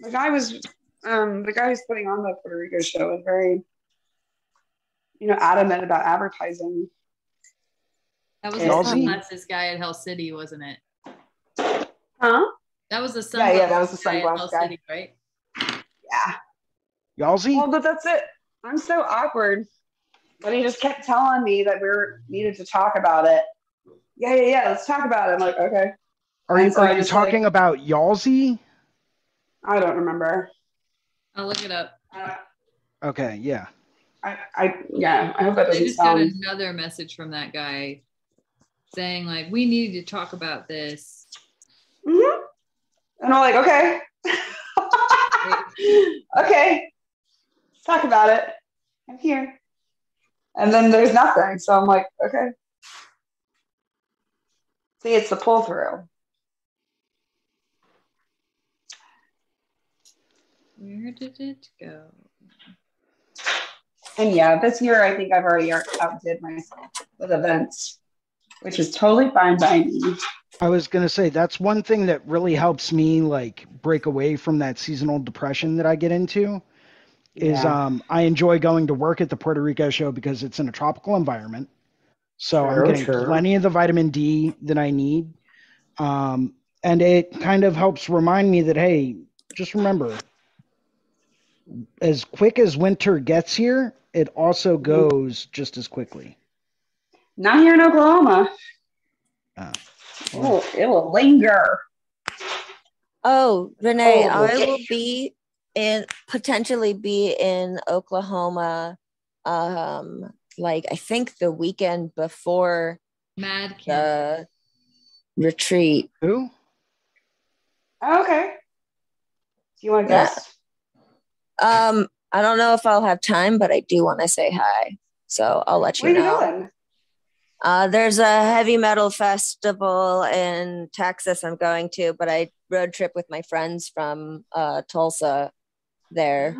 Speaker 1: The guy was, um, the guy who's putting on the Puerto Rico show was very, you know, adamant about advertising.
Speaker 3: That was
Speaker 1: Yeah.
Speaker 3: the
Speaker 6: Yalzi?
Speaker 3: sunglasses guy at Hell City, wasn't it?
Speaker 1: Huh?
Speaker 3: That was the
Speaker 1: Yeah,
Speaker 3: sunglasses
Speaker 1: yeah, that was the
Speaker 3: guy at
Speaker 1: sunglass
Speaker 3: Hell
Speaker 1: guy.
Speaker 3: City, right?
Speaker 1: Yeah.
Speaker 6: Yalzi?
Speaker 1: Well, but that's it. I'm so awkward. But he just kept telling me that we were needed to talk about it. Yeah, yeah, yeah. Let's talk about it. I'm like, okay.
Speaker 6: Are you
Speaker 1: so
Speaker 6: are you
Speaker 1: just, like-
Speaker 6: talking about Yalzi?
Speaker 1: I don't remember.
Speaker 3: I'll look it up.
Speaker 1: I,
Speaker 6: Okay, yeah.
Speaker 1: I, I yeah. I hope that
Speaker 3: I
Speaker 1: doesn't
Speaker 3: just got another message from that guy saying like we need to talk about this.
Speaker 1: Mhm. And I'm like, okay. okay. Let's talk about it. I'm here. And then there's nothing. So I'm like, okay. See, it's the pull through.
Speaker 3: Where did it go?
Speaker 1: And yeah, this year I think I've already outdid myself with events, which is totally fine by me.
Speaker 6: I was gonna say that's one thing that really helps me like break away from that seasonal depression that I get into. Is
Speaker 1: Yeah.
Speaker 6: um I enjoy going to work at the Puerto Rico show because it's in a tropical environment. So I'm getting
Speaker 1: true.
Speaker 6: plenty of the vitamin D that I need. Um and it kind of helps remind me that hey, just remember as quick as winter gets here, it also
Speaker 1: Mm-hmm.
Speaker 6: goes just as quickly.
Speaker 1: Not here in Oklahoma.
Speaker 6: Oh.
Speaker 1: It will, it will linger.
Speaker 4: Oh, Renee,
Speaker 1: Oh,
Speaker 4: I will be in potentially be in Oklahoma um like I think the weekend before
Speaker 3: Mad Kid.
Speaker 4: the retreat.
Speaker 6: Who?
Speaker 1: Oh, okay. Do you want to
Speaker 4: Yeah.
Speaker 1: guess?
Speaker 4: Um I don't know if I'll have time, but I do want to say hi. So I'll let you
Speaker 1: Where are you
Speaker 4: know.
Speaker 1: going?
Speaker 4: Uh, there's a heavy metal festival in Texas I'm going to, but I road trip with my friends from uh, Tulsa there.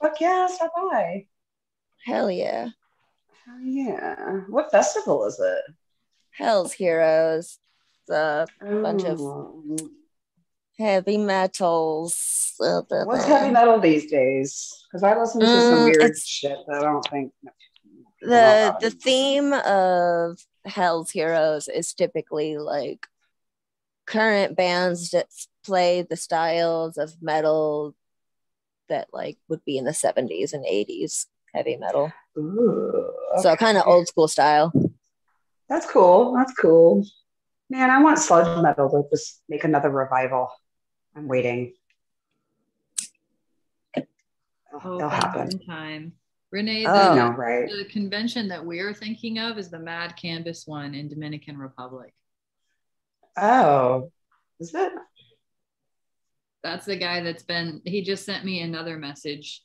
Speaker 1: Fuck yeah, stop by.
Speaker 4: Hell yeah.
Speaker 1: Hell yeah. What festival is it?
Speaker 4: Hell's Heroes. The Bunch of-
Speaker 1: Oh.
Speaker 4: heavy metals.
Speaker 1: What's heavy metal these days? Because I listen to some
Speaker 4: Mm,
Speaker 1: weird shit that I don't think.
Speaker 4: the the theme of Hell's Heroes is typically like current bands that play the styles of metal that like would be in the 70s and 80s heavy metal.
Speaker 1: Ooh,
Speaker 4: So kind of old school style.
Speaker 1: That's cool. That's cool. Man, I want sludge metal to just make another revival. I'm waiting. It'll,
Speaker 3: Oh,
Speaker 1: it'll happen.
Speaker 3: time. Renee,
Speaker 4: Oh.
Speaker 1: I
Speaker 3: the,
Speaker 1: right?
Speaker 3: the convention that we're thinking of is the Mad Canvas one in Dominican Republic.
Speaker 1: Oh, is it?
Speaker 3: That's the guy that's been. He just sent me another message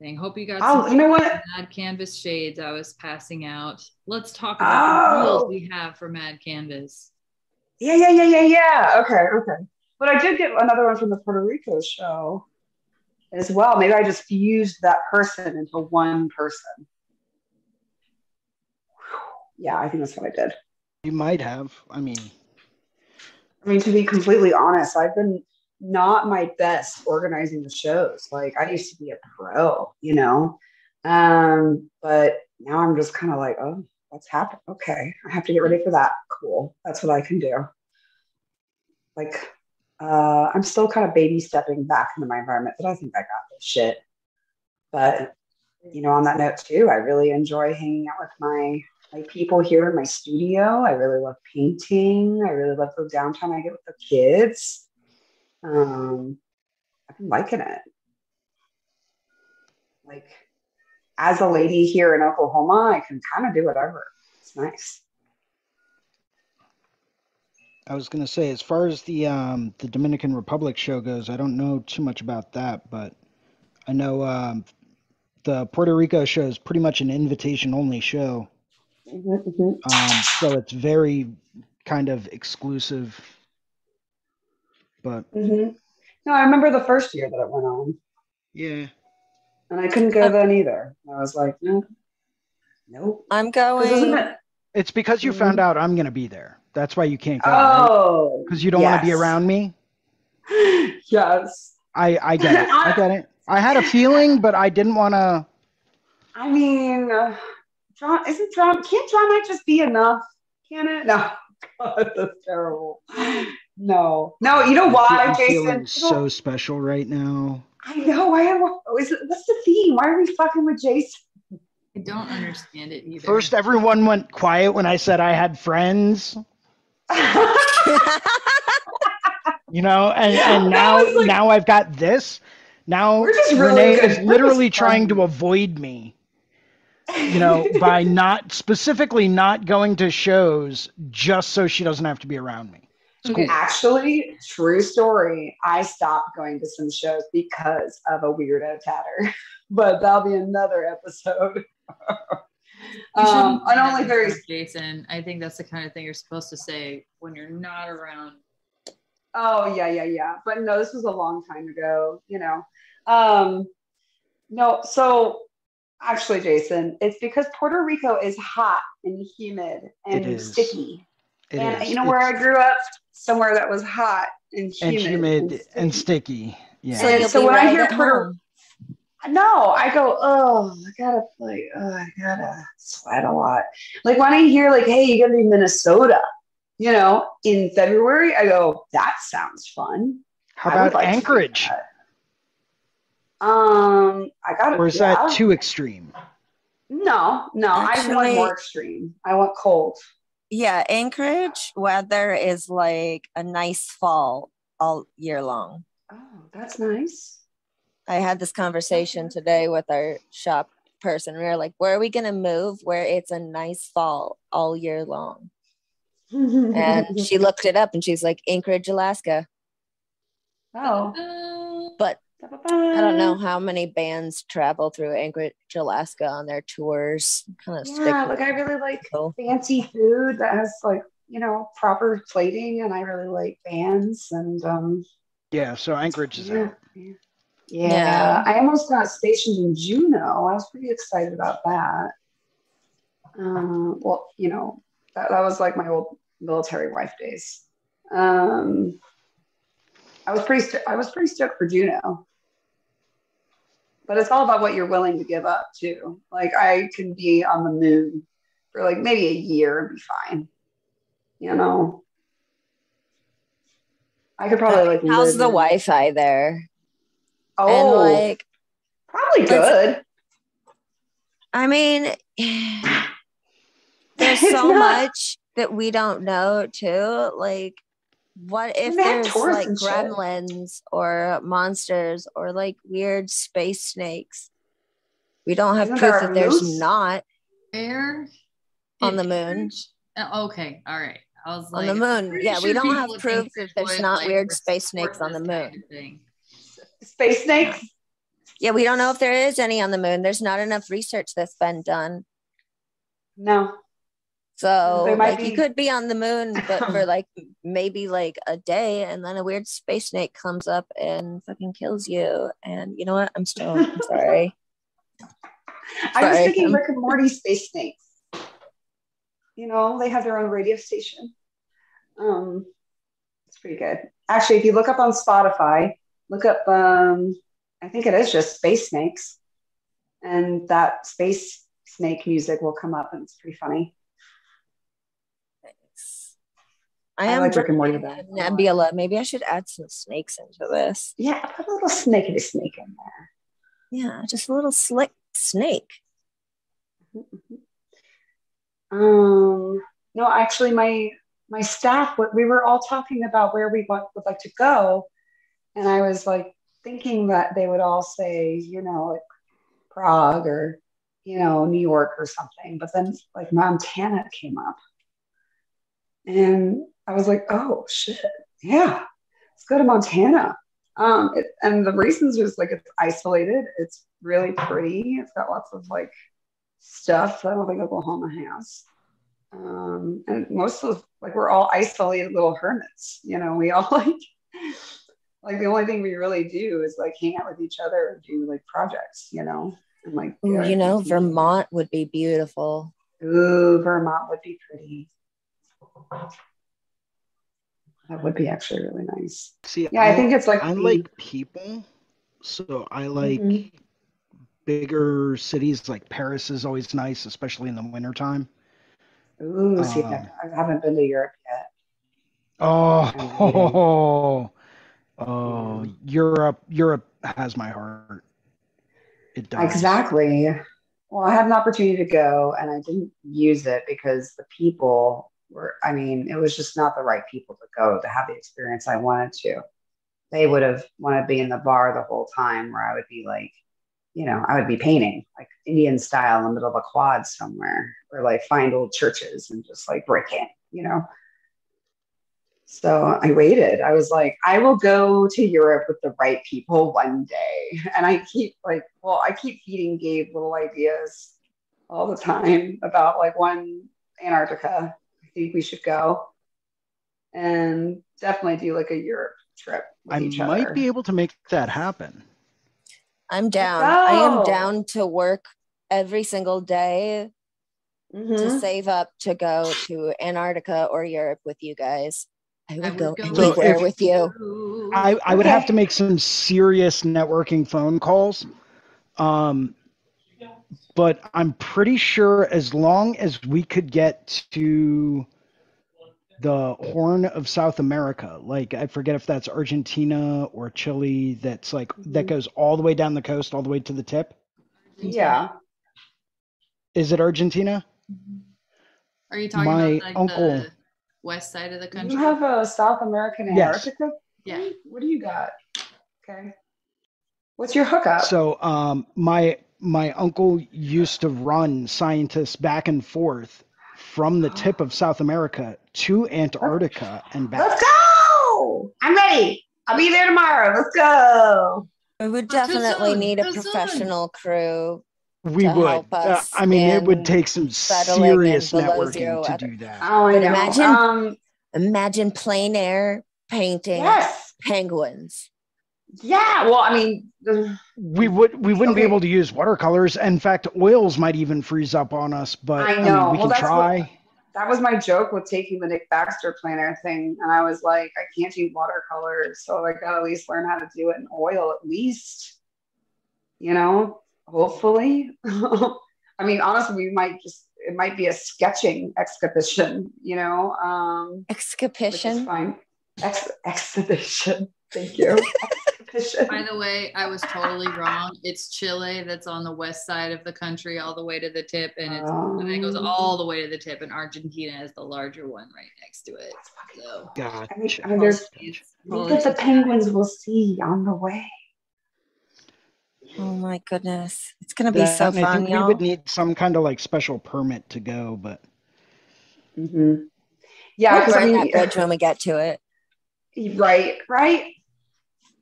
Speaker 3: saying, "Hope you got
Speaker 1: Oh,
Speaker 3: some
Speaker 1: you know what?
Speaker 3: Mad Canvas shades I was passing out. Let's talk about the
Speaker 1: Oh.
Speaker 3: deals we have for Mad Canvas."
Speaker 1: Yeah, yeah, yeah, yeah, yeah. Okay, okay. But I did get another one from the Puerto Rico show as well. Maybe I just fused that person into one person. Yeah, I think that's what I did.
Speaker 6: You might have. I mean,
Speaker 1: I mean, to be completely honest, I've been not my best organizing the shows. Like I used to be a pro, you know. Um, but now I'm just kind of like, oh, what's happened? Okay, I have to get ready for that. Cool. That's what I can do. Like, uh, I'm still kind of baby stepping back into my environment, but I think I got this shit. But you know, on that note too, I really enjoy hanging out with my my people here in my studio. I really love painting. I really love the downtime I get with the kids. Um, I've been liking it. Like, as a lady here in Oklahoma, I can kind of do whatever. It's nice.
Speaker 6: I was gonna say, as far as the um, the Dominican Republic show goes, I don't know too much about that, but I know um, the Puerto Rico show is pretty much an invitation only show,
Speaker 1: Mhm, mhm.
Speaker 6: um, so it's very kind of exclusive. But
Speaker 1: Mhm. No, I remember the first year that it went on,
Speaker 6: yeah,
Speaker 1: and I couldn't go then either. I was like, no, nope.
Speaker 4: I'm
Speaker 1: 'Cause isn't
Speaker 4: going.
Speaker 1: it?
Speaker 6: it's because you found out I'm gonna be there. That's why you can't go.
Speaker 1: Oh,
Speaker 6: Because you don't want to be around me.
Speaker 1: yes.
Speaker 6: I I get it. I get it. I had a feeling, but I didn't want to.
Speaker 1: I mean, uh, drama isn't drama. Can't drama just be enough? Can it? No, God, that's terrible. No, no. You know why,
Speaker 6: I'm
Speaker 1: Jason?
Speaker 6: feeling so special right now.
Speaker 1: I know. Why? am I- Is it, what's the theme? Why are we fucking with Jason?
Speaker 3: I don't understand it either.
Speaker 6: First, everyone went quiet when I said I had friends. You know, and and now
Speaker 1: like-
Speaker 6: now I've got this. Now
Speaker 1: We're really
Speaker 6: Renee is literally trying to avoid me. You know, by not specifically not going to shows just so she doesn't have to be around me. It's cool.
Speaker 1: Actually, true story. I stopped going to some shows because of a weirdo tatter, but that'll be another episode. Um,
Speaker 3: say
Speaker 1: and
Speaker 3: that
Speaker 1: only very
Speaker 3: Jason. I think that's the kind of thing you're supposed to say when you're not around.
Speaker 1: Oh yeah, yeah, yeah. But no, this was a long time ago, you know. Um no, so actually, Jason, it's because Puerto Rico is hot and humid and sticky.
Speaker 6: It
Speaker 1: and
Speaker 6: is.
Speaker 1: you know where I grew up? Somewhere that was hot and
Speaker 6: and
Speaker 1: humid.
Speaker 6: humid and
Speaker 1: sticky.
Speaker 6: sticky. Yeah.
Speaker 4: So
Speaker 1: And so
Speaker 4: be
Speaker 1: when I hear
Speaker 4: at
Speaker 1: Puerto-
Speaker 4: home.
Speaker 1: No, I go, oh, I gotta like, oh, I gotta sweat a lot. Like when I hear like, hey, you're gonna be Minnesota, you know, in February, I go, that sounds fun.
Speaker 6: How
Speaker 1: I
Speaker 6: about
Speaker 1: like
Speaker 6: Anchorage?
Speaker 1: Um, I got it.
Speaker 6: Or is that too extreme?
Speaker 1: No, no, I want more extreme. I want cold.
Speaker 4: Yeah, Anchorage weather is like a nice fall all year long.
Speaker 1: Oh, that's nice.
Speaker 4: I had this conversation today with our shop person. We were like, where are we going to move where it's a nice fall all year long? And she looked it up and she's like, Anchorage, Alaska.
Speaker 1: oh,
Speaker 4: But I
Speaker 1: I
Speaker 4: don't know how many bands travel through Anchorage, Alaska on their tours. Kind of
Speaker 1: Yeah, like I really like
Speaker 4: Cool.
Speaker 1: fancy food that has like you know proper plating, and I really like bands and um.
Speaker 6: Yeah, so Anchorage is
Speaker 1: Yeah,
Speaker 6: out.
Speaker 1: yeah. Yeah,
Speaker 4: Yeah.
Speaker 1: I almost got stationed in Juneau. I was pretty excited about that. Um, well, you know, that, that was like my old military wife days. Um, I was pretty, st- I was pretty stoked for Juneau. But it's all about what you're willing to give up too. Like I can be on the moon for like maybe a year and be fine. You know, I could probably like.
Speaker 4: How's the
Speaker 1: in-
Speaker 4: Wi-Fi there?
Speaker 1: Oh,
Speaker 4: And like,
Speaker 1: probably good.
Speaker 4: I mean, there's so
Speaker 1: not-
Speaker 4: much that we don't know too. Like, what if there's like
Speaker 1: and shit.
Speaker 4: gremlins or monsters or like weird space snakes? We don't have
Speaker 1: Isn't
Speaker 4: proof that there's
Speaker 1: moose?
Speaker 4: not
Speaker 3: Where?
Speaker 4: On the moon.
Speaker 3: Uh, Okay, all right. I was like, on
Speaker 4: the moon.
Speaker 3: pretty
Speaker 4: Yeah, we don't have proof
Speaker 3: think
Speaker 4: that there's not
Speaker 3: like,
Speaker 4: weird space snakes on the
Speaker 3: this kind
Speaker 4: moon.
Speaker 3: of.
Speaker 1: Space snakes.
Speaker 4: Yeah, we don't know if there is any on the moon. There's not enough research that's been done.
Speaker 1: No.
Speaker 4: So
Speaker 1: might
Speaker 4: like
Speaker 1: be-
Speaker 4: you could be on the moon, but for like maybe like a day, and then a weird space snake comes up and fucking kills you. And you know what? I'm still I'm sorry.
Speaker 1: I was thinking Rick and Morty space snakes. You know, they have their own radio station. Um, it's pretty good. Actually, if you look up on Spotify, look up um, I think it is just space snakes. And that space snake music will come up and it's pretty funny.
Speaker 4: I
Speaker 1: I
Speaker 4: am
Speaker 1: like Rick and Morty
Speaker 4: drawing Nebula. Maybe I should add some snakes into this.
Speaker 1: Yeah, put a little snakey snake in there.
Speaker 4: Yeah, just a little slick snake.
Speaker 1: Um, no, actually, my my staff, what we were all talking about where we want, would like to go, and I was like thinking that they would all say, you know, like Prague or you know New York or something, but then like Montana came up, and I was like, oh shit, yeah, let's go to Montana. Um, it, and the reasons was like it's isolated, it's really pretty, it's got lots of like stuff that I don't think Oklahoma has. Um, and most of like we're all isolated little hermits, you know, we all like like the only thing we really do is like hang out with each other and do like projects, you know. And like
Speaker 4: you know, Vermont would be beautiful.
Speaker 1: Ooh, Vermont would be pretty. That would be actually really nice.
Speaker 6: See,
Speaker 1: Yeah, I think it's like
Speaker 6: I
Speaker 1: the-
Speaker 6: like people, so I like
Speaker 1: Mhm.
Speaker 6: bigger cities. Like Paris is always nice, especially in the wintertime.
Speaker 1: Ooh, see,
Speaker 6: um,
Speaker 1: I haven't been to Europe yet.
Speaker 6: Oh, oh,
Speaker 1: Yeah.
Speaker 6: Europe, Europe has my heart. It does.
Speaker 1: Exactly. Well, I had an opportunity to go and I didn't use it because the people were, I mean, it was just not the right people to go to have the experience I wanted to. They would have wanted to be in the bar the whole time where I would be like, you know, I would be painting like Indian style in the middle of a quad somewhere or like find old churches and just like break in, you know. So I waited. I was like, I will go to Europe with the right people one day. And I keep like, well, I keep feeding Gabe little ideas all the time about like one Antarctica. I think we should go and definitely do like a Europe trip with
Speaker 6: I
Speaker 1: each
Speaker 6: might
Speaker 1: other.
Speaker 6: be able to make that happen.
Speaker 4: I'm down. I am down to work every single day to
Speaker 1: Mhm.
Speaker 4: save up to go to Antarctica or Europe with you guys. I would,
Speaker 3: I would
Speaker 4: go,
Speaker 3: go
Speaker 4: anywhere
Speaker 6: if-
Speaker 4: with you.
Speaker 6: I, I would have to make some serious networking phone calls. Um, but I'm pretty sure as long as we could get to the Horn of South America, like I forget if that's Argentina or Chile, that's like that
Speaker 1: Mhm.
Speaker 6: goes all the way down the coast, all the way to the tip.
Speaker 1: Yeah.
Speaker 6: Is it Argentina?
Speaker 3: Are you talking
Speaker 6: my
Speaker 3: about like
Speaker 6: uncle-
Speaker 3: the west side of the country?
Speaker 1: You have a South American
Speaker 6: Yes.
Speaker 1: Antarctica?
Speaker 3: Yeah.
Speaker 1: What do you got? Okay. What's your hookup?
Speaker 6: So um, my my uncle used to run scientists back and forth from the tip of South America to Antarctica and back.
Speaker 1: Let's go! I'm ready. I'll be there tomorrow. Let's go.
Speaker 4: We would definitely need a professional crew.
Speaker 6: We would. Uh, I mean, it would take some serious networking to do that.
Speaker 1: Oh, I
Speaker 4: But
Speaker 1: know.
Speaker 4: imagine-
Speaker 1: Um,
Speaker 4: Imagine plein air painting
Speaker 1: yes.
Speaker 4: penguins.
Speaker 1: Yeah, well, I mean,
Speaker 6: We would we wouldn't be able to use watercolors. In fact, oils might even freeze up on us. But
Speaker 1: I
Speaker 6: I,
Speaker 1: know.
Speaker 6: mean, we
Speaker 1: Well,
Speaker 6: can
Speaker 1: that's what-
Speaker 6: try.
Speaker 1: that was my joke with taking the Nick Baxter plein air thing, and I was like, I can't do watercolors, so I gotta at least learn how to do it in oil, at least. You know, hopefully. I mean, honestly, we might just it might be a sketching exhibition. You know, um, which is
Speaker 4: Excapition.
Speaker 1: fine. Ex- exhibition. Thank you.
Speaker 3: By the way, I was totally wrong. It's Chile that's on the west side of the country, all the way to the tip, and it's and it goes
Speaker 1: Um,
Speaker 3: all the way to the tip. And Argentina is the larger one right next to it. So
Speaker 6: God.
Speaker 1: I mean, I mean, look at the penguins we'll see on the way.
Speaker 4: Oh my goodness. It's gonna be
Speaker 6: That-
Speaker 4: so
Speaker 6: and I
Speaker 4: fun,
Speaker 6: think we
Speaker 4: y'all.
Speaker 6: would need some kind of like special permit to go, but
Speaker 1: hmm Yeah,
Speaker 4: We'll
Speaker 1: because I mean,
Speaker 4: that bridge when we get to it.
Speaker 1: right, right.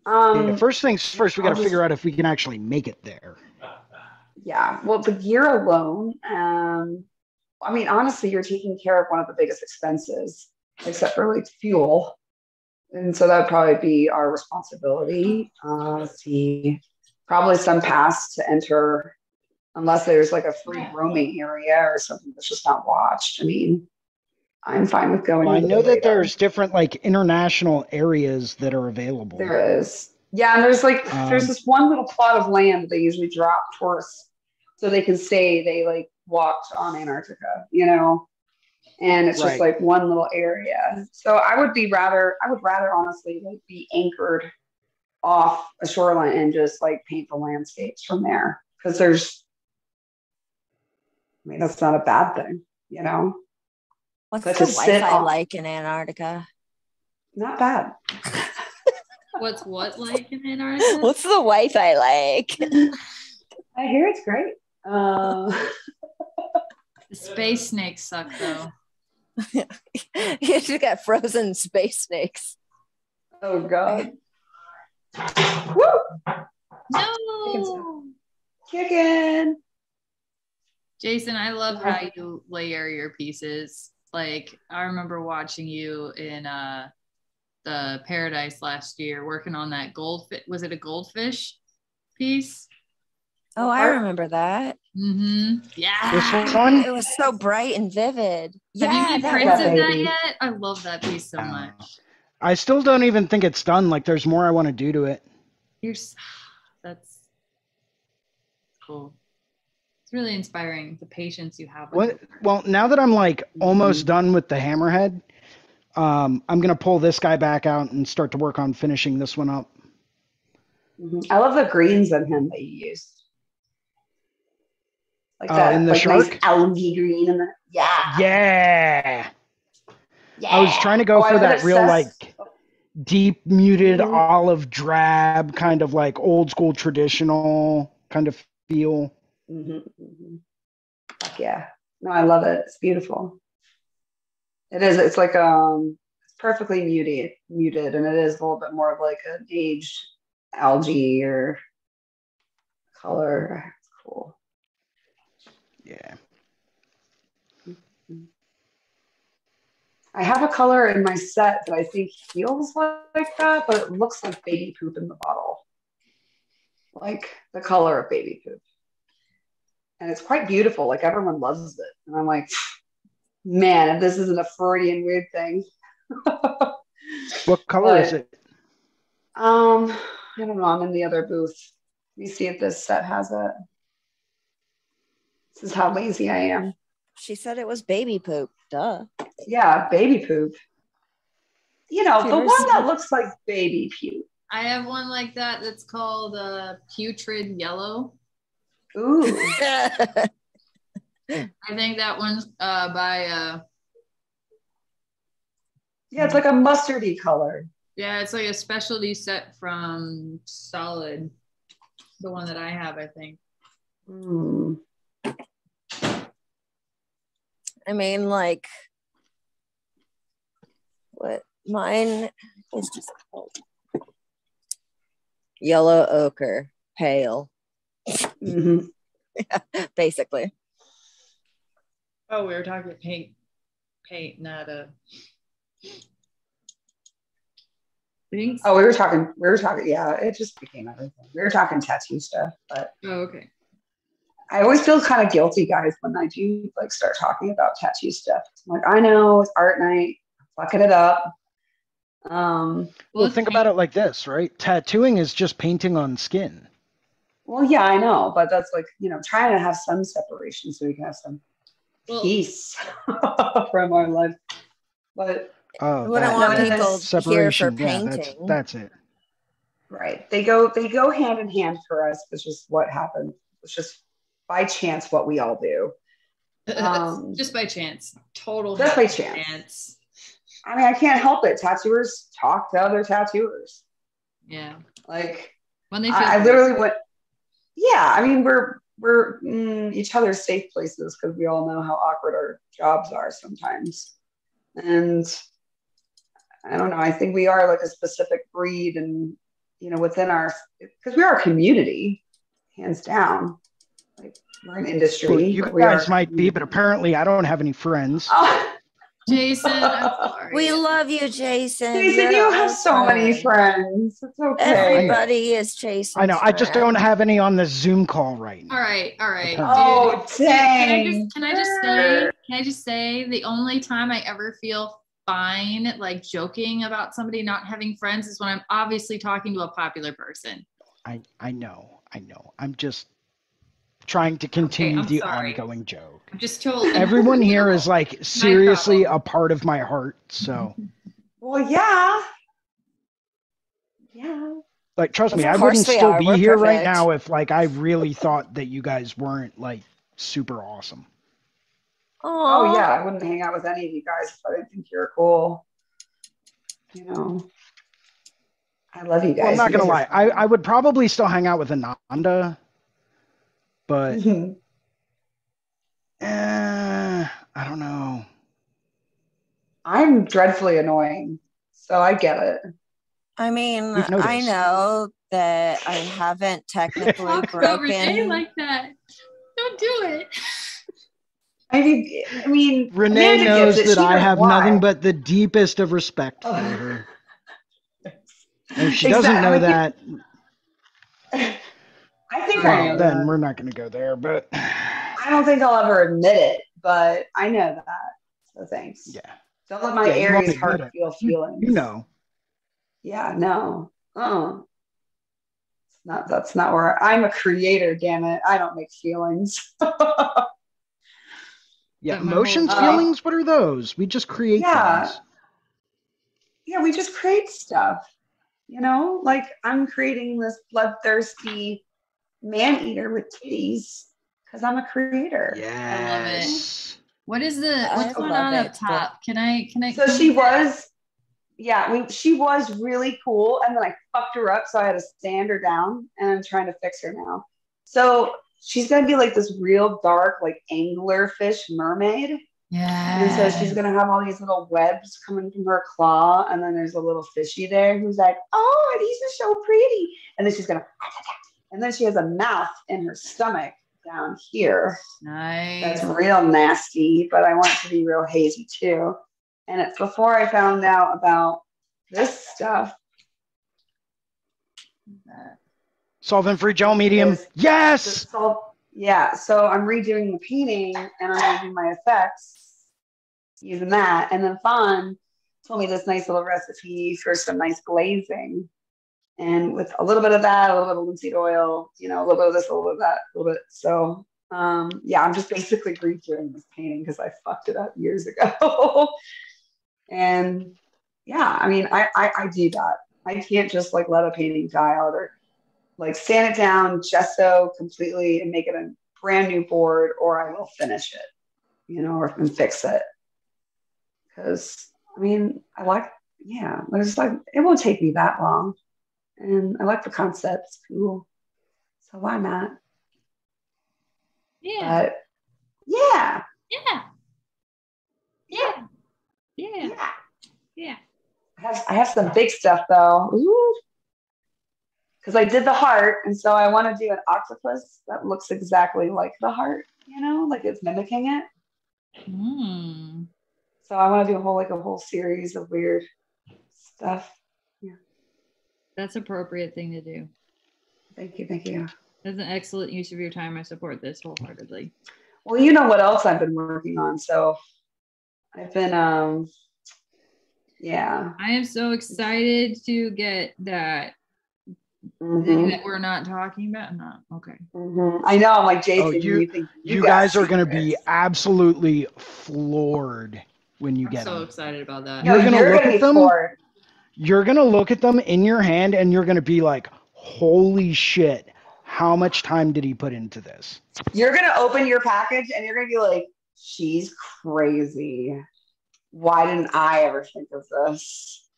Speaker 1: Um,
Speaker 6: yeah, first things first, we got to figure out if we can actually make it there.
Speaker 1: yeah. Well, the gear alone, um, I mean, honestly, you're taking care of one of the biggest expenses, except for like fuel, and so that'd probably be our responsibility. Uh, let's see, probably some pass to enter, unless there's like a free roaming area or something that's just not watched. I mean, I'm fine with going.
Speaker 6: Well, I
Speaker 1: into the
Speaker 6: know that there's different like international areas that are available.
Speaker 1: There is. Yeah, and there's like there's
Speaker 6: Um,
Speaker 1: this one little plot of land that they usually drop tourists so they can say they like walked on Antarctica, you know. And it's just like one little area. So I would be rather I would rather honestly like be anchored off a shoreline and just like paint the landscapes from there. Because there's I mean that's not a bad thing, you know?
Speaker 4: What's
Speaker 1: But
Speaker 4: the
Speaker 1: to sit
Speaker 4: Wi-Fi
Speaker 1: on-
Speaker 4: like in Antarctica?
Speaker 1: Not bad.
Speaker 3: What's what like in Antarctica?
Speaker 4: What's the Wi-Fi like?
Speaker 1: I hear it's great. Uh,
Speaker 3: The space snakes suck though.
Speaker 4: you just got frozen space snakes.
Speaker 1: oh god. Woo!
Speaker 3: No.
Speaker 1: Kicking.
Speaker 3: Jason, I love how you layer your pieces. Like I remember watching you in uh the Paradise last year working on that goldfish. Was it a goldfish piece?
Speaker 4: Oh, I remember that.
Speaker 3: Mm-hmm.
Speaker 6: This
Speaker 3: Yeah.
Speaker 6: one,
Speaker 4: It was so bright and vivid.
Speaker 3: Have
Speaker 4: Yeah,
Speaker 3: you made
Speaker 4: that
Speaker 3: prints of that yet? I love that piece so
Speaker 6: No.
Speaker 3: much.
Speaker 6: I still don't even think it's done. Like, there's more I want to do to it.
Speaker 3: You're s- that's cool. It's really inspiring the patience you have. with
Speaker 6: What?
Speaker 3: it.
Speaker 6: Well, now that I'm like almost done with the hammerhead, um, I'm gonna pull this guy back out and start to work on finishing this one up.
Speaker 1: Mhm. I love the greens in him that you used. Like
Speaker 6: Oh,
Speaker 1: that,
Speaker 6: in the
Speaker 1: like nice
Speaker 6: shark?
Speaker 1: algae green and the yeah.
Speaker 6: Yeah,
Speaker 1: yeah.
Speaker 6: I was trying to go
Speaker 1: Oh,
Speaker 6: for
Speaker 1: love
Speaker 6: that real
Speaker 1: Seth.
Speaker 6: like deep muted
Speaker 1: Mhm.
Speaker 6: olive drab kind of like old school traditional kind of feel.
Speaker 1: Mhm, mhm. Fuck yeah. No, I love it. It's beautiful. It is. It's like um, it's perfectly muted, muted, and it is a little bit more of like an aged algae or color. It's cool.
Speaker 6: Yeah.
Speaker 1: I have a color in my set that I think feels like that, but it looks like baby poop in the bottle. Like the color of baby poop. And it's quite beautiful. Like everyone loves it. And I'm like, man, if this isn't a Freudian weird thing.
Speaker 6: What color is it?
Speaker 1: um, I don't know. I'm in the other booth. Let me see if this set has it. This is how lazy I am.
Speaker 4: She said it was baby poop. Duh.
Speaker 1: Yeah, baby poop. You know,
Speaker 4: Have
Speaker 1: the one that looks like baby puke.
Speaker 3: I have one like that that's called uh, putrid yellow.
Speaker 1: Ooh.
Speaker 3: I think that one's uh, by uh,
Speaker 1: Yeah, it's like a mustardy color.
Speaker 3: yeah, it's like a specialty set from Solid. The one that I have, I think.
Speaker 1: Hmm.
Speaker 4: I mean, like, what mine is just called yellow ochre, pale,
Speaker 1: Mhm.
Speaker 4: basically.
Speaker 3: Oh, we were talking paint, paint, not a. Thanks.
Speaker 1: Oh, we were talking. We were talking. Yeah, it just became everything. We were talking tattoo stuff, but
Speaker 3: Oh, okay.
Speaker 1: I always feel kind of guilty, guys, when I do like start talking about tattoo stuff. I'm like, I know it's art night, fucking it up. Um,
Speaker 6: Well, think about it like this, right? Tattooing is just painting on skin.
Speaker 1: Well, yeah, I know, but that's like you know, trying to have some separation so we can have some
Speaker 3: Well,
Speaker 1: peace from our life. But
Speaker 6: Oh,
Speaker 4: We wouldn't
Speaker 6: that-
Speaker 4: want
Speaker 1: no,
Speaker 4: people here for
Speaker 6: separation. Yeah,
Speaker 4: painting.
Speaker 6: that's, that's it.
Speaker 1: right, they go they go hand in hand for us. It's just what happened. It's just by chance what we all do. Um,
Speaker 3: just by chance. Total
Speaker 1: just by
Speaker 3: chance.
Speaker 1: chance. I mean, I can't help it. Tattooers talk to other tattooers.
Speaker 3: Yeah.
Speaker 1: Like
Speaker 3: When they feel
Speaker 1: I, I literally went. Yeah, I mean, we're we're mm, each other's safe places because we all know how awkward our jobs are sometimes, and I don't know. I think we are like a specific breed, and you know, within our because we are a community, hands down. Like we're an industry.
Speaker 6: Well, you guys might be, but apparently I don't have any friends.
Speaker 1: Oh,
Speaker 3: Jason, I'm sorry.
Speaker 4: We love you, Jason.
Speaker 1: Jason,
Speaker 4: You're
Speaker 1: you have so many friends. It's okay.
Speaker 4: Everybody is Jason.
Speaker 6: I know. I just don't have any on the Zoom call right now.
Speaker 3: All right, all right.
Speaker 1: Oh,
Speaker 3: Dude, Can I
Speaker 1: dang.
Speaker 3: just can I just say can I just say the only time I ever feel fine like joking about somebody not having friends is when I'm obviously talking to a popular person.
Speaker 6: I I know. I know. I'm just trying to continue
Speaker 3: I'm
Speaker 6: the
Speaker 3: sorry.
Speaker 6: ongoing joke.
Speaker 3: I'm just told
Speaker 6: Everyone here is like seriously a part of my heart. So,
Speaker 1: Well, yeah. Yeah.
Speaker 6: like, trust me, I wouldn't still
Speaker 4: are.
Speaker 6: be
Speaker 4: We're
Speaker 6: here right now if like I really thought that you guys weren't like super awesome.
Speaker 1: Oh yeah, I wouldn't hang out with any of you guys if I didn't think you're cool. You know, I love you guys.
Speaker 6: Well, I'm not
Speaker 1: You
Speaker 6: gonna lie. I, I would probably still hang out with Ananda, but
Speaker 1: fun.
Speaker 6: eh, I don't know.
Speaker 1: I'm dreadfully annoying, so I get it.
Speaker 4: I mean, I know that I haven't technically
Speaker 3: talk over
Speaker 4: broken.
Speaker 3: like that. Don't do it.
Speaker 1: I mean, I mean,
Speaker 6: Renee
Speaker 1: Amanda
Speaker 6: knows that I have
Speaker 1: why.
Speaker 6: nothing but the deepest of respect for
Speaker 1: Oh.
Speaker 6: her. And if she doesn't know that,
Speaker 1: I think I know
Speaker 6: then
Speaker 1: that.
Speaker 6: we're not going to go there. But
Speaker 1: I don't think I'll ever admit it, but I know that. So thanks.
Speaker 6: yeah,
Speaker 1: Don't let my
Speaker 6: Yeah, you won't
Speaker 1: Aries heart feel feelings.
Speaker 6: you know.
Speaker 1: Yeah, no. Uh. It's not that's not where I'm a creator, damn it. I don't make feelings.
Speaker 6: Yeah, emotions,
Speaker 1: whole-
Speaker 6: feelings, what are those? We just create
Speaker 1: Yeah.
Speaker 6: things.
Speaker 1: yeah, we just create stuff. You know, like I'm creating this bloodthirsty man eater with titties because I'm a creator.
Speaker 6: Yes.
Speaker 3: What is the
Speaker 4: I
Speaker 3: what's going on
Speaker 4: it,
Speaker 3: up top? Can I can I
Speaker 1: So she was, yeah, we, she was really cool. And then I fucked her up. So I had to stand her down and I'm trying to fix her now. So she's going to be like this real dark, like anglerfish mermaid.
Speaker 3: Yeah.
Speaker 1: And so she's gonna have all these little webs coming from her claw, and then there's a little fishy there who's like, "Oh, these are so pretty." And then she's gonna, and then she has a mouth in her stomach down here.
Speaker 3: nice.
Speaker 1: That's real nasty, but I want it to be real hazy too. And it's before I found out about this stuff.
Speaker 6: Solvent free gel medium.
Speaker 1: Yes.
Speaker 6: Yes.
Speaker 1: So, yeah, so I'm redoing the painting and I'm gonna do my effects using that. And then Fawn told me this nice little recipe for some nice glazing. And with a little bit of that, a little bit of linseed oil, you know, a little bit of this, a little bit of that, a little bit. So um, yeah, I'm just basically redoing this painting because I fucked it up years ago. and yeah, I mean, I, I I do that. I can't just like let a painting die out or like sand it down, gesso completely, and make it a brand new board, or I will finish it, you know, or and fix it. Because I mean, I like, yeah, it's like it won't take me that long, and I like the concept. It's cool, so why not?
Speaker 3: yeah.
Speaker 1: But yeah,
Speaker 3: yeah. Yeah. Yeah.
Speaker 1: yeah.
Speaker 3: Yeah.
Speaker 1: I have I have some big stuff though. Because I did the heart, and so I want to do an octopus that looks exactly like the heart, you know, like it's mimicking it.
Speaker 3: Mm.
Speaker 1: So I want to do a whole like a whole series of weird stuff.
Speaker 3: That's appropriate thing to do.
Speaker 1: Thank you, thank you.
Speaker 3: That's an excellent use of your time. I support this wholeheartedly.
Speaker 1: Well, you know what else I've been working on. So I've been, um, yeah.
Speaker 3: I am so excited to get that
Speaker 1: Mhm,
Speaker 3: that we're not talking about. Not okay.
Speaker 1: mhm. I know. I'm like Jason.
Speaker 6: Oh, you-
Speaker 1: you, think
Speaker 6: You, guys
Speaker 1: got
Speaker 6: are going to be absolutely floored when you
Speaker 3: I'm
Speaker 6: get
Speaker 3: so
Speaker 6: them.
Speaker 3: excited about that.
Speaker 6: You're
Speaker 1: No,
Speaker 6: gonna look
Speaker 1: gonna
Speaker 6: at them?
Speaker 1: floored.
Speaker 6: You're going to look at them in your hand and you're going to be like, holy shit, how much time did he put into this?
Speaker 1: You're gonna open your package and you're gonna be like, "She's crazy. Why didn't I ever think of this?"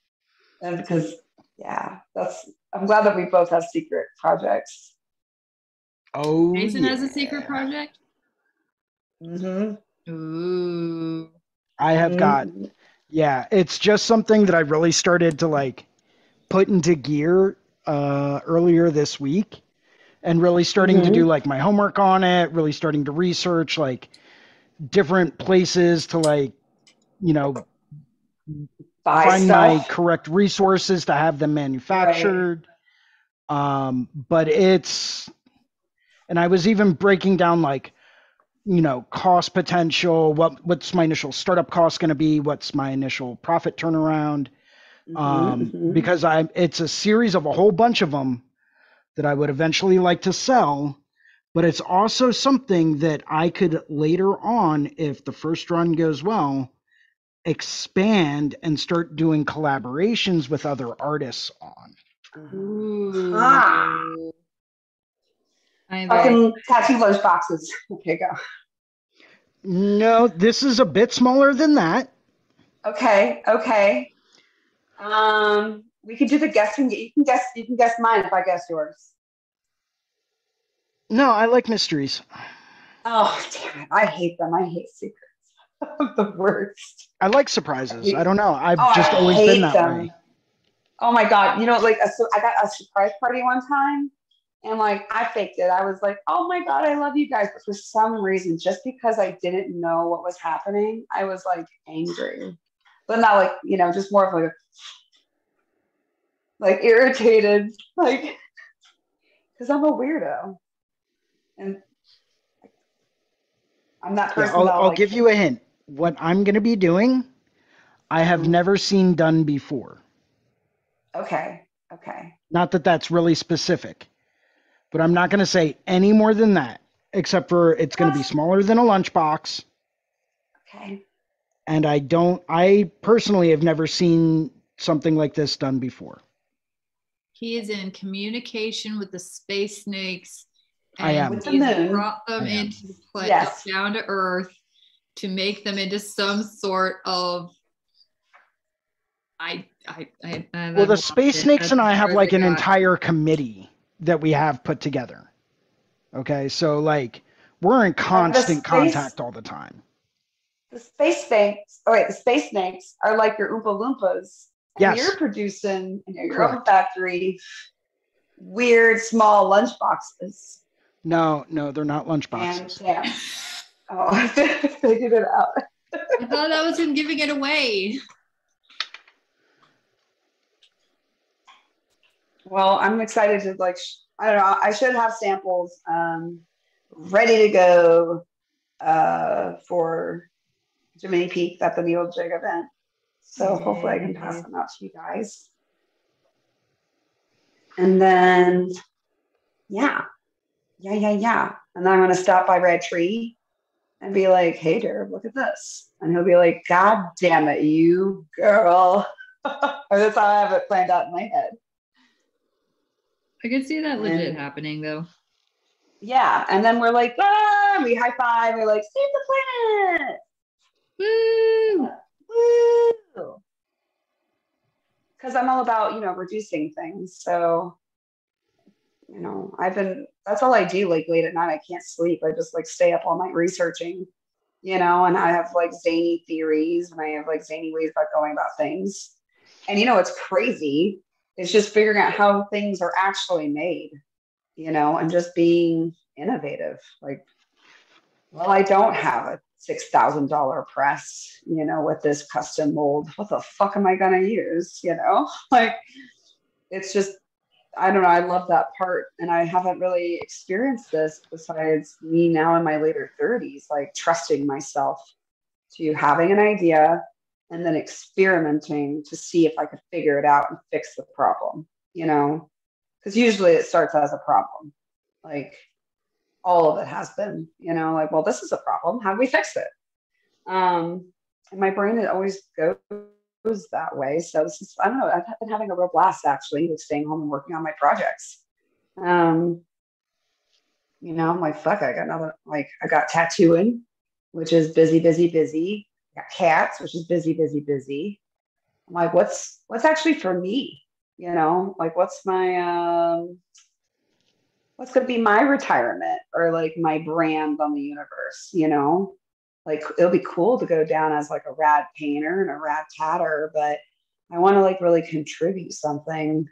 Speaker 1: And because, yeah, that's. I'm glad that we both have secret projects.
Speaker 6: Oh,
Speaker 3: Jason has a secret project.
Speaker 1: Mm-hmm.
Speaker 3: Ooh.
Speaker 6: I have got Yeah, it's just something that I really started to like put into gear uh, earlier this week and really starting to
Speaker 1: Mhm.
Speaker 6: do like my homework on it, really starting to research like different places to like, you know,
Speaker 1: Buy
Speaker 6: find my correct resources to have them manufactured. Um, but it's, and I was even breaking down like, you know, cost potential. What what's my initial startup cost going to be? What's my initial profit turnaround?
Speaker 1: Mhm,
Speaker 6: Um,
Speaker 1: mhm.
Speaker 6: because I it's a series of a whole bunch of them that I would eventually like to sell. But it's also something that I could later on, if the first run goes well, expand and start doing collaborations with other artists on.
Speaker 3: Ooh.
Speaker 1: Ah.
Speaker 3: I'm very
Speaker 1: Fucking tattoo lunch boxes. Okay, go.
Speaker 6: No, this is a bit smaller than that.
Speaker 1: Okay, okay. Um, we could do the guessing. You can guess. You can guess mine if I guess yours.
Speaker 6: No, I like mysteries.
Speaker 1: Oh damn it! I hate them. I hate secrets. the worst.
Speaker 6: I like surprises. I don't know. I've
Speaker 1: Oh,
Speaker 6: just
Speaker 1: I
Speaker 6: always been that
Speaker 1: them.
Speaker 6: way.
Speaker 1: Oh my god! You know, like a, so I got a surprise party one time, and like I faked it. I was like, "Oh my god, I love you guys," but for some reason, just because I didn't know what was happening, I was like angry, but not like you know, just more of like, like irritated, like because I'm a weirdo, and I'm that
Speaker 6: Yeah. I'll, I'll
Speaker 1: like,
Speaker 6: give you a hint. What I'm going to be doing, I have
Speaker 1: Mhm.
Speaker 6: never seen done before.
Speaker 1: Okay, okay.
Speaker 6: Not that that's really specific, but I'm not going to say any more than that, except for it's going to be smaller than a lunchbox.
Speaker 1: Okay.
Speaker 6: And I don't, I personally have never seen something like this done before.
Speaker 3: He is in communication with the space snakes.
Speaker 6: I am.
Speaker 1: With the
Speaker 3: he's
Speaker 1: moon.
Speaker 3: brought them into the place
Speaker 1: Yes.
Speaker 3: down to Earth to make them into some sort of. I, I, I, I
Speaker 6: Well, the Space. Snakes and I have like an
Speaker 3: got-
Speaker 6: entire committee that we have put together. Okay. So, like, we're in constant
Speaker 1: space-
Speaker 6: contact all the time.
Speaker 1: The space snakes, oh wait, the space snakes are like your Oompa Loompas. And
Speaker 6: Yes.
Speaker 1: you're producing in your
Speaker 6: Correct.
Speaker 1: own factory weird small lunch boxes.
Speaker 6: No, no, they're not
Speaker 1: And
Speaker 6: lunchboxes.
Speaker 1: damn. Oh, I figured it out.
Speaker 3: I thought that was him giving it away.
Speaker 1: Well, I'm excited to like, I don't know, I should have samples um, ready to go uh, for Jiminy Peak at the Needle Jig event. So hopefully I can pass them out to you guys. And then, yeah, yeah, yeah, yeah. And then I'm gonna stop by Red Tree and be like, "Hey, Derb, look at this," and he'll be like, "God damn it, you girl!" or that's how I have it planned out in my head.
Speaker 3: I could see that legit
Speaker 1: And-
Speaker 3: happening though.
Speaker 1: Yeah, and then we're like, "Ah!" We high five. We're like, "Save the planet!"
Speaker 3: Woo!
Speaker 1: Woo! Because I'm all about, you know, reducing things. So, you know, I've been, that's all I do like late at night. I can't sleep. I just like stay up all night researching, you know, and I have like zany theories and I have like zany ways about going about things. And, you know, it's crazy. It's just figuring out how things are actually made, you know, and just being innovative. Like, well, I don't have a six thousand dollar press, you know, with this custom mold. What the fuck am I gonna use? You know, like it's just I don't know. I love that part. And I haven't really experienced this besides me now in my later 30s, like trusting myself to having an idea and then experimenting to see if I could figure it out and fix the problem, you know? Because usually it starts as a problem. Like all of it has been, you know, like, well, this is a problem. How do we fix it? Um, and my brain it always goes that way. So this is, I don't know, I've been having a real blast actually with staying home and working on my projects. Um, you know, I'm like, fuck, I got another, like, I got tattooing, which is busy, busy, busy. Got cats, which is busy, busy, busy. I'm like, what's, what's actually for me? You know, like, what's my, um, what's to be my retirement or like my brand on the universe, you know? like it'll be cool to go down as like a rad painter and a rad tatter, but I want to like really contribute something,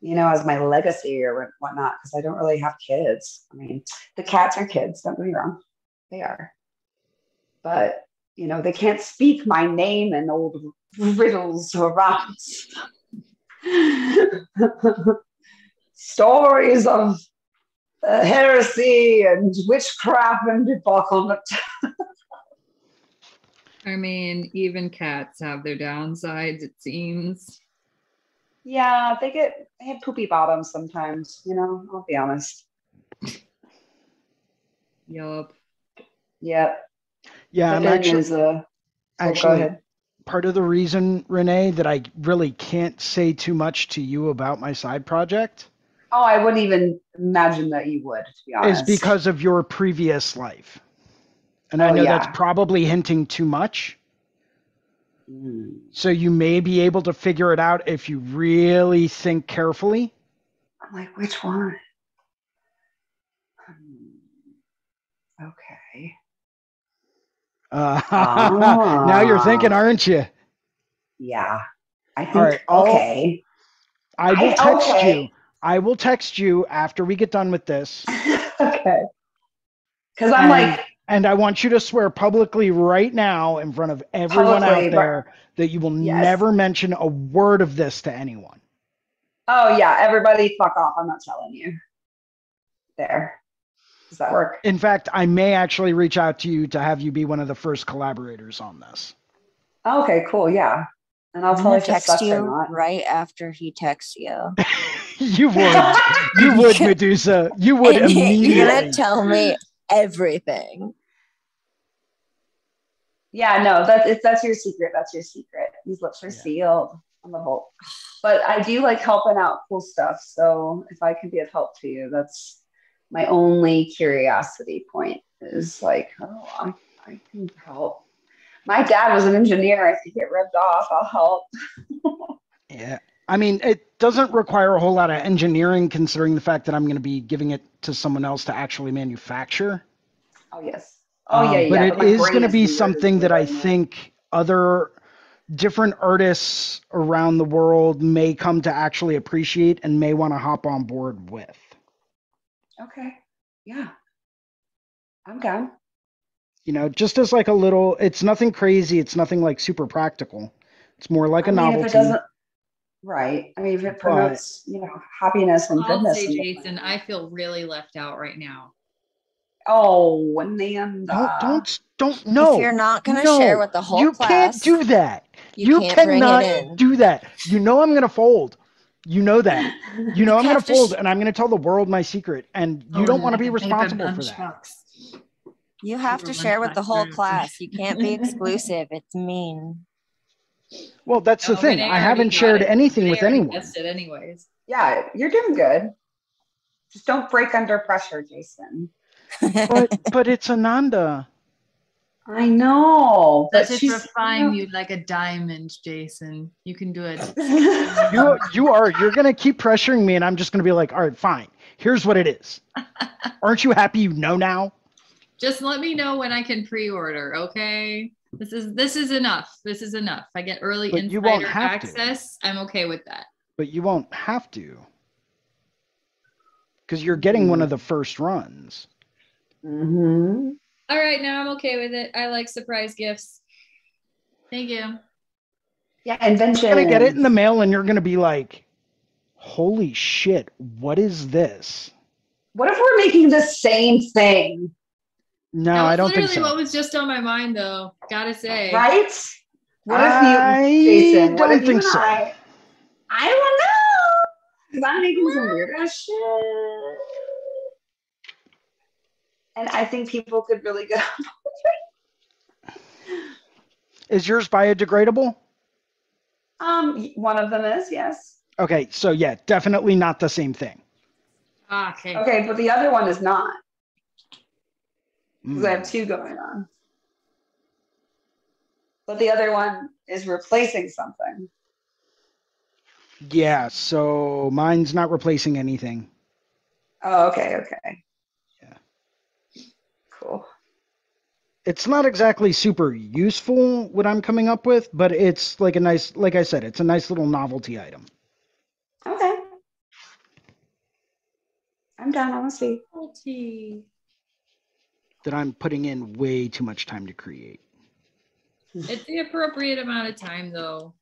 Speaker 1: you know, as my legacy or whatnot, because I don't really have kids. I mean, the cats are kids, don't get me wrong. They are. But, you know, they can't speak my name in old riddles or rhymes. Stories of uh, heresy and witchcraft and debauchement.
Speaker 3: I mean, even cats have their downsides, it seems.
Speaker 1: Yeah, they get they have poopy bottoms sometimes, you know, I'll be honest.
Speaker 3: Yup.
Speaker 1: Yep.
Speaker 6: Yeah, I'm actually
Speaker 1: there's a- oh,
Speaker 6: actually part of the reason, Renee, that I really can't say too much to you about my side project
Speaker 1: Oh, I wouldn't even imagine that you would, to be honest.
Speaker 6: is because of your previous life. And I
Speaker 1: Oh,
Speaker 6: know
Speaker 1: yeah.
Speaker 6: that's probably hinting too much.
Speaker 1: Mm.
Speaker 6: So you may be able to figure it out if you really think carefully.
Speaker 1: I'm like, which one? Hmm. Okay.
Speaker 6: Uh, now you're thinking,
Speaker 1: Ah.
Speaker 6: aren't you?
Speaker 1: Yeah. I think
Speaker 6: right,
Speaker 1: okay.
Speaker 6: I will
Speaker 1: I-
Speaker 6: text
Speaker 1: okay.
Speaker 6: you. I will text you after we get done with this.
Speaker 1: okay. Because I'm
Speaker 6: And-
Speaker 1: like,
Speaker 6: And I want you to swear publicly right now in front of everyone out
Speaker 1: but-
Speaker 6: there that you will
Speaker 1: Yes.
Speaker 6: never mention a word of this to anyone.
Speaker 1: oh yeah, everybody fuck off. I'm not telling you. There. Does that work?
Speaker 6: In fact, I may actually reach out to you to have you be one of the first collaborators on this.
Speaker 1: Okay, cool. Yeah. And I'll
Speaker 4: I'm
Speaker 1: tell
Speaker 4: gonna
Speaker 1: you if it
Speaker 4: text you right after he texts you.
Speaker 6: you would. You would, Medusa. You would
Speaker 4: And You're
Speaker 6: immediately.
Speaker 4: gonna tell me everything.
Speaker 1: Yeah, no, that's it's that's your secret. That's your secret. These lips are
Speaker 6: Yeah.
Speaker 1: sealed on the vault. But I do like helping out cool stuff. So if I can be of help to you, that's my only curiosity point is like, oh, I, I can help. My dad was an engineer. I could get ripped off. I'll help.
Speaker 6: Yeah. I mean, it doesn't require a whole lot of engineering considering the fact that I'm going to be giving it to someone else to actually manufacture.
Speaker 1: Oh yes. Oh
Speaker 6: Um,
Speaker 1: yeah, yeah.
Speaker 6: But it is going to be something that I think other different artists around the world may come to actually appreciate and may want to hop on board with.
Speaker 1: Okay. Yeah. I'm down.
Speaker 6: You know, just as like a little, it's nothing crazy. It's nothing like super practical. It's more like a
Speaker 1: I mean, if
Speaker 6: novelty.
Speaker 1: it doesn't, right? I mean, if it promotes, you know, happiness and
Speaker 3: I'll
Speaker 1: goodness.
Speaker 3: say,
Speaker 1: and-
Speaker 3: Jason, I feel really left out right now.
Speaker 1: oh, Amanda.
Speaker 6: Don't, don't, don't, no.
Speaker 4: if you're not gonna
Speaker 6: no,
Speaker 4: share with the whole
Speaker 6: you
Speaker 4: class,
Speaker 6: can't do that.
Speaker 4: you,
Speaker 6: You, cannot
Speaker 4: bring it in.
Speaker 6: do that. You know I'm gonna fold. You know that. You know I'm gonna fold,
Speaker 4: sh-
Speaker 6: and I'm gonna tell the world my secret, and you
Speaker 3: Oh,
Speaker 6: don't want to be responsible for that.
Speaker 3: lunchbox.
Speaker 4: You have to share with the whole class. You can't be exclusive. It's mean.
Speaker 6: Well, that's the
Speaker 3: Oh,
Speaker 6: thing. I haven't shared
Speaker 3: it.
Speaker 6: anything
Speaker 3: Renee
Speaker 6: with anyone.
Speaker 3: guessed it anyways.
Speaker 1: Yeah, you're doing good. Just don't break under pressure, Jason.
Speaker 6: But but it's Ananda.
Speaker 1: I know, but
Speaker 3: Let us
Speaker 1: she's
Speaker 3: refine you like a diamond, Jason. You can do it.
Speaker 6: You you are you're gonna keep pressuring me, and I'm just gonna be like, all right, fine. Here's what it is. Aren't you happy you know now?
Speaker 3: Just let me know when I can pre-order, okay? This is this is enough. This is enough. I get early
Speaker 6: But you won't
Speaker 3: insider
Speaker 6: have to.
Speaker 3: access. I'm okay with that.
Speaker 6: But you won't have to. Because you're getting one of the first runs.
Speaker 1: hmm
Speaker 3: All right, now I'm okay with it. I like surprise gifts. Thank you.
Speaker 1: Yeah, invention.
Speaker 6: You're gonna get it in the mail, and you're gonna be like, Holy shit! What is this?
Speaker 1: What if we're making the same thing?
Speaker 6: No, I don't think
Speaker 3: literally
Speaker 6: so.
Speaker 3: what was just on my mind, though. Gotta say.
Speaker 1: Right? What if
Speaker 6: I
Speaker 1: you, Jason? What
Speaker 6: don't
Speaker 1: if you
Speaker 6: think
Speaker 1: and
Speaker 6: so.
Speaker 1: I? I don't know. Because I'm making some weird ass shit. And I think people could really get
Speaker 6: Is yours biodegradable?
Speaker 1: Um, one of them is, yes.
Speaker 6: Okay, so yeah, definitely not the same thing.
Speaker 3: Okay.
Speaker 1: Okay, but the other one is not.
Speaker 6: Hmm.
Speaker 1: Because I have two going on. But the other one is replacing something.
Speaker 6: Yeah, so mine's not replacing anything.
Speaker 1: Oh, okay, okay.
Speaker 6: Yeah.
Speaker 1: Cool.
Speaker 6: It's not exactly super useful what I'm coming up with, but it's like a nice, like I said, it's a nice little novelty item.
Speaker 1: Okay. I'm done. I want to see.
Speaker 3: Salty.
Speaker 6: that I'm putting in way too much time to create.
Speaker 3: It's the appropriate amount of time, though.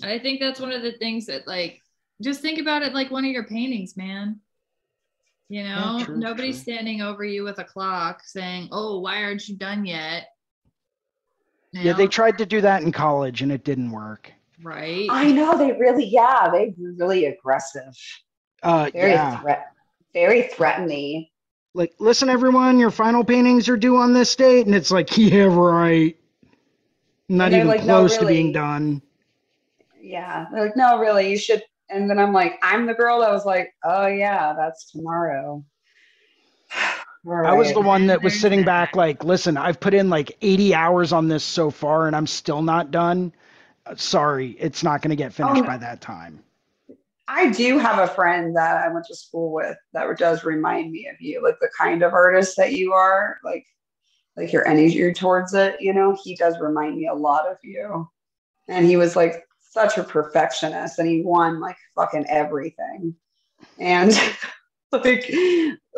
Speaker 3: I think that's one of the things that, like, just think about it like one of your paintings, man. You know,
Speaker 6: Yeah, true,
Speaker 3: nobody's
Speaker 6: true.
Speaker 3: standing over you with a clock saying, "Oh, why aren't you done yet?" You
Speaker 6: Yeah, they tried to do that in college and it didn't work.
Speaker 3: right.
Speaker 1: I know they really, yeah, they were really aggressive.
Speaker 6: Uh,
Speaker 1: Very
Speaker 6: yeah.
Speaker 1: threat, very threatening.
Speaker 6: Like, listen, everyone, your final paintings are due on this date, and it's like, yeah, right. Not even
Speaker 1: like, no,
Speaker 6: close to being done.
Speaker 1: Yeah, they're like, no, really, you should. And then I'm like, I'm the girl that was like, oh yeah, that's tomorrow. All
Speaker 6: I was the one that was sitting back, like, listen, I've put in like 80 hours on this so far, and I'm still not done. Uh, sorry, it's not going to get finished
Speaker 1: no.
Speaker 6: by that time.
Speaker 1: I do have a friend that I went to school with that does remind me of you, like the kind of artist that you are, like like your energy towards it. You know, he does remind me a lot of you. And he was like such a perfectionist, and he won like fucking everything. And like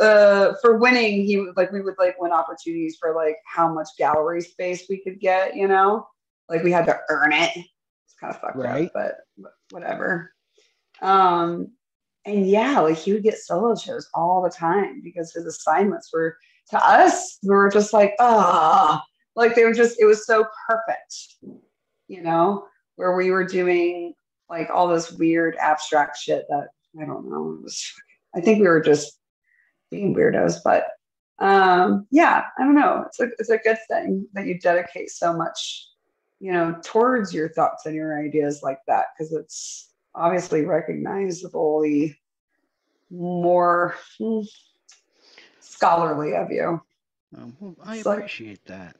Speaker 1: uh, for winning, he would like we would like win opportunities for like how much gallery space we could get. You know, like we had to earn it. It's kind of fucked
Speaker 6: Right.
Speaker 1: up, but, but whatever. Um, and yeah, like he would get solo shows all the time because his assignments were to us, we were just like, ah, like they were just, it was so perfect, you know, where we were doing like all this weird abstract shit that I don't know. It was, I think we were just being weirdos, but um, yeah, I don't know. It's a, it's a good thing that you dedicate so much, you know, towards your thoughts and your ideas like that because it's obviously recognizably more hmm, scholarly of you.
Speaker 6: Oh, well, I
Speaker 1: It's like-
Speaker 6: appreciate that.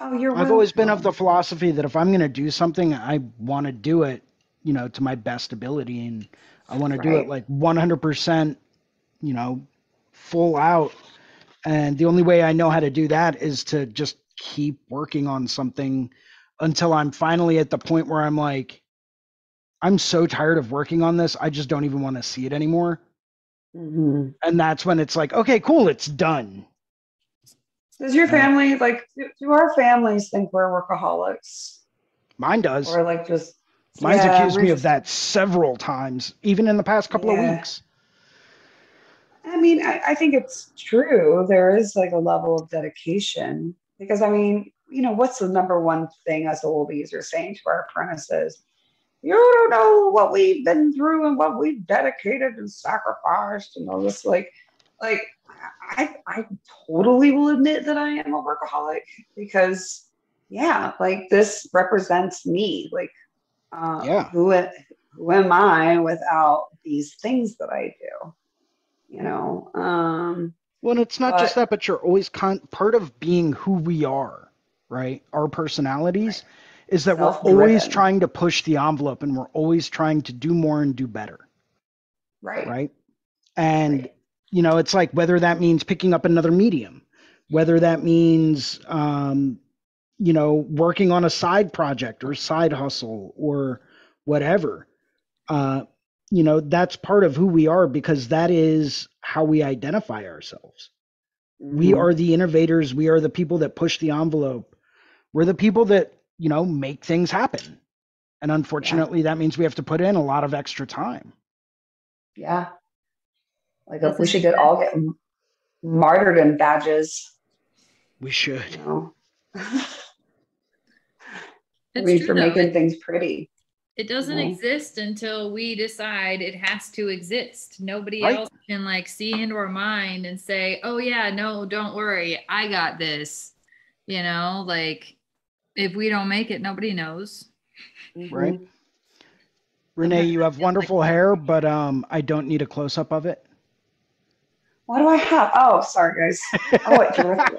Speaker 1: Oh, you're.
Speaker 6: I've always been of the philosophy that if I'm going to do something, I want to do it, you know, to my best ability, and I want to do it like 100%, you know, full out. And the only way I know how to do that is to just keep working on something until I'm finally at the point where I'm like, I'm so tired of working on this, I just don't even want to see it anymore.
Speaker 1: Mhm.
Speaker 6: And that's when it's like, okay, cool, it's done.
Speaker 1: Does your
Speaker 6: Uh,
Speaker 1: family like? Do, do our families think we're workaholics,
Speaker 6: Mine does.
Speaker 1: or like just?
Speaker 6: Mine's
Speaker 1: Yeah,
Speaker 6: accused me of that several times, even in the past couple of weeks.
Speaker 1: I mean, I, I think it's true. There is like a level of dedication because I mean, you know, what's the number one thing us oldies are saying to our apprentices? You don't know what we've been through and what we've dedicated and sacrificed and all this. Like, like I, I totally will admit that I am a workaholic because, yeah, like this represents me. Like, uh,
Speaker 6: Yeah.
Speaker 1: who, who am I without these things that I do? you know um
Speaker 6: Well, and it's not just that, but you're always con- part of being who we are, right? Our personalities is that we're always trying to push the envelope and we're always trying to do more and do better,
Speaker 1: right
Speaker 6: right? And
Speaker 1: Right.
Speaker 6: You know, it's like whether that means picking up another medium, whether that means um, you know, working on a side project or side hustle or whatever. Uh, you know, that's part of who we are because that is how we identify ourselves. We
Speaker 1: Mhm.
Speaker 6: are the innovators. We are the people that push the envelope. We're the people that, you know, make things happen. And unfortunately, that means we have to put in a lot of extra time.
Speaker 1: yeah. Like
Speaker 3: Doesn't
Speaker 1: we should
Speaker 3: make
Speaker 1: get all get martyrdom badges.
Speaker 6: We should.
Speaker 1: You know,
Speaker 3: It's
Speaker 1: we
Speaker 3: true,
Speaker 1: for
Speaker 3: though.
Speaker 1: making things pretty.
Speaker 3: It doesn't exist until we decide it has to exist. Nobody
Speaker 6: Right.
Speaker 3: else can like see into our mind and say, "Oh yeah, no, don't worry, I got this." You know, like if we don't make it, nobody knows.
Speaker 6: Right.
Speaker 1: Mhm.
Speaker 6: Renee, you have wonderful hair, but um, I don't need a close up of it.
Speaker 1: What do I have? Oh, sorry guys. Oh, wait.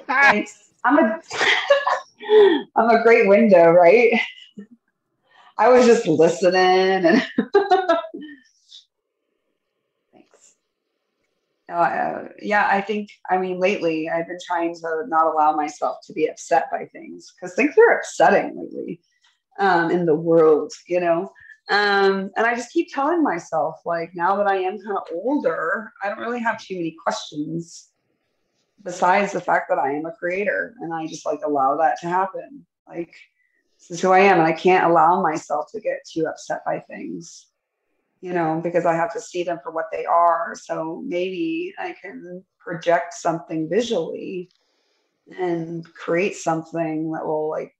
Speaker 1: Thanks. I'm a I'm a great window, right? I was just listening and thanks. Uh, yeah, I think I mean lately I've been trying to not allow myself to be upset by things because things are upsetting lately um, in the world, you know. Um, and I just keep telling myself, like, now that I am kind of older, I don't really have too many questions besides the fact that I am a creator and I just like allow that to happen. Like, this is who I am, and I can't allow myself to get too upset by things, you know, because I have to see them for what they are. So maybe I can project something visually and create something that will like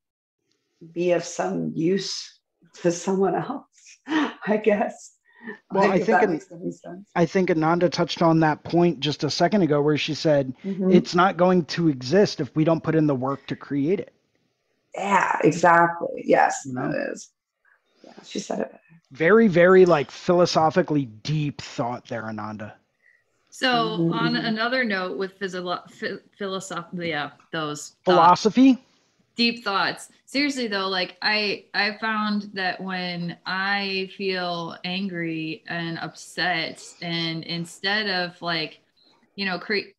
Speaker 1: be of some use to someone else, I guess.
Speaker 6: Well,
Speaker 1: Like,
Speaker 6: I think
Speaker 1: that
Speaker 6: in-
Speaker 1: makes any sense.
Speaker 6: I think Ananda touched on that point just a second ago where she said
Speaker 1: Mhm.
Speaker 6: it's not going to exist if we don't put in the work to create it.
Speaker 1: Yeah, exactly. Yes,
Speaker 6: You know?
Speaker 1: that is. Yeah, she said it.
Speaker 6: Very, very like philosophically deep thought there, Ananda.
Speaker 3: So,
Speaker 1: Mhm,
Speaker 3: on another note, with physio- phi- philosophy, yeah, those thoughts.
Speaker 6: Philosophy?
Speaker 3: Deep thoughts. Seriously though like i i found that when i feel angry and upset and instead of like you know create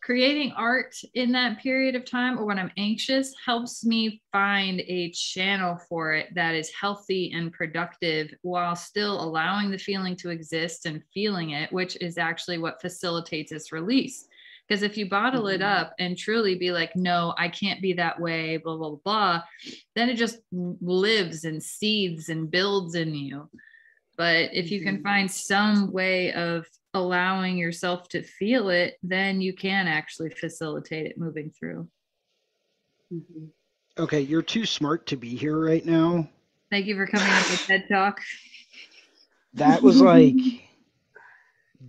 Speaker 3: creating art in that period of time or when i'm anxious helps me find a channel for it that is healthy and productive while still allowing the feeling to exist and feeling it which is actually what facilitates its release because if you bottle it
Speaker 1: Mhm.
Speaker 3: up and truly be like, no, I can't be that way, blah, blah, blah, then it just lives and seeds and builds in you. But if you can
Speaker 1: Mhm.
Speaker 3: find some way of allowing yourself to feel it, then you can actually facilitate it moving through.
Speaker 1: Mhm.
Speaker 6: Okay, you're too smart to be here right now.
Speaker 3: Thank you for coming on the TED Talk.
Speaker 6: That was like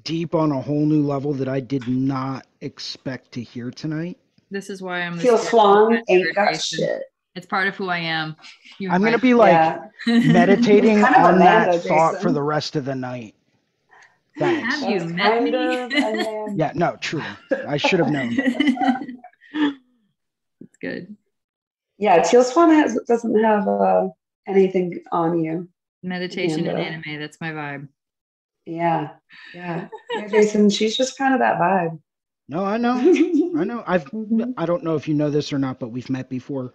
Speaker 6: deep on a whole new level that I did not expect to hear tonight.
Speaker 3: This is why I'm the
Speaker 1: Feel
Speaker 3: spirit
Speaker 1: Swan ain't got shit.
Speaker 3: It's part of who I am. You
Speaker 6: I'm gonna be like
Speaker 1: yeah.
Speaker 6: meditating
Speaker 1: Kind of
Speaker 6: on that
Speaker 1: Amanda,
Speaker 6: thought for the rest of the night. Thanks.
Speaker 3: Have you
Speaker 1: That's
Speaker 3: met
Speaker 1: kind
Speaker 3: me?
Speaker 1: of
Speaker 6: Yeah, no, true. I should have known.
Speaker 3: it's good.
Speaker 1: Yeah, Teal Swan has doesn't have uh, anything on you.
Speaker 3: Meditation and
Speaker 1: Amanda.
Speaker 3: anime. That's my vibe.
Speaker 1: Yeah, yeah. yeah Jason, she's just kind of that vibe.
Speaker 6: No, I know. I know. I've
Speaker 1: Mhm.
Speaker 6: I don't know if you know this or not, but we've met before.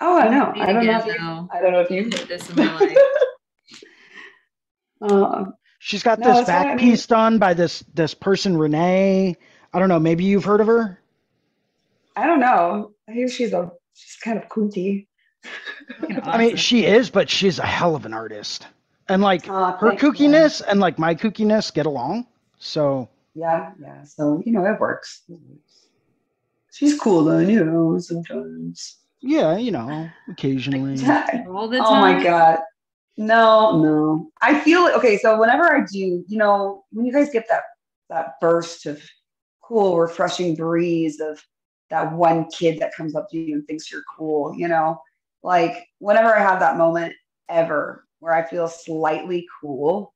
Speaker 1: Oh, I know.
Speaker 3: Meet
Speaker 1: I don't know.
Speaker 3: again,
Speaker 1: If you,
Speaker 3: though.
Speaker 1: I don't know if you.
Speaker 3: Need this in my life.
Speaker 1: Uh,
Speaker 6: She's got
Speaker 1: No,
Speaker 6: this
Speaker 1: that's
Speaker 6: back
Speaker 1: what I mean.
Speaker 6: piece done by this this person Renee. I don't know. Maybe you've heard of her.
Speaker 1: I don't know. I hear she's a she's kind of kooky.
Speaker 3: Fucking
Speaker 6: I mean, she is, but she's a hell of an artist. And like ah,
Speaker 1: Aw,
Speaker 6: her
Speaker 1: thank you.
Speaker 6: kookiness and like my kookiness get along. So
Speaker 1: Yeah, yeah. So you know it works. It works. She's cool though, you know. Sometimes.
Speaker 6: yeah, you know, occasionally.
Speaker 3: all the time.
Speaker 1: oh my god. No, no. I feel okay. So whenever I do, you know, when you guys get that that burst of cool, refreshing breeze of that one kid that comes up to you and thinks you're cool, you know, like whenever I have that moment ever where I feel slightly cool,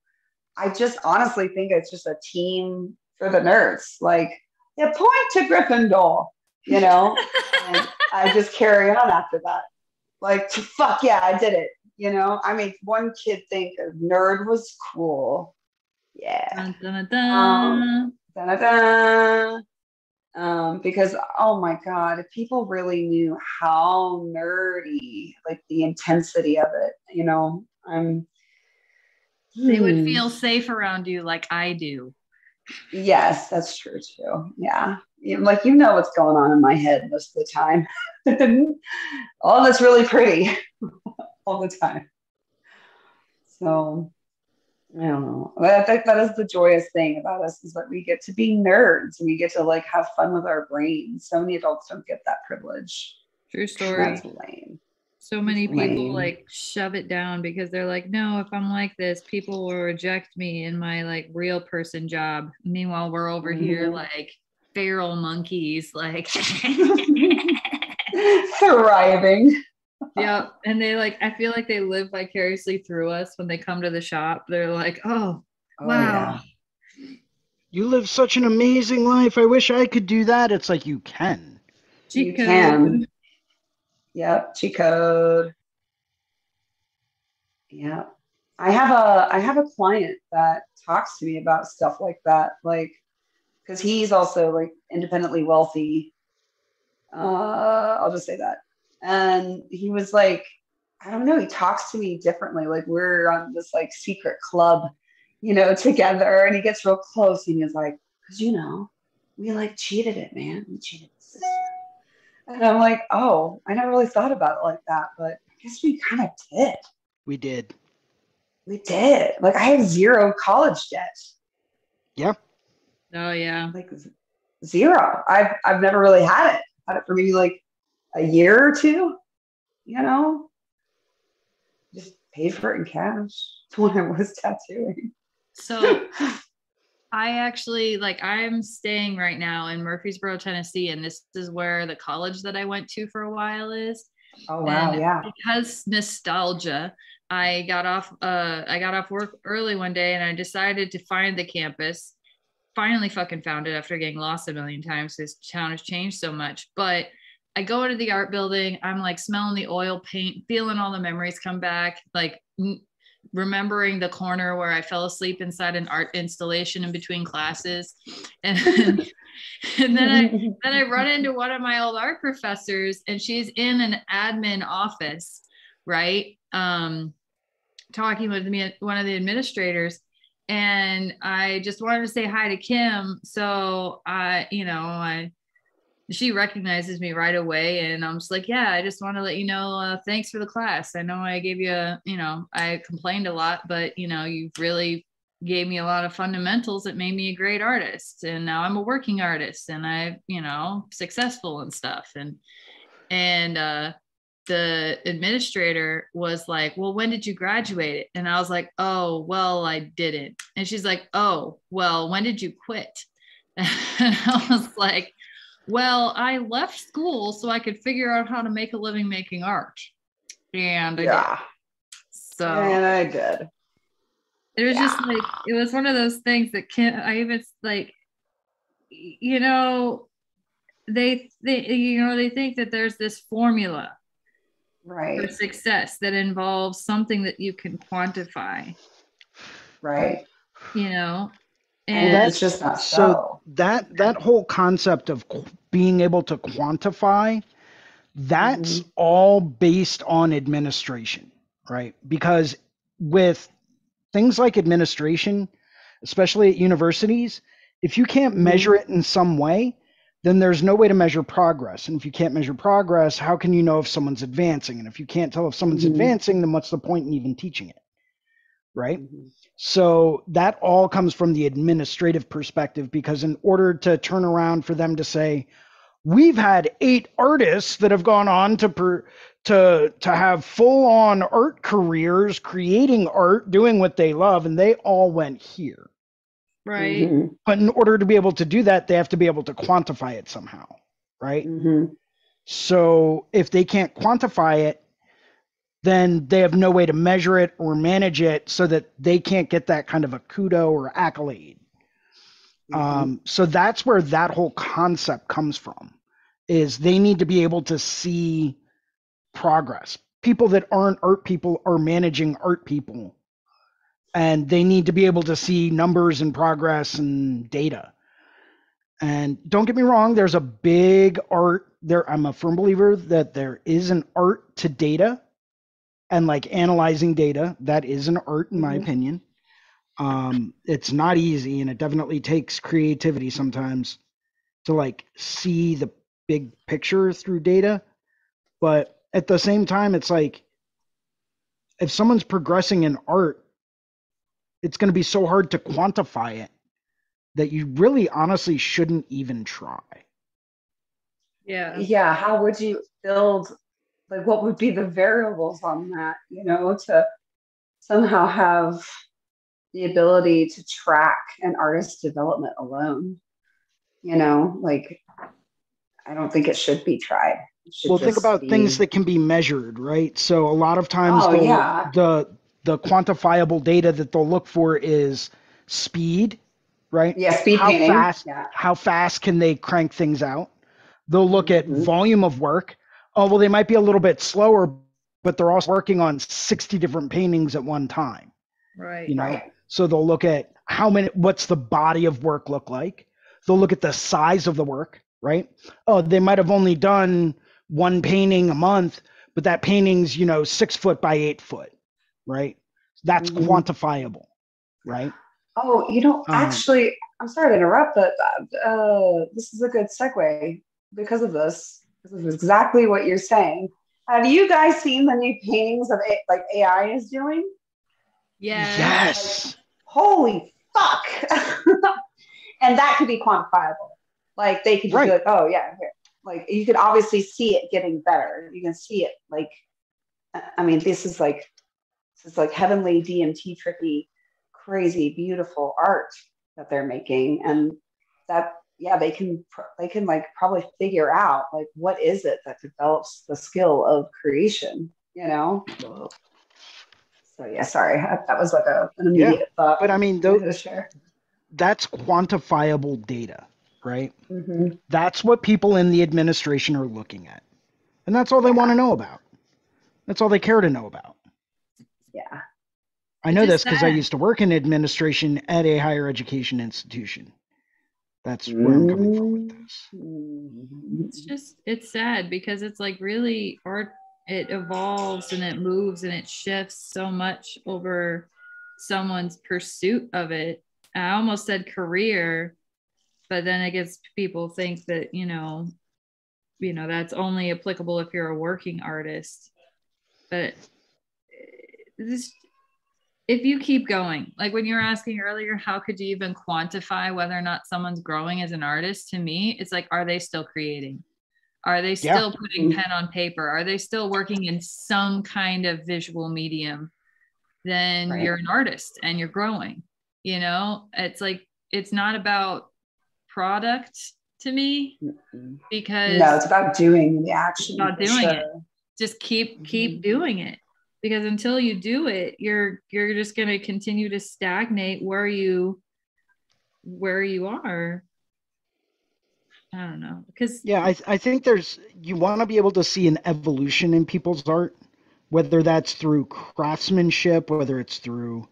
Speaker 1: I just honestly think it's just a team for the nerds. Like, yeah, point to Gryffindor, you know, and I just carry on after that. Like, fuck yeah, I did it. You know, I made one kid think a nerd was cool. Yeah.
Speaker 3: Dun, dun, dun, dun.
Speaker 1: Da-da-da. Um, because oh my god, if people really knew how nerdy, like the intensity of it, you know, I'm
Speaker 3: They would
Speaker 1: Hmm.
Speaker 3: feel safe around you like I do.
Speaker 1: Yes, that's true too. Yeah. Like you know what's going on in my head most of the time. All that's really pretty all the time. So I don't know. But I think that is the joyous thing about us is that we get to be nerds. And we get to like have fun with our brains. So many adults don't get that privilege.
Speaker 3: True story.
Speaker 1: That's lame.
Speaker 3: So many people
Speaker 1: Lame.
Speaker 3: like shove it down because they're like, no, if I'm like this, people will reject me in my like real person job. Meanwhile, we're over here
Speaker 1: Mhm.
Speaker 3: like feral monkeys, like
Speaker 1: Thriving.
Speaker 3: yeah. And they like, I feel like they live vicariously through us when they come to the shop. They're like, oh,
Speaker 1: Oh,
Speaker 3: wow.
Speaker 6: You live such an amazing life. I wish I could do that. It's like you can.
Speaker 1: You
Speaker 3: Chico.
Speaker 1: can. Yep, cheat code. Yeah. I have a I have a client that talks to me about stuff like that, like because he's also like independently wealthy. Uh, I'll just say that. And he was like, I don't know, he talks to me differently. Like we're on this like secret club, you know, together, and he gets real close and he's like, because you know, we like cheated it, man. We cheated the system. And I'm like, oh, I never really thought about it like that, but I guess we kind of did.
Speaker 6: We did.
Speaker 1: We did. Like I have zero college debt. Yeah.
Speaker 3: Oh yeah.
Speaker 1: Like zero. I've I've never really had it. Had it for maybe like a year or two. You know, just paid for it in cash when I was tattooing.
Speaker 3: So I actually like I'm staying right now in Murfreesboro, Tennessee, and this is where the college that I went to for a while is.
Speaker 1: Oh wow,
Speaker 3: And
Speaker 1: yeah.
Speaker 3: Because nostalgia, I got off uh I got off work early one day and I decided to find the campus. Finally fucking found it after getting lost a million times. This town has changed so much. But I go into the art building, I'm like smelling the oil paint, feeling all the memories come back, like remembering the corner where I fell asleep inside an art installation in between classes. And and then I then I run into one of my old art professors, and she's in an admin office, right? Um, talking with me, one of the administrators, and I just wanted to say hi to Kim. So I, you know, I she recognizes me right away, and I'm just like, yeah, I just want to let you know, uh, thanks for the class. I know I gave you, a, you know, I complained a lot, but you know, you've really gave me a lot of fundamentals that made me a great artist and now i'm a working artist and i you know successful and stuff. And and uh the administrator was like well when did you graduate and i was like oh well i didn't. And she's like oh well when did you quit? And i was like well i left school so i could figure out how to make a living making art and I did.
Speaker 1: yeah.
Speaker 3: so
Speaker 1: And I did.
Speaker 3: it was just like it was one of those things that can't i even like you know they they you know they think that there's this formula
Speaker 1: right for
Speaker 3: success that involves something that you can quantify
Speaker 1: Right.
Speaker 3: you know
Speaker 1: And
Speaker 3: and
Speaker 1: it's just not
Speaker 6: So
Speaker 1: so.
Speaker 6: that that whole concept of qu- being able to quantify, that's all based on administration, right? Because with things like administration, especially at universities, if you can't measure it in some way, then there's no way to measure progress. And if you can't measure progress, how can you know if someone's advancing? And if you can't tell if someone's
Speaker 1: Mhm.
Speaker 6: advancing, then what's the point in even teaching it? Right?
Speaker 1: Mhm.
Speaker 6: So that all comes from the administrative perspective because in order to turn around for them to say, we've had eight artists that have gone on to per, to to have full on art careers, creating art, doing what they love, and they all went here.
Speaker 3: right
Speaker 1: Mhm.
Speaker 6: But in order to be able to do that, they have to be able to quantify it somehow, right?
Speaker 1: Mhm.
Speaker 6: So if they can't quantify it, then they have no way to measure it or manage it so that they can't get that kind of a kudo or accolade.
Speaker 1: Mhm.
Speaker 6: Um, so that's where that whole concept comes from is they need to be able to see progress. People that aren't art people are managing art people and they need to be able to see numbers and progress and data. And don't get me wrong, there's a big art there. I'm a firm believer that there is an art to data and like analyzing data. That is an art, in my
Speaker 1: Mhm.
Speaker 6: opinion. Um, it's not easy and it definitely takes creativity sometimes to like see the big picture through data. But at the same time, it's like if someone's progressing in art, it's going to be so hard to quantify it that you really honestly shouldn't even try.
Speaker 3: Yeah.
Speaker 1: Yeah. How would you build, like, what would be the variables on that, you know, to somehow have the ability to track an artist's development alone? You know, like, I don't think it should be tried. Should
Speaker 6: Well, think about
Speaker 1: be-
Speaker 6: things that can be measured, right? So a lot of times
Speaker 1: Oh,
Speaker 6: they'll-
Speaker 1: yeah.
Speaker 6: the the quantifiable data that they'll look for is speed, right?
Speaker 1: Yeah, speed
Speaker 6: how
Speaker 1: painting.
Speaker 6: fast
Speaker 1: Yeah.
Speaker 6: how fast can they crank things out? They'll look at
Speaker 1: Mhm.
Speaker 6: volume of work. Oh, well, they might be a little bit slower, but they're also working on 60 different paintings at one time.
Speaker 3: Right.
Speaker 6: You know,
Speaker 1: Right.
Speaker 6: so they'll look at how many what's the body of work look like they'll look at the size of the work right oh they might have only done one painting a month but that painting's you know six foot by eight foot right that's
Speaker 1: Mhm.
Speaker 6: quantifiable right
Speaker 1: Oh, you know,
Speaker 6: Um,
Speaker 1: actually, I'm sorry to interrupt, but uh, this is a good segue because of this. This is exactly what you're saying. Have you guys seen the new paintings of A- like AI is doing?
Speaker 3: Yeah.
Speaker 6: yes
Speaker 1: Holy fuck! and that could be quantifiable. Like they could just be like, oh yeah, here. like you could obviously see it getting better. You can see it like, I- I mean, this is like, this is like heavenly DMT trippy, crazy, beautiful art that they're making, and that yeah, they can they can like probably figure out like what is it that develops the skill of creation, you know. So yeah, sorry, that was like a, an
Speaker 6: Yeah,
Speaker 1: immediate thought.
Speaker 6: but i mean
Speaker 1: I
Speaker 6: though
Speaker 1: wanted share.
Speaker 6: that's quantifiable data right
Speaker 1: mm-hmm.
Speaker 6: that's what people in the administration are looking at and that's all they want to know about that's all they care to know about
Speaker 1: Yeah.
Speaker 6: I know this because I used to work in administration at a higher education institution. That's where I'm coming from with this. Mm-hmm.
Speaker 3: It's just it's sad because it's like really art it evolves and it moves and it shifts so much over someone's pursuit of it. I almost said career, but then I guess people think that, you know, you know, that's only applicable if you're a working artist. But eh, this if you keep going, like when you were asking earlier, how could you even quantify whether or not someone's growing as an artist? To me, it's like, are they still creating? Are they
Speaker 6: Yeah.
Speaker 3: still putting pen on paper? Are they still working in some kind of visual medium? Then
Speaker 1: Right.
Speaker 3: you're an artist and you're growing. You know, it's like, it's not about product to me because
Speaker 1: No, it's about doing the action.
Speaker 3: About doing it. just keep keep
Speaker 1: Mhm.
Speaker 3: doing it because until you do it you're you're just going to continue to stagnate where you where you are i don't know because
Speaker 6: Yeah, I, I think there's, you want to be able to see an evolution in people's art, whether that's through craftsmanship, whether it's through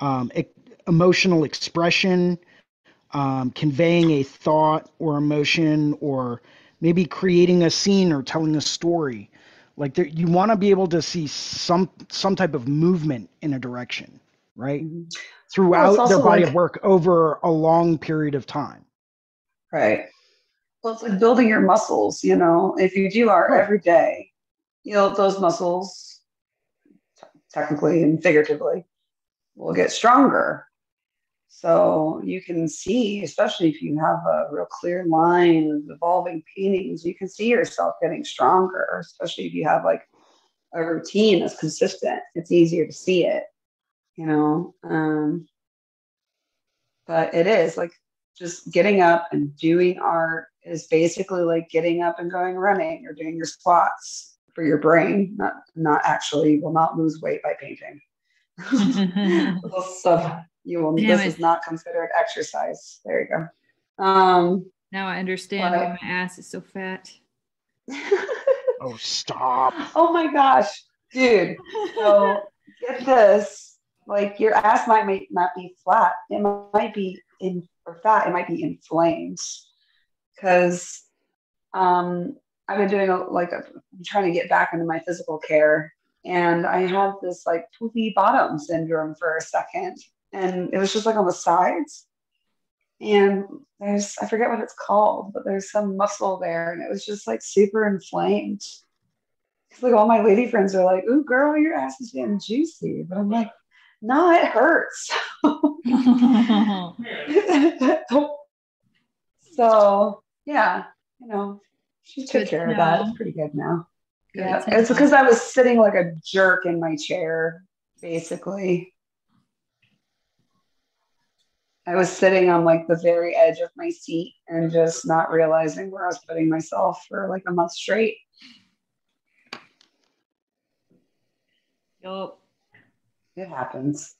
Speaker 6: um, e- emotional expression, um, conveying a thought or emotion, or maybe creating a scene or telling a story. Like there, you want to be able to see some some type of movement in a direction, right?
Speaker 1: Mhm.
Speaker 6: Throughout their body
Speaker 1: like-
Speaker 6: of work over a long period of time.
Speaker 1: Right. Well, it's like building your muscles, you know. If you do art every day, you know, those muscles, t- technically and figuratively, will get stronger. So you can see, especially if you have a real clear line of evolving paintings, you can see yourself getting stronger, especially if you have like a routine that's consistent. It's easier to see it, you know. Um, but it is like just getting up and doing art is basically like getting up and going running or doing your squats for your brain not not actually will not lose weight by painting Little stuff you will
Speaker 3: Damn
Speaker 1: this
Speaker 3: it.
Speaker 1: is not considered exercise. There you go. Um
Speaker 3: now i understand
Speaker 1: What?
Speaker 3: why my ass is so fat.
Speaker 6: Oh, stop.
Speaker 1: oh my gosh. Dude so get this. Like your ass might may, not be flat. It might be in or fat. It might be inflamed because um i've been doing a, like a, I'm trying to get back into my physical care. And i have this like poopy bottom syndrome for a second and it was just like on the sides and there's i forget what it's called but there's some muscle there and it was just like super inflamed it's like all my lady friends are like, "Ooh, girl, your ass is getting juicy," but I'm like, No, it hurts. so yeah, you know, she took
Speaker 3: Good
Speaker 1: care of that. It's pretty good now.
Speaker 3: Good
Speaker 1: yeah, it's because I was sitting like a jerk in my chair, basically. I was sitting on like the very edge of my seat and just not realizing where I was putting myself for like a month straight.
Speaker 3: Yup.
Speaker 1: It happens.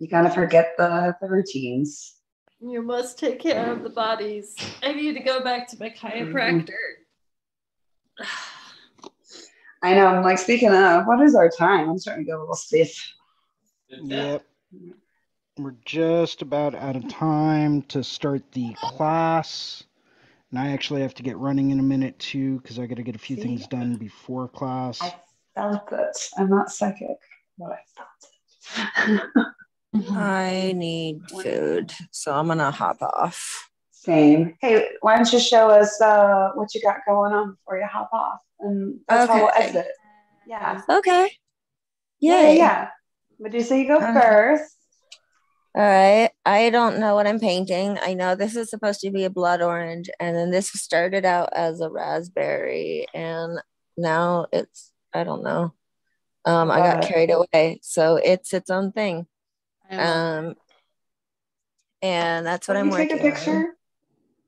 Speaker 1: You kind of forget the, the routines.
Speaker 3: You must take care of the bodies. I need to go back to my chiropractor. Mm-hmm.
Speaker 1: I know. I'm like, speaking of, what is our time? I'm starting to get a little stiff.
Speaker 6: Yep. We're just about out of time to start the class. And I actually have to get running in a minute too because I got to get a few
Speaker 1: See?
Speaker 6: things done before class.
Speaker 1: I felt it. I'm not psychic, but I felt it.
Speaker 4: I need food, so I'm gonna hop off.
Speaker 1: Same. Hey, why don't you show us uh, what you got going on before you hop off? And that's how we'll
Speaker 4: Okay.
Speaker 1: exit. Yeah.
Speaker 4: Okay.
Speaker 1: Yeah,
Speaker 4: Yay.
Speaker 1: yeah. Medusa, you go
Speaker 4: Uh,
Speaker 1: first.
Speaker 4: All right. I don't know what I'm painting. I know this is supposed to be a blood orange, and then this started out as a raspberry, and now it's I don't know. Um, I got carried away, so it's its own thing. Um, and that's what
Speaker 1: Will
Speaker 4: I'm working
Speaker 1: take a
Speaker 4: on.
Speaker 1: picture?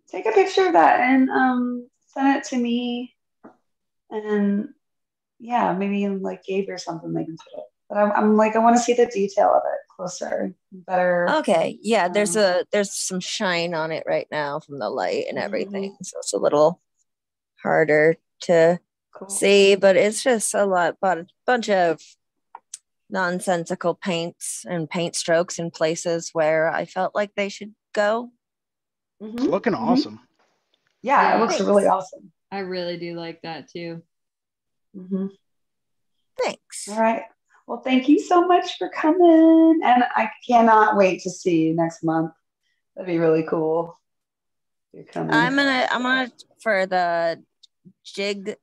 Speaker 1: Take a picture of that and um, send it to me. And yeah, maybe in like Gabe or something they can put it. But I'm, I'm like, I want to see the detail of it closer, better.
Speaker 4: Okay, yeah, there's
Speaker 1: Um,
Speaker 4: a there's some shine on it right now from the light and everything, so it's a little harder to
Speaker 1: Cool.
Speaker 4: see, but it's just a lot, but a bunch of nonsensical paints and paint strokes in places where I felt like they should go.
Speaker 6: It's
Speaker 1: Mhm,
Speaker 6: looking
Speaker 1: mhm.
Speaker 6: awesome.
Speaker 1: Yeah, it looks
Speaker 4: Thanks.
Speaker 1: really awesome.
Speaker 3: I really do like that too.
Speaker 1: Mhm.
Speaker 4: Thanks.
Speaker 1: All right. Well, thank you so much for coming. And I cannot wait to see you next month. That'd be really cool. You're coming.
Speaker 4: I'm gonna I'm gonna for the jig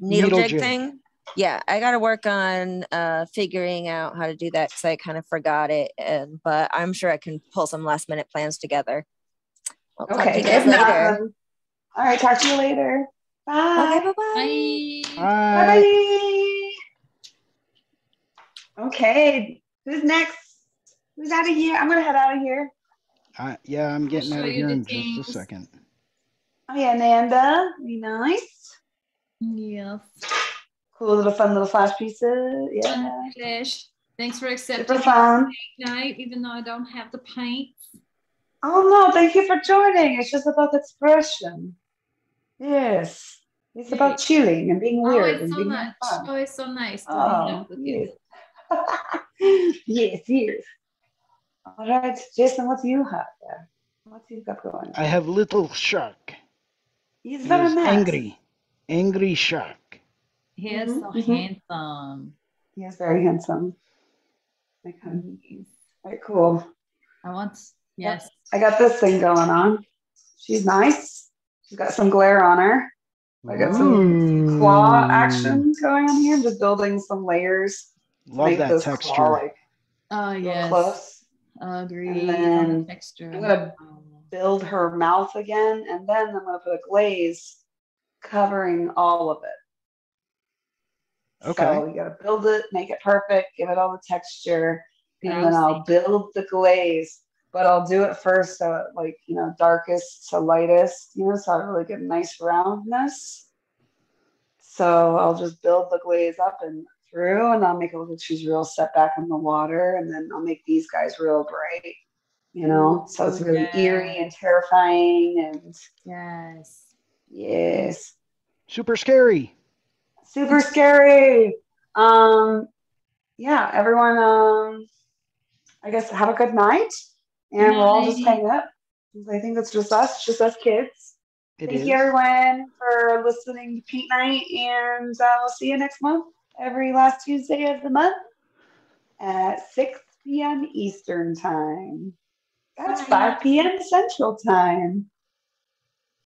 Speaker 4: needle,
Speaker 6: Needle
Speaker 4: jig,
Speaker 6: jig.
Speaker 4: thing. Yeah, I got to work on uh figuring out how to do that because I kind of forgot it, and but I'm sure I can pull some last minute plans together. I'll talk to
Speaker 1: okay.
Speaker 4: you guys
Speaker 1: If not,
Speaker 4: later.
Speaker 1: all right. Talk to you later. Bye.
Speaker 4: Okay, bye bye.
Speaker 3: Bye.
Speaker 6: Bye.
Speaker 1: Bye. Okay. Who's next? Who's out of here? I'm gonna head out of here.
Speaker 6: Uh, yeah, I'm getting out of here
Speaker 3: the
Speaker 6: in just a second.
Speaker 1: Oh yeah, Nanda. Be nice.
Speaker 3: Yes.
Speaker 1: Cool little fun little flash pieces. Yeah.
Speaker 3: Flash. Thanks for accepting
Speaker 1: Super fun.
Speaker 3: night, even though I don't have the paint.
Speaker 1: Oh no, thank you for joining. It's just about expression. Yes. It's about chilling and being
Speaker 3: Oh,
Speaker 1: weird
Speaker 3: it's
Speaker 1: and
Speaker 3: so
Speaker 1: being
Speaker 3: nice.
Speaker 1: fun.
Speaker 3: Oh, it's so nice to
Speaker 1: Oh,
Speaker 3: hang out with you.
Speaker 1: Yes. yes, yes. All right, Jason, what do you have there? What you got going?
Speaker 6: I have little shark.
Speaker 1: He's
Speaker 6: He
Speaker 1: very nice.
Speaker 6: angry. Angry shark.
Speaker 3: He is
Speaker 1: Mhm,
Speaker 3: so
Speaker 1: mhm.
Speaker 3: handsome.
Speaker 1: He is very handsome. Like, um, very cool.
Speaker 3: I want, yes.
Speaker 1: I got this thing going on. She's nice. She's got some glare on her. I got some claw
Speaker 6: Ooh.
Speaker 1: action going on here. I'm just building some layers. To
Speaker 6: Love that texture.
Speaker 1: Claw, like,
Speaker 3: Oh,
Speaker 1: real
Speaker 3: yes.
Speaker 1: close.
Speaker 3: Agreed.
Speaker 1: And then
Speaker 3: texture.
Speaker 1: I'm gonna build her mouth again, and then I'm gonna put a glaze covering all of it.
Speaker 6: Okay.
Speaker 1: So you gotta build it, make it perfect, give it all the texture, and then
Speaker 3: Grousey.
Speaker 1: I'll build the glaze. But I'll do it first so it like you know darkest to lightest, you know, so I really get nice roundness. So I'll just build the glaze up and through, and I'll make it look like she's real set back in the water, and then I'll make these guys real bright, you know, so it's really
Speaker 3: Yeah.
Speaker 1: eerie and terrifying, and
Speaker 3: Yes.
Speaker 1: yes,
Speaker 6: Super scary.
Speaker 1: super scary. Um, yeah, everyone. Um, I guess have a good night, and we'll all just hang up. I think it's just us, just us kids.
Speaker 6: It
Speaker 1: Thank
Speaker 6: is.
Speaker 1: you, everyone, for listening to Pete Night, and uh, we'll see you next month, every last Tuesday of the month at 6 p.m. Eastern Time. That's 5 p.m. Central Time.